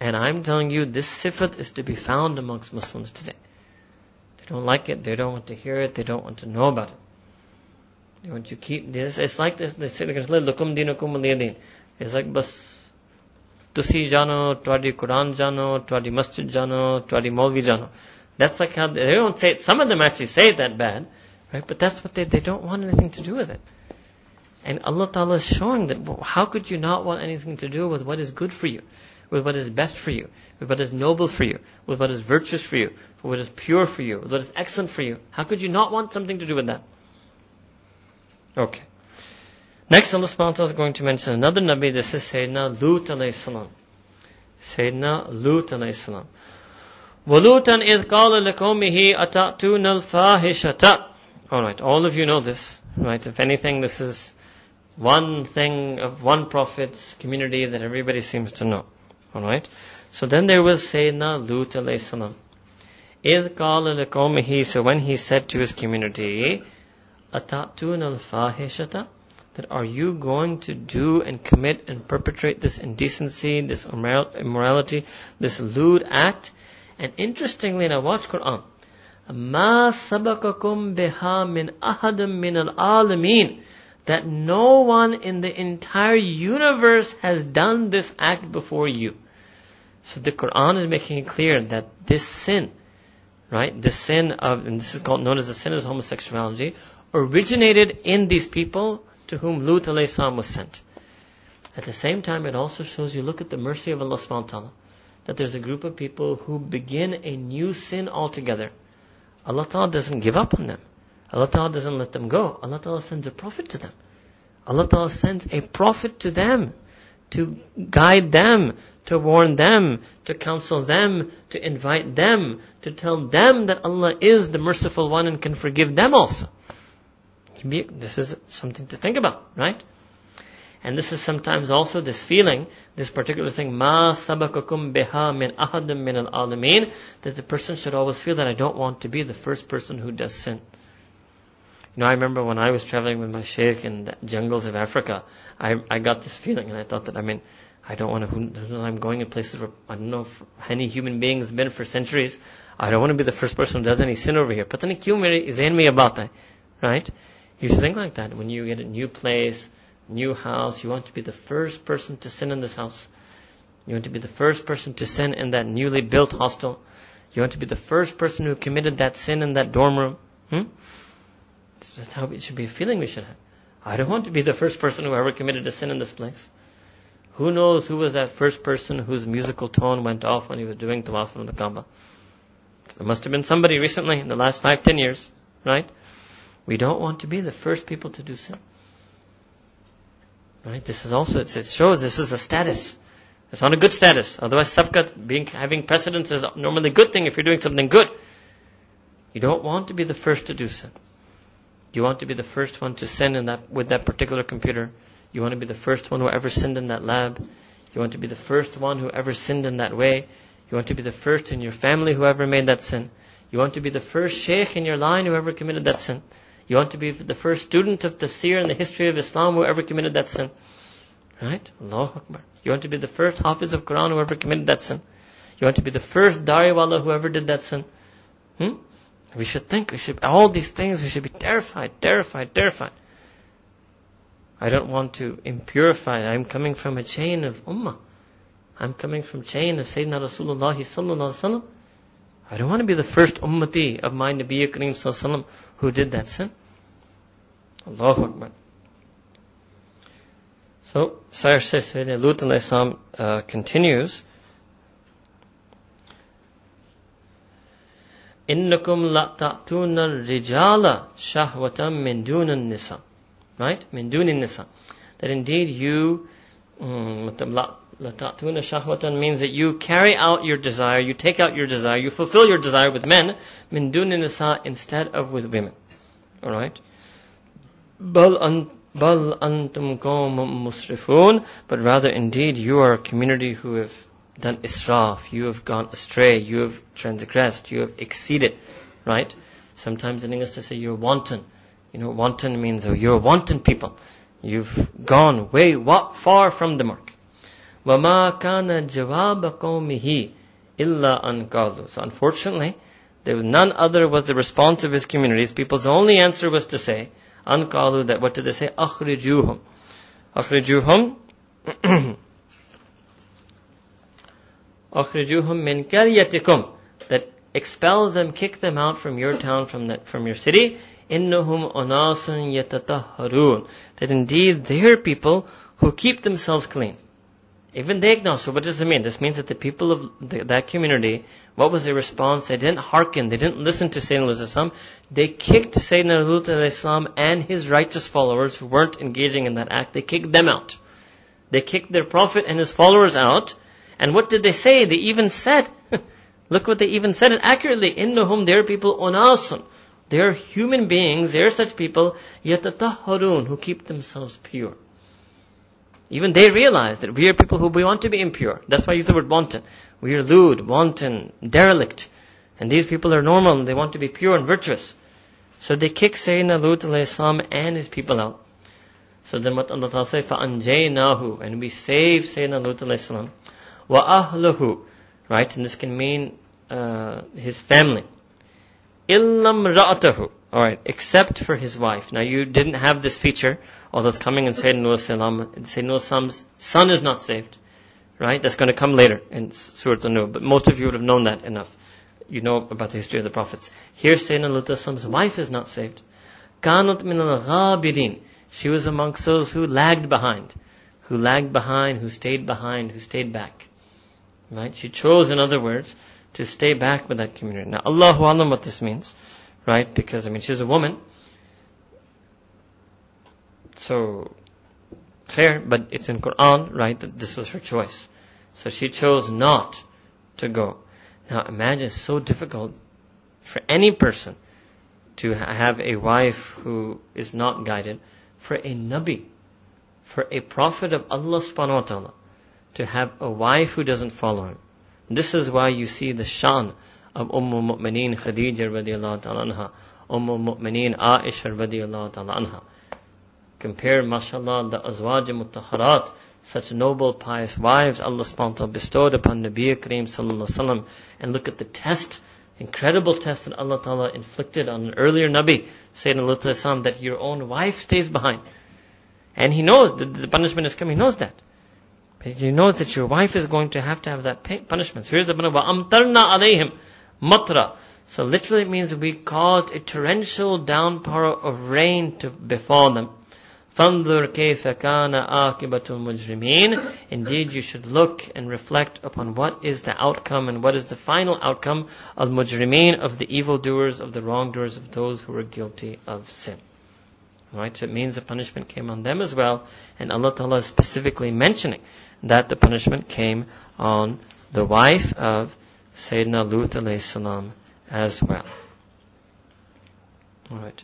And I'm telling you, this sifat is to be found amongst Muslims today. They don't like it. They don't want to hear it. They don't want to know about it. They want you keep this. It's like this. They say, "Lukum dinukum aliyadin." It's like, bas, tusi jano, twadi Quran jano, twadi masjid jano, twadi Maulvi jano. That's like how they, they don't say it. Some of them actually say that bad, right? But that's what they, they don't want anything to do with it. And Allah Ta'ala is showing that how could you not want anything to do with what is good for you? with what is best for you, with what is noble for you, with what is virtuous for you, with what is pure for you, with what is excellent for you. How could you not want something to do with that? Okay. Next, Allah subhanahu wa ta'ala is going to mention another Nabi. This is Sayyidina Lut alayhi salam. Sayyidina Lut alayhi salam. وَلُوتًا إِذْ قَالَ لَقَوْمِهِ أَتَأْتُونَ الْفَاحِشَةَ Alright, all of you know this. Right, if anything, this is one thing of one prophet's community that everybody seems to know. Alright? So then there was Sayyidina Lut alayhi salam. إِذْ قَالَ لِقَوْمِهِ So when he said to his community, أَتَأْتُونَ الْفَاحِشَةَ That are you going to do and commit and perpetrate this indecency, this immorality, this lewd act? And interestingly, now watch Quran. مَا سَبَقَكُمْ بِهَا مِنْ أَحَدٍ مِنَ الْعَالَمِينَ that no one in the entire universe has done this act before you. So the Quran is making it clear that this sin, right, the sin of, and this is called, known as the sin of homosexuality, originated in these people to whom Lut salam was sent. At the same time, it also shows you, look at the mercy of Allah subhanahu wa ta'ala, that there's a group of people who begin a new sin altogether. Allah ta'ala doesn't give up on them. Allah ta'ala doesn't let them go. Allah ta'ala sends a prophet to them. Allah ta'ala sends a prophet to them to guide them, to warn them, to counsel them, to invite them, to tell them that Allah is the merciful one and can forgive them also. This is something to think about, right? And this is sometimes also this feeling, this particular thing, ma sabakakum biha min ahadim min al alamin, that the person should always feel that I don't want to be the first person who does sin. You know, I remember when I was traveling with my sheikh in the jungles of Africa, I, I got this feeling and I thought that, I mean, I don't want to, I'm going in places where I don't know if any human being has been for centuries. I don't want to be the first person who does any sin over here. But then mere zain mein about that, right? You should think like that. When you get a new place, new house, you want to be the first person to sin in this house. You want to be the first person to sin in that newly built hostel. You want to be the first person who committed that sin in that dorm room. Hmm? That's how it should be a feeling we should have. I don't want to be the first person who ever committed a sin in this place. Who knows who was that first person whose musical tone went off when he was doing tawaf on the Kaaba? There must have been somebody recently in the last five, ten years, right? We don't want to be the first people to do sin. Right? This is also, it shows this is a status. It's not a good status. Otherwise, sabqat, being, having precedence is normally a good thing if you're doing something good. You don't want to be the first to do sin. You want to be the first one to sin in that, with that particular computer. You want to be the first one who ever sinned in that lab. You want to be the first one who ever sinned in that way. You want to be the first in your family who ever made that sin. You want to be the first sheikh in your line who ever committed that sin. You want to be the first student of tafsir in the history of Islam who ever committed that sin. Right? Allahu Akbar. You want to be the first hafiz of Quran who ever committed that sin. You want to be the first dariwala who ever did that sin. Hmm? We should think, we should, all these things, we should be terrified, terrified, terrified. I don't want to impurify. I'm coming from a chain of ummah. I'm coming from chain of Sayyidina Rasulullah sallallahu alaihi wasallam. I don't want to be the first ummati of my Nabi Kareem sallallahu who did that sin. Allahu Akbar. So, Sire Sayyidina Lut uh, continues, إنكم لا تأتون الرجال شهوة من دون النساء right من دون النساء that indeed you لا تأتون شهوة means that you carry out your desire you take out your desire you fulfill your desire with men من دون النساء instead of with women alright بل أن بل أنتم قوم مسرفون but rather indeed you are a community who have done israf, you have gone astray, you have transgressed, you have exceeded, right? Sometimes in English they say you're wanton. You know, wanton means oh, you're wanton people. You've gone way what, far from the mark. وَمَا كَانَ جَوَابَ قَوْمِهِ إِلَّا أَنْ قَالُوا So unfortunately, there was none other was the response of his communities. People's only answer was to say, أَنْ that what did they say? أَخْرِجُوهُمْ أَخْرِجُوهُمْ أخرجوهم من قريتكم that expel them, kick them out from your town, from that, from your city. إنهم أناس يتطهرون that indeed they are people who keep themselves clean. Even they acknowledge. So what does it mean? This means that the people of the, that community, what was their response? They didn't hearken. They didn't listen to Sayyidina Islam. They kicked Sayyidina Lut Islam and his righteous followers who weren't engaging in that act. They kicked them out. They kicked their prophet and his followers out. And what did they say? They even said, look what they even said, and accurately, innahum, they are people unasun. They are human beings, they are such people, yatatahharun, who keep themselves pure. Even they realize that we are people who we want to be impure. That's why I use the word wanton. We are lewd, wanton, derelict. And these people are normal and they want to be pure and virtuous. So they kick Sayyidina Lut salam and his people out. So then what Allah Ta'ala say, فَأَنْجَيْنَاهُ And we save Sayyidina Lut salam. wa ahluhu, right? And this can mean uh, his family. Illam ra'atahu, alright, except for his wife. Now you didn't have this feature, although it's coming in Sayyidina Salam, Sayyidina Salam's son is not saved, right? That's going to come later in Surah An-Nur, but most of you would have known that enough. You know about the history of the prophets. Here Sayyidina Salam's wife is not saved. Kanut min al She was amongst those who lagged behind, who lagged behind, who stayed behind, who stayed back. Right? She chose, in other words, to stay back with that community. Now, Allahu Alam what this means right? Because, I mean, she's a woman. So, clear, but it's in Quran, right, that this was her choice. So she chose not to go. Now imagine it's so difficult for any person to have a wife who is not guided, for a Nabi, for a Prophet of Allah subhanahu wa ta'ala, to have a wife who doesn't follow him. This is why you see the shan of Umm Mu'mineen Khadija radiallahu ta'ala anha, Umm Mu'mineen Aisha radiallahu ta'ala anha. Compare, mashallah, the Azwaj Mutahharat, such noble, pious wives Allah subhanahu wa taala bestowed upon Nabi Kareem sallallahu wasallam, and look at the test, incredible test that Allah ta'ala inflicted on an earlier Nabi, Sayyidina Lut that your own wife stays behind. And he knows that the punishment is coming, he knows that. He knows that your wife is going to have to have that punishment. So here's the punishment. وَأَمْتَرْنَا عَلَيْهِمْ Matra. So literally it means we caused a torrential downpour of rain to befall them. فَانظُرْ كَيْفَ كَانَ آكِبَةُ الْمُجْرِمِينَ Indeed, you should look and reflect upon what is the outcome and what is the final outcome of mujrimeen, of the evildoers, of the wrongdoers, of those who were guilty of sin. Right? So it means the punishment came on them as well, and Allah Ta'ala is specifically mentioning that the punishment came on the wife of Sayyidina Lut salam as well. Alright.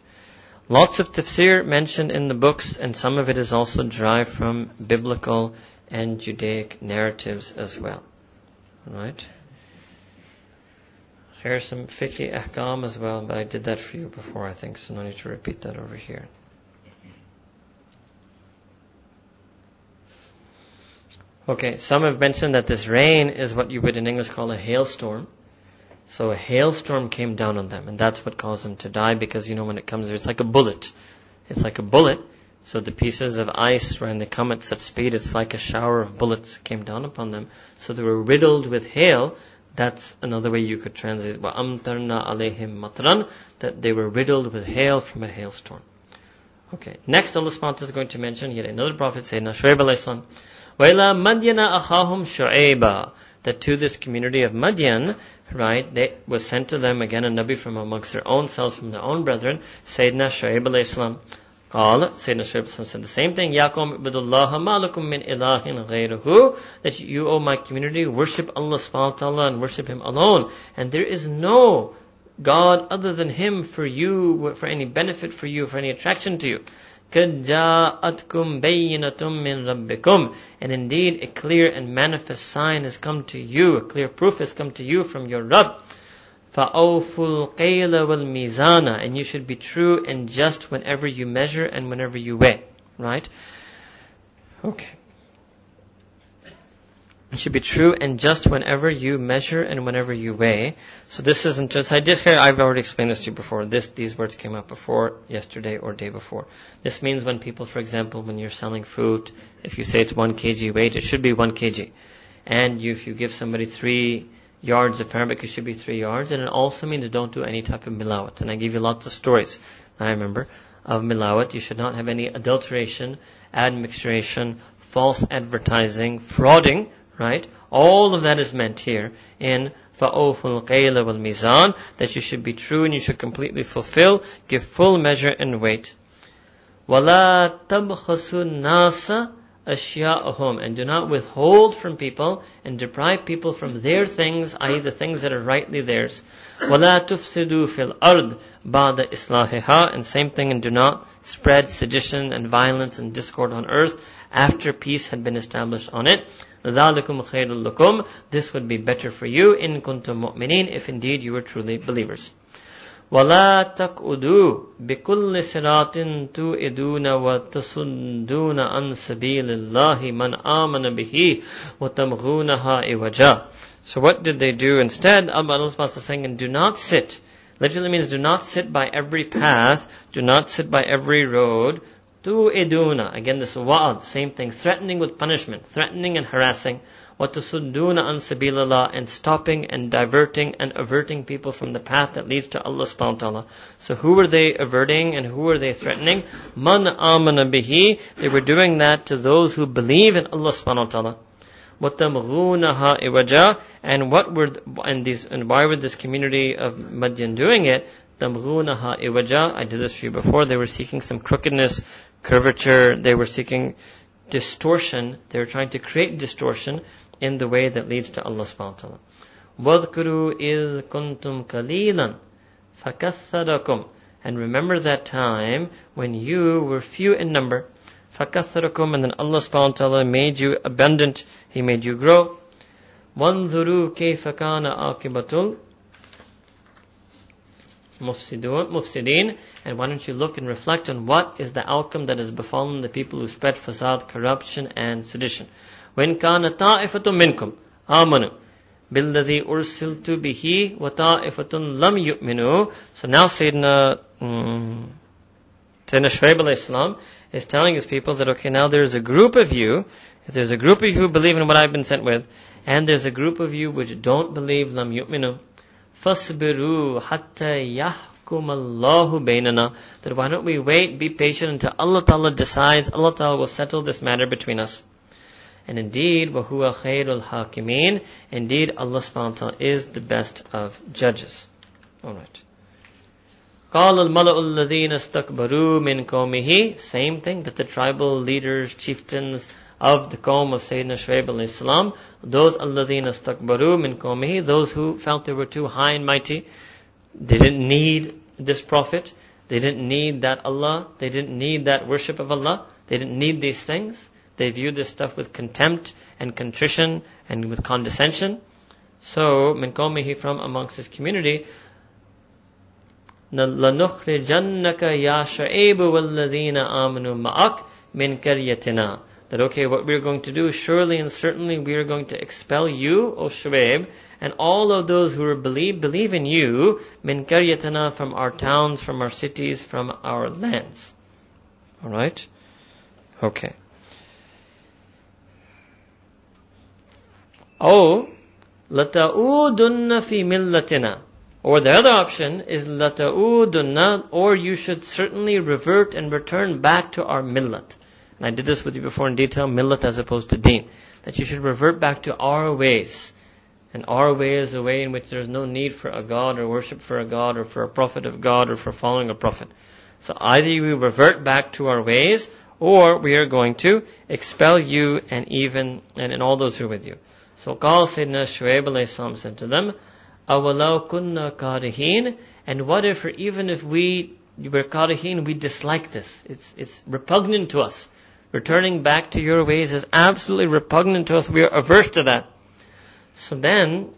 Lots of tafsir mentioned in the books, and some of it is also derived from biblical and Judaic narratives as well. Alright. Here's some fiqh ahkam as well, but I did that for you before, I think, so no need to repeat that over here. Okay, some have mentioned that this rain is what you would in English call a hailstorm. So a hailstorm came down on them, and that's what caused them to die because you know when it comes, it's like a bullet. It's like a bullet. So the pieces of ice when they come at such speed, it's like a shower of bullets came down upon them. So they were riddled with hail. That's another way you could translate wa amtarna alayhim matran that they were riddled with hail from a hailstorm. Okay. Next, Allah Subhanahu is going to mention yet another prophet, Sayyidina Shuaib alayhi Ahahum Shu'aiba. That to this community of Madian, right, they was sent to them again a Nabi from amongst their own selves, from their own brethren, Sayyidina Shu'aib alayhi salam. Qala, Sayyidina Shu'aib said the same thing, Yakum ibadullah malakum min ilahin ghayruhu, that you, O my community, worship Allah subhanahu wa ta'ala and worship Him alone. And there is no God other than Him for you, for any benefit for you, for any attraction to you. قَدْ جَاءَتْكُمْ بَيِّنَةٌ مِّن رَبِّكُمْ And indeed, a clear and manifest sign has come to you, a clear proof has come to you from your Rabb. فَأَوْفُوا الْقَيْلَ وَالْمِيزَانَ And you should be true and just whenever you measure and whenever you weigh. Right? Okay. It should be true and just whenever you measure and whenever you weigh. So this isn't just, I did here, I've already explained this to you before. This, these words came up before, yesterday or day before. This means when people, for example, when you're selling fruit, if you say it's one kg weight, it should be one kg. And you, if you give somebody three yards of Arabic, it should be three yards. And it also means don't do any type of milawat. And I give you lots of stories, I remember, of milawat. You should not have any adulteration, admixturation, false advertising, frauding, right? All of that is meant here in فَأَوْفُ الْقَيْلَ وَالْمِيزَانِ that you should be true and you should completely fulfill, give full measure and weight. وَلَا تَبْخَسُ النَّاسَ أَشْيَاءَهُمْ And do not withhold from people and deprive people from their things, i.e. the things that are rightly theirs. وَلَا تُفْسِدُوا فِي الْأَرْضِ بَعْدَ إِصْلَاحِهَا And same thing, and do not spread sedition and violence and discord on earth after peace had been established on it. ذَلِكُمْ خَيْرٌ لَكُمْ This would be better for you in kuntum mu'minin if indeed you were truly believers. وَلَا تَقْعُدُوا بِكُلِّ صِرَاطٍ تُوئِدُونَ وَتَصُدُّونَ عَنْ سَبِيلِ اللَّهِ مَنْ آمَنَ بِهِ وَتَمْغُونَهَا إِوَجَا So what did they do instead? Allah is saying, and do not sit. Literally means do not sit by every path, do not sit by every road. Tu iduna. Again, this wa'ad, same thing. Threatening with punishment, threatening and harassing. Watasuduna an sabilillah and stopping and diverting and averting people from the path that leads to Allah subhanahu wa ta'ala. So who were they averting and who were they threatening? Man amana bihi. They were doing that to those who believe in Allah subhanahu wa ta'ala. وَتَمْغُونَهَا إِوَجَا And what were, and these, and why were this community of Madian doing it? تَمْغُونَهَا إِوَجَا I did this for you before. They were seeking some crookedness, curvature. They were seeking distortion. They were trying to create distortion in the way that leads to Allah subhanahu wa ta'ala. وَذْكُرُوا إِذْ كُنْتُمْ قَلِيلًا فَكَثَّرَكُمْ And remember that time when you were few in number. فَكَثَّرَكُمْ And then Allah subhanahu wa ta'ala made you abundant. He made you grow. وَانْظُرُوا كَيْفَ كَانَ عَاقِبَةُ mufsideen, and why don't you look and reflect on what is the outcome that has befallen the people who spread fasad, corruption, and sedition. وإن كان طائفة منكم آمنوا بالذي أرسلت به وطائفة لم يؤمنوا So now Sayyidina, um, Sayyidina Shuaib al is telling his people that okay now there's a group of you, if there's a group of you who believe in what I've been sent with, and there's a group of you which don't believe lam yu'minu, fasbiru hatta yahkum Allahu bainana. That why don't we wait, be patient until Allah Ta'ala decides, Allah Ta'ala will settle this matter between us. And indeed, وَهُوَ خَيْرُ الْحَاكِمِينَ Indeed, Allah subhanahu wa ta'ala is the best of judges. Alright. قال الملأ الذين استكبروا من قومه Same thing that the tribal leaders, chieftains of the qawm of Sayyidina Shuaib alayhi salam, those الذين استكبروا من قومه, those who felt they were too high and mighty, they didn't need this prophet, they didn't need that Allah, they didn't need that worship of Allah, they didn't need these things. They view this stuff with contempt and contrition and with condescension. So, min qawmihi from amongst his community, لَنُخْرِجَنَّكَ يَا شُعَيْبُ وَالَّذِينَ آمَنُوا مَعَكَ مِنْ كَرْيَتِنَا That okay, what we're going to do, surely and certainly we are going to expel you, O Shuaib, and all of those who believe, believe in you, min karyatina, from our towns, from our cities, from our lands. Alright? Okay. Oh, لَتَعُودُنَّ فِي مِلَّتِنَا or the other option is lata'udunna, or you should certainly revert and return back to our millat. And I did this with you before in detail, millat as opposed to deen. That you should revert back to our ways. And our way is a way in which there is no need for a God or worship for a God or for a prophet of God or for following a prophet. So either we revert back to our ways or we are going to expel you and even, and, and all those who are with you. So Qal Sayyidina Shu'aib said to them, أَوَلَوْ كُنَّا كَارِهِينَ And what if, even if we were karihin, we dislike this. It's, it's repugnant to us. Returning back to your ways is absolutely repugnant to us. We are averse to that. So then,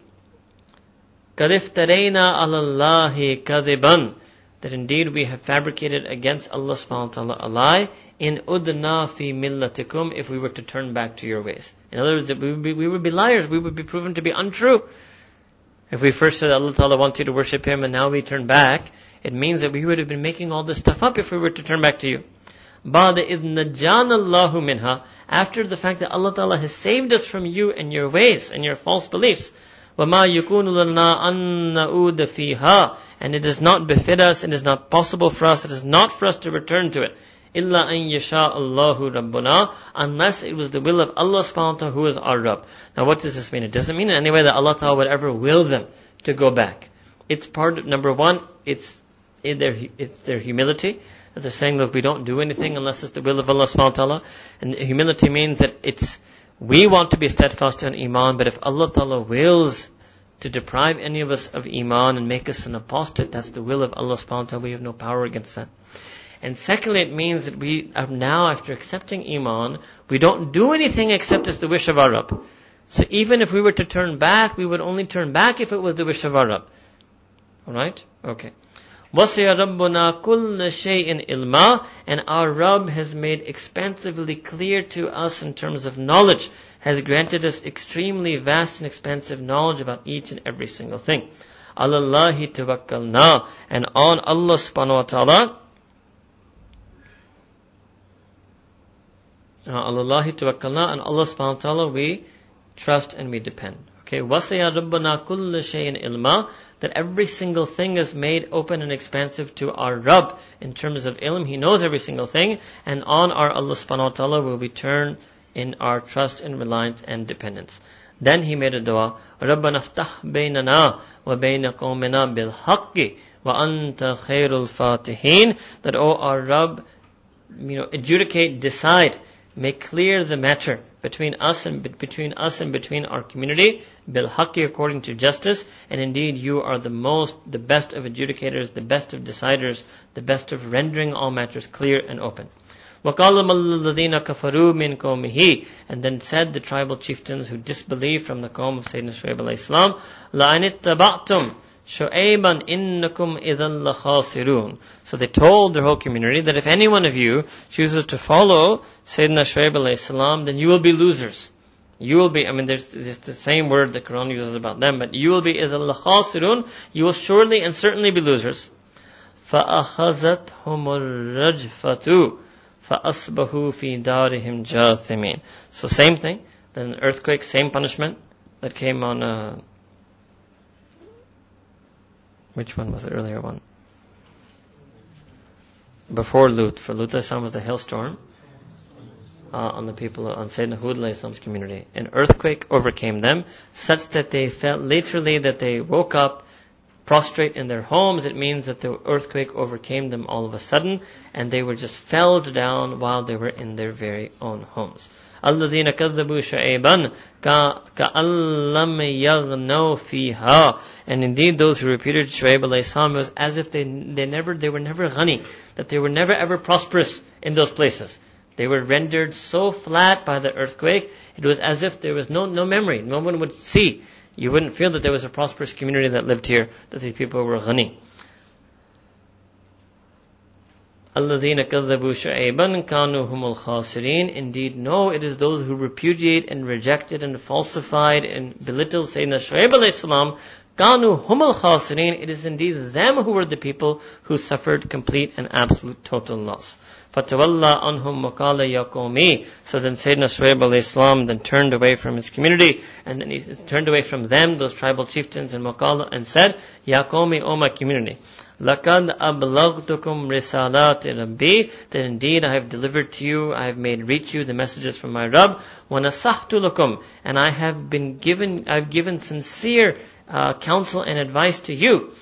كَذِفْتَرَيْنَا عَلَى اللَّهِ كَذِبًا That indeed we have fabricated against Allah subhanahu wa ta'ala a lie in udna fi millatikum if we were to turn back to your ways. In other words, we would, be, we would be liars. We would be proven to be untrue. If we first said Allah Ta'ala wants you to worship Him and now we turn back, it means that we would have been making all this stuff up if we were to turn back to you. After the fact that Allah Ta'ala has saved us from you and your ways and your false beliefs. وَمَا يَكُونُ لَنَا أَن نَعُودَ فِيهَا And it does not befit us, it is not possible for us, it is not for us to return to it illa an yasha Allahu Rabbuna, unless it was the will of Allah subhanahu wa ta'ala who is our Rabb. Now what does this mean? It doesn't mean in any way that Allah ta'ala would ever will them to go back. It's part of, number one, it's their, it's their humility. That they're saying, look, we don't do anything unless it's the will of Allah subhanahu wa ta'ala. And humility means that it's, we want to be steadfast in Iman, but if Allah ta'ala wills to deprive any of us of Iman and make us an apostate, that's the will of Allah subhanahu wa ta'ala. We have no power against that. And secondly, it means that we are now, after accepting Iman, we don't do anything except as the wish of our Rabb. So even if we were to turn back, we would only turn back if it was the wish of our Rabb. Alright? Okay. وَسِيَ رَبُّنَا كُلَّ شَيْءٍ ilma, And our Rabb has made expansively clear to us in terms of knowledge, has granted us extremely vast and expansive knowledge about each and every single thing. Allahi tawakkalna. And on Allah subhanahu wa ta'ala, Allahi tawakkalna, and Allah subhanahu wa ta'ala we trust and we depend. Okay, وَسَيَا رَبَّنَا كُلَّ شَيْءٍ ilma that every single thing is made open and expansive to our Rabb in terms of ilm. He knows every single thing, and on our Allah subhanahu wa ta'ala will we turn in our trust and reliance and dependence. Then he made a dua, رَبَّنَا افتح بَيْنَنَا وَبَيْنَ قَوْمِنَا بِالْحَقِّ وَأَنْتَ خَيْرُ الْفَاتِحِينَ That, O our Rabb, you know, adjudicate, decide, make clear the matter between us and between us and between our community, bil haqqi according to justice, and indeed you are the most, the best of adjudicators, the best of deciders, the best of rendering all matters clear and open. وَقَالَ الَّذِينَ كَفَرُوا مِنْ قَوْمِهِ And then said the tribal chieftains who disbelieved from the qawm of Sayyidina Shu'aib alayhi salam, لَأَنِ اتَّبَعْتُمْ شُعَيْبًا إِنَّكُمْ إِذًا لَخَاسِرُونَ So they told their whole community that if any one of you chooses to follow Sayyidina Shu'aib alayhi salam, then you will be losers. You will be, I mean, there's, there's the same word the Quran uses about them, but you will be إِذًا لَخَاسِرُونَ You will surely and certainly be losers. فَأَخَذَتْهُمُ الرَّجْفَةُ فَأَصْبَحُوا فِي دَارِهِمْ جَاثِمِينَ So same thing, then earthquake, same punishment that came on, uh, which one was the earlier one? Before Lut, for Lut was the hailstorm uh, on the people on Sayyidina Hud community. An earthquake overcame them, such that they felt literally that they woke up prostrate in their homes. It means that the earthquake overcame them all of a sudden, and they were just felled down while they were in their very own homes. الذين كذبوا شعيبا كأن لم يغنوا فيها and indeed those who repeated Shu'aib alayhi salam was as if they, they never, they were never ghani, that they were never ever prosperous in those places. They were rendered so flat by the earthquake, it was as if there was no, no memory. No one would see. You wouldn't feel that there was a prosperous community that lived here, that these people were ghani. الَّذِينَ كَذَّبُوا شُعَيْبًا كَانُوا هُمُ الْخَاسِرِينَ Indeed, no, it is those who repudiate and rejected and falsified and belittled Sayyidina Shu'aib alayhi salam, كَانُوا هُمُ الْخَاسِرِينَ It is indeed them who were the people who suffered complete and absolute total loss. فَتَوَلَّى عَنْهُمْ وَقَالَ يَا قَوْمِي So then Sayyidina Shu'aib alayhi then turned away from his community, and then he turned away from them, those tribal chieftains, and وَقَالَ and said, يَا قَوْمِي O my community, لَقَدْ أَبْلَغْتُكُمْ رِسَالَاتِ رَبِّي That indeed I have delivered to you, I have made reach you the messages from my Rabb, وَنَصَحْتُ لَكُمْ And I have been given, I've given sincere uh, counsel and advice to you.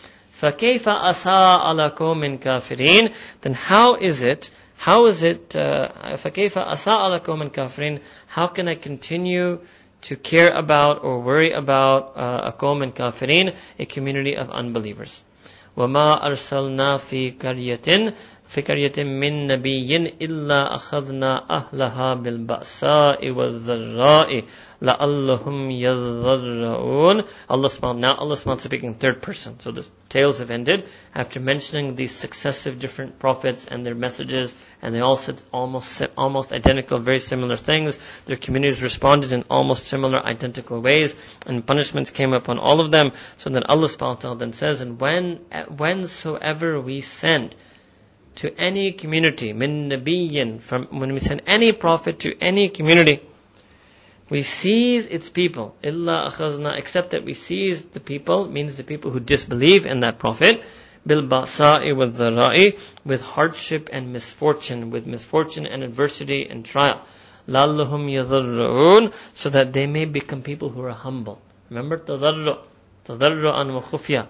فَكَيْفَ أَسَاءَ عَلَى قَوْمٍ كَافِرِينَ Then how is it how is it, فَكَيْفَ أَسَاءَ لَكُمْ كَافِرِينَ How can I continue to care about or worry about uh, a qawm and kafirin, a community of unbelievers? وَمَا أَرْسَلْنَا فِي قَرْيَةٍ في قرية من نبي إلا أخذنا أهلها بالبأساء والضراء لعلهم يضرعون Allah subhanahu now Allah subhanahu speaking third person. So the tales have ended after mentioning these successive different prophets and their messages, and they all said almost almost identical, very similar things. Their communities responded in almost similar, identical ways, and punishments came upon all of them. So then Allah subhanahu then says, and when whensoever we send to any community, min nabiyyin, from when we send any prophet to any community, we seize its people. Illa akhazna, except that we seize the people, means the people who disbelieve in that prophet, bil basa'i with ra'i, with hardship and misfortune, with misfortune and adversity and trial. Lallahum yadharra'un, so that they may become people who are humble. Remember tadarru, tadarru'an wa khufya.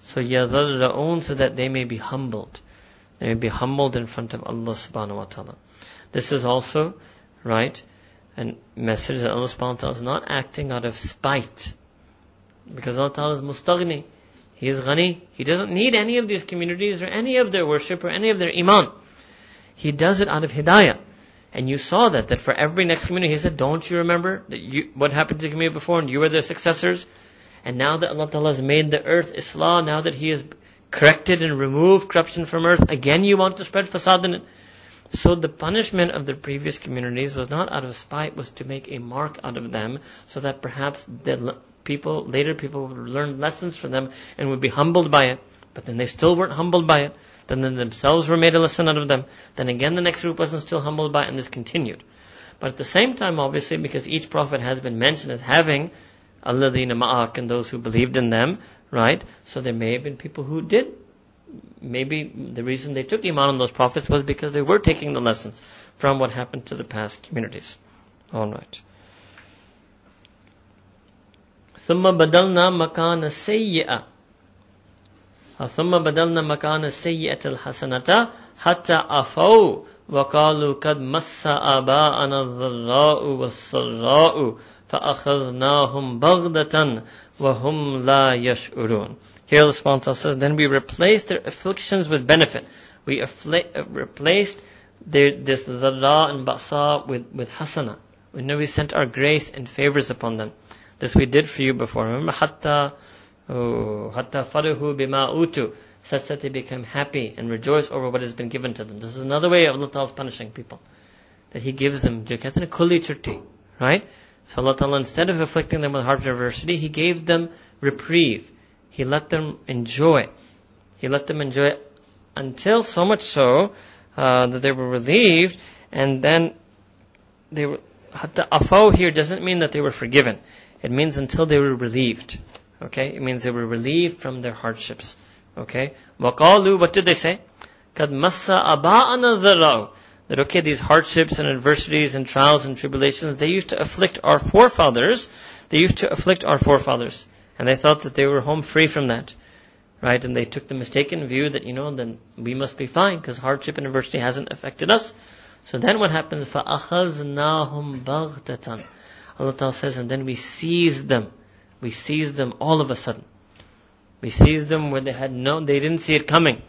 So yadharra'un, so that they may be humbled. They may be humbled in front of Allah subhanahu wa ta'ala. This is also, right, a message that Allah subhanahu wa ta'ala is not acting out of spite. Because Allah ta'ala is mustaghni. He is ghani. He doesn't need any of these communities or any of their worship or any of their iman. He does it out of hidayah. And you saw that, that for every next community, he said, don't you remember that you, what happened to the community before and you were their successors? And now that Allah Ta'ala has made the earth Islah, now that He has corrected and removed corruption from earth, again you want to spread fasad in it. So the punishment of the previous communities was not out of spite, was to make a mark out of them, so that perhaps the people, later people would learn lessons from them and would be humbled by it. But then they still weren't humbled by it. Then they themselves were made a lesson out of them. Then again the next group wasn't still humbled by it and this continued. But at the same time, obviously, because each prophet has been mentioned as having alladhina ma'ak and those who believed in them, right? So there may have been people who did maybe the reason they took iman on those prophets was because they were taking the lessons from what happened to the past communities. Alright. ثم بدلنا مكان السيئة ثم بدلنا مكان السيئة الحسنة حتى أفوا وقالوا قد مس آباءنا الضراء والسراء فأخذناهم بغدة وهم لا يشعرون here the sponsor says, then we replaced their afflictions with benefit. We affli- uh, replaced their, this dharra and basa with, with hasana. We know we sent our grace and favors upon them. This we did for you before. Remember, hatta, oh, hatta farahu bima utu, such that they become happy and rejoice over what has been given to them. This is another way of Allah Ta'ala punishing people. That He gives them, right? So Allah Ta'ala, instead of afflicting them with hard adversity, He gave them reprieve. He let them enjoy. He let them enjoy until so much so uh, that they were relieved, and then they were. Hatta afau here doesn't mean that they were forgiven. It means until they were relieved. Okay, it means they were relieved from their hardships. Okay, waqalu. What did they say? Kad massa. That okay, these hardships and adversities and trials and tribulations, they used to afflict our forefathers. They used to afflict our forefathers. And they thought that they were home free from that. Right? And they took the mistaken view that, you know, then we must be fine because hardship and adversity hasn't affected us. So then what happens? فَأَخَذْنَاهُمْ بَغْتَةً Allah Ta'ala says, and then we seized them. We seized them all of a sudden. We seized them where they had no, they didn't see it coming.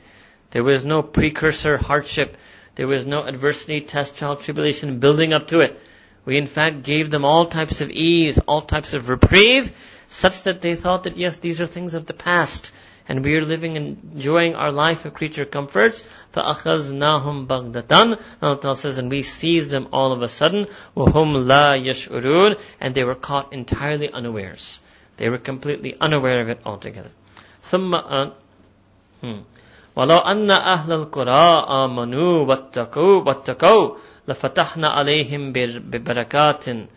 There was no precursor hardship. There was no adversity, test, trial, tribulation building up to it. We in fact gave them all types of ease, all types of reprieve, such that they thought that yes, these are things of the past, and we are living and enjoying our life of creature comforts. فَأَخَذْنَاهُمْ بَغْدَةً Allah says, and we seized them all of a sudden, وَهُمْ لَا يَشْعُرُونَ And they were caught entirely unawares. They were completely unaware of it altogether. ثُمَّ أَن hmm. وَلَوْ أَنَّ أَهْلَ الْقُرَىٰ آمَنُوا وَاتَّقُوا وَاتَّقُوا لَفَتَحْنَا عَلَيْهِمْ بِبَرَكَاتٍ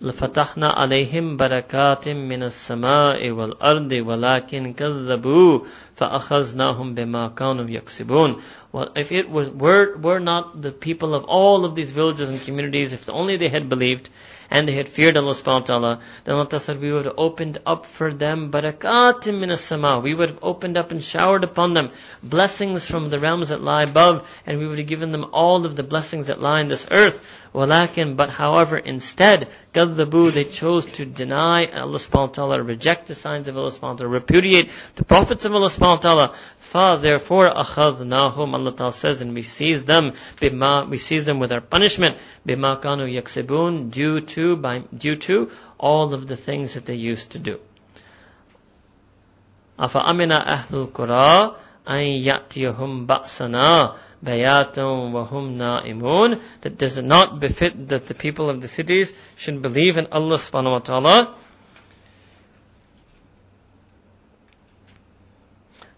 لفتحنا عليهم بركات من السماء والأرض ولكن كذبوا فأخذناهم بما كانوا يكسبون Well, if it was, were, were not the people of all of these villages and communities, if only they had believed, and they had feared Allah subhanahu wa ta'ala, then Allah said we would have opened up for them barakatim min sama We would have opened up and showered upon them blessings from the realms that lie above, and we would have given them all of the blessings that lie in this earth. Walakin, but however, instead, gaddabu, they chose to deny Allah subhanahu wa ta'ala, reject the signs of Allah subhanahu wa ta'ala, repudiate the prophets of Allah subhanahu wa ta'ala. Fa, therefore, akhadnahum, Allah ta'ala says, and we seize them, bima, we seize them with our punishment, bima kanu yaksibun, due to, by, due to all of the things that they used to do. Afa amina ahlul qura, an ya'tiyahum ba'sana, bayatan wa hum na'imun, that does not befit that the people of the cities should believe in Allah subhanahu wa ta'ala,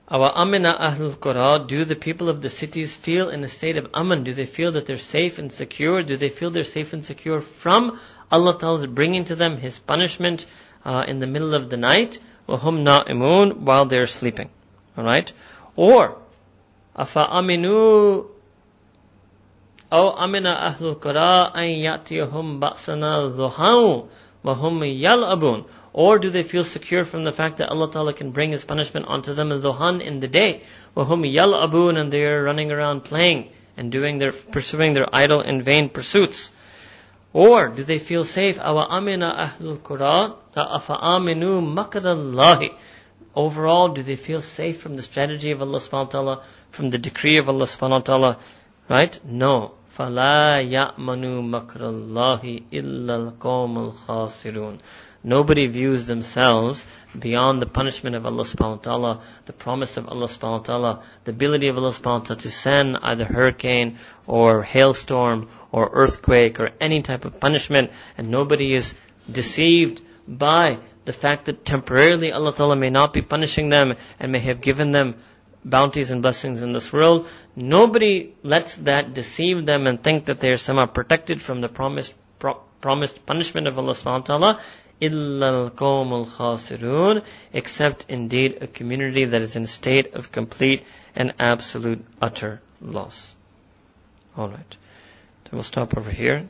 Our amina ahlul qura, do the people of the cities feel in a state of aman? Do they feel that they're safe and secure? Do they feel they're safe and secure from Allah Ta'ala's bringing to them His punishment uh, in the middle of the night? وَهُمْ نَائِمُونَ while they're sleeping. Alright? Or, afa aminu أو أمن أهل القرى أن يأتيهم بأسنا ضحى وهم يلعبون or do they feel secure from the fact that Allah Ta'ala can bring His punishment onto them as dhuhan in the day? وَهُمْ يَلْعَبُونَ And they are running around playing and doing their, pursuing their idle and vain pursuits. Or do they feel safe? أَوَ أَمِنَ أَهْلُ الْقُرَىٰ أَفَأَمِنُوا مَكْرَ اللَّهِ overall, do they feel safe from the strategy of Allah subhanahu wa ta'ala, from the decree of Allah subhanahu wa ta'ala? Right? No. فَلَا يَأْمَنُوا مَكْرَ اللَّهِ إِلَّا الْقَوْمُ الْخَاسِرُونَ Nobody views themselves beyond the punishment of Allah subhanahu wa ta'ala, the promise of Allah subhanahu wa ta'ala, the ability of Allah subhanahu wa ta'ala to send either hurricane or hailstorm or earthquake or any type of punishment and nobody is deceived by the fact that temporarily Allah ta'ala may not be punishing them and may have given them bounties and blessings in this world. Nobody lets that deceive them and think that they are somehow protected from the promised pro- promised punishment of Allah subhanahu wa ta'ala إِلَّا الْقَوْمُ الْخَاسِرُونَ except indeed a community that is in a state of complete and absolute utter loss. Alright. So we'll stop over here.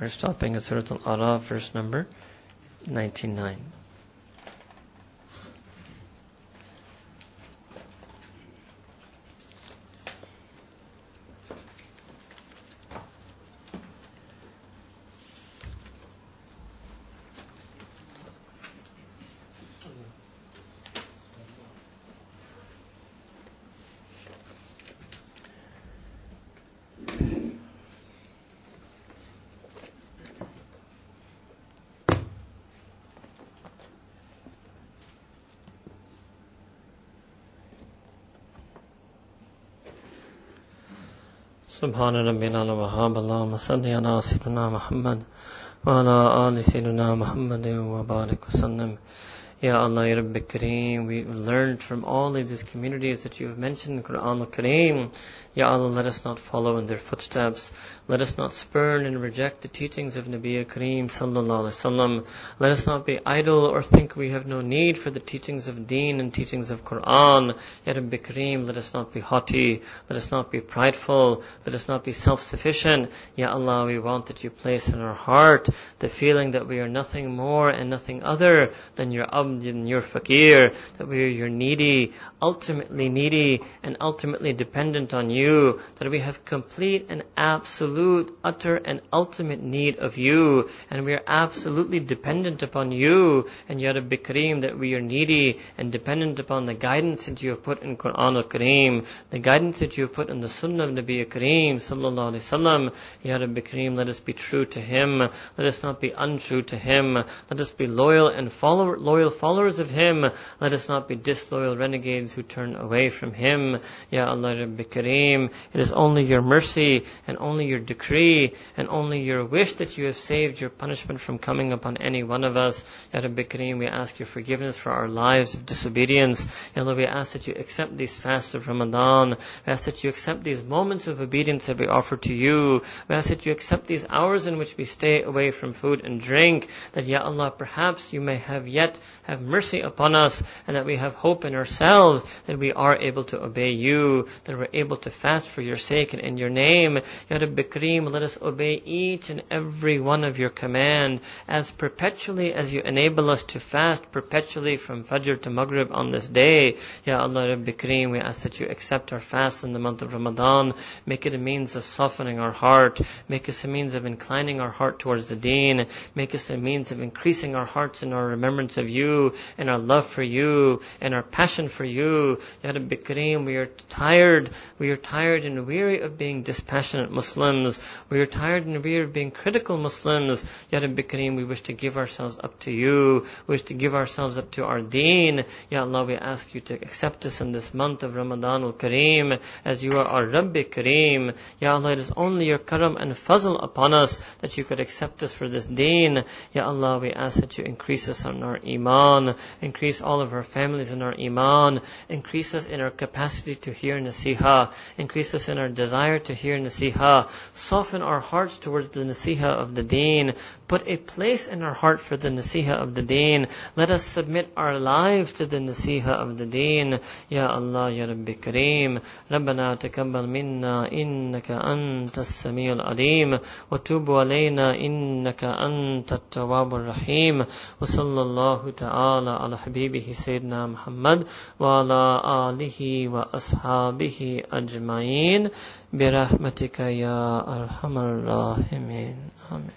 We're stopping at Surah Al-Araf, verse number 99. سبحان ربنا الوهاب اللهم صل على سيدنا محمد وعلى آل سيدنا محمد وبارك وسلم. Ya Allah, Ya Rabbi Kareem, we learned from all of these communities that you have mentioned Quran al-Kareem. Ya Allah, let us not follow in their footsteps. Let us not spurn and reject the teachings of Nabi Kareem sallallahu alaihi wasallam. Let us not be idle or think we have no need for the teachings of Deen and teachings of Quran. Ya Rabbi Kareem, let us not be haughty. Let us not be prideful. Let us not be self-sufficient. Ya Allah, we want that you place in our heart the feeling that we are nothing more and nothing other than your abd and your fakir, that we are your needy, ultimately needy and ultimately dependent on you, that we have complete and absolute utter, and ultimate need of you, and we are absolutely dependent upon you, and Ya Rabbi Kareem, that we are needy and dependent upon the guidance that you have put in Quran al-Kareem, the guidance that you have put in the Sunnah of Nabi Kareem, sallallahu alayhi wasallam. Ya Rabbi Kareem, let us be true to Him, let us not be untrue to Him, let us be loyal and follow, loyal followers of Him, let us not be disloyal renegades who turn away from Him. Ya Allah Rabbi Kareem, it is only your mercy and only your decree and only your wish that you have saved your punishment from coming upon any one of us. Ya Rabbi Kareem, we ask your forgiveness for our lives of disobedience. Ya Allah, we ask that you accept these fasts of Ramadan. We ask that you accept these moments of obedience that we offer to you. We ask that you accept these hours in which we stay away from food and drink. That Ya Allah, perhaps you may have yet have mercy upon us and that we have hope in ourselves that we are able to obey you, that we're able to fast for your sake and in your name. Ya Rabbi Kareem, let us obey each and every one of your command as perpetually as you enable us to fast perpetually from Fajr to Maghrib on this day. Ya Allah Rabbi Kareem, we ask that you accept our fast in the month of Ramadan. Make it a means of softening our heart. Make us a means of inclining our heart towards the deen. Make us a means of increasing our hearts in our remembrance of you and our love for you and our passion for you. Ya Rabbi Kareem, we are tired. We are tired and weary of being dispassionate Muslims. We are tired and weary of being critical Muslims. Ya Rabbi Kareem, we wish to give ourselves up to you. We wish to give ourselves up to our deen. Ya Allah, we ask you to accept us in this month of Ramadan al-Kareem as you are our Rabbi Kareem. Ya Allah, it is only your karam and fazl upon us that you could accept us for this deen. Ya Allah, we ask that you increase us on our iman, increase all of our families in our iman, increase us in our capacity to hear nasiha, increase us in our desire to hear nasiha, soften our hearts towards the nasiha of the deen, put a place in our heart for the nasiha of the deen. Let us submit our lives to the nasiha of the deen. Ya Allah, Ya Rabbi Kareem, ربنا تقبل منا إنك أنت السميع العليم وتوب علينا إنك أنت التواب الرحيم وصلى الله تعالى على حبيبه سيدنا محمد وعلى آله وأصحابه أجمعين برحمتك يا أرحم الراحمين. آمين.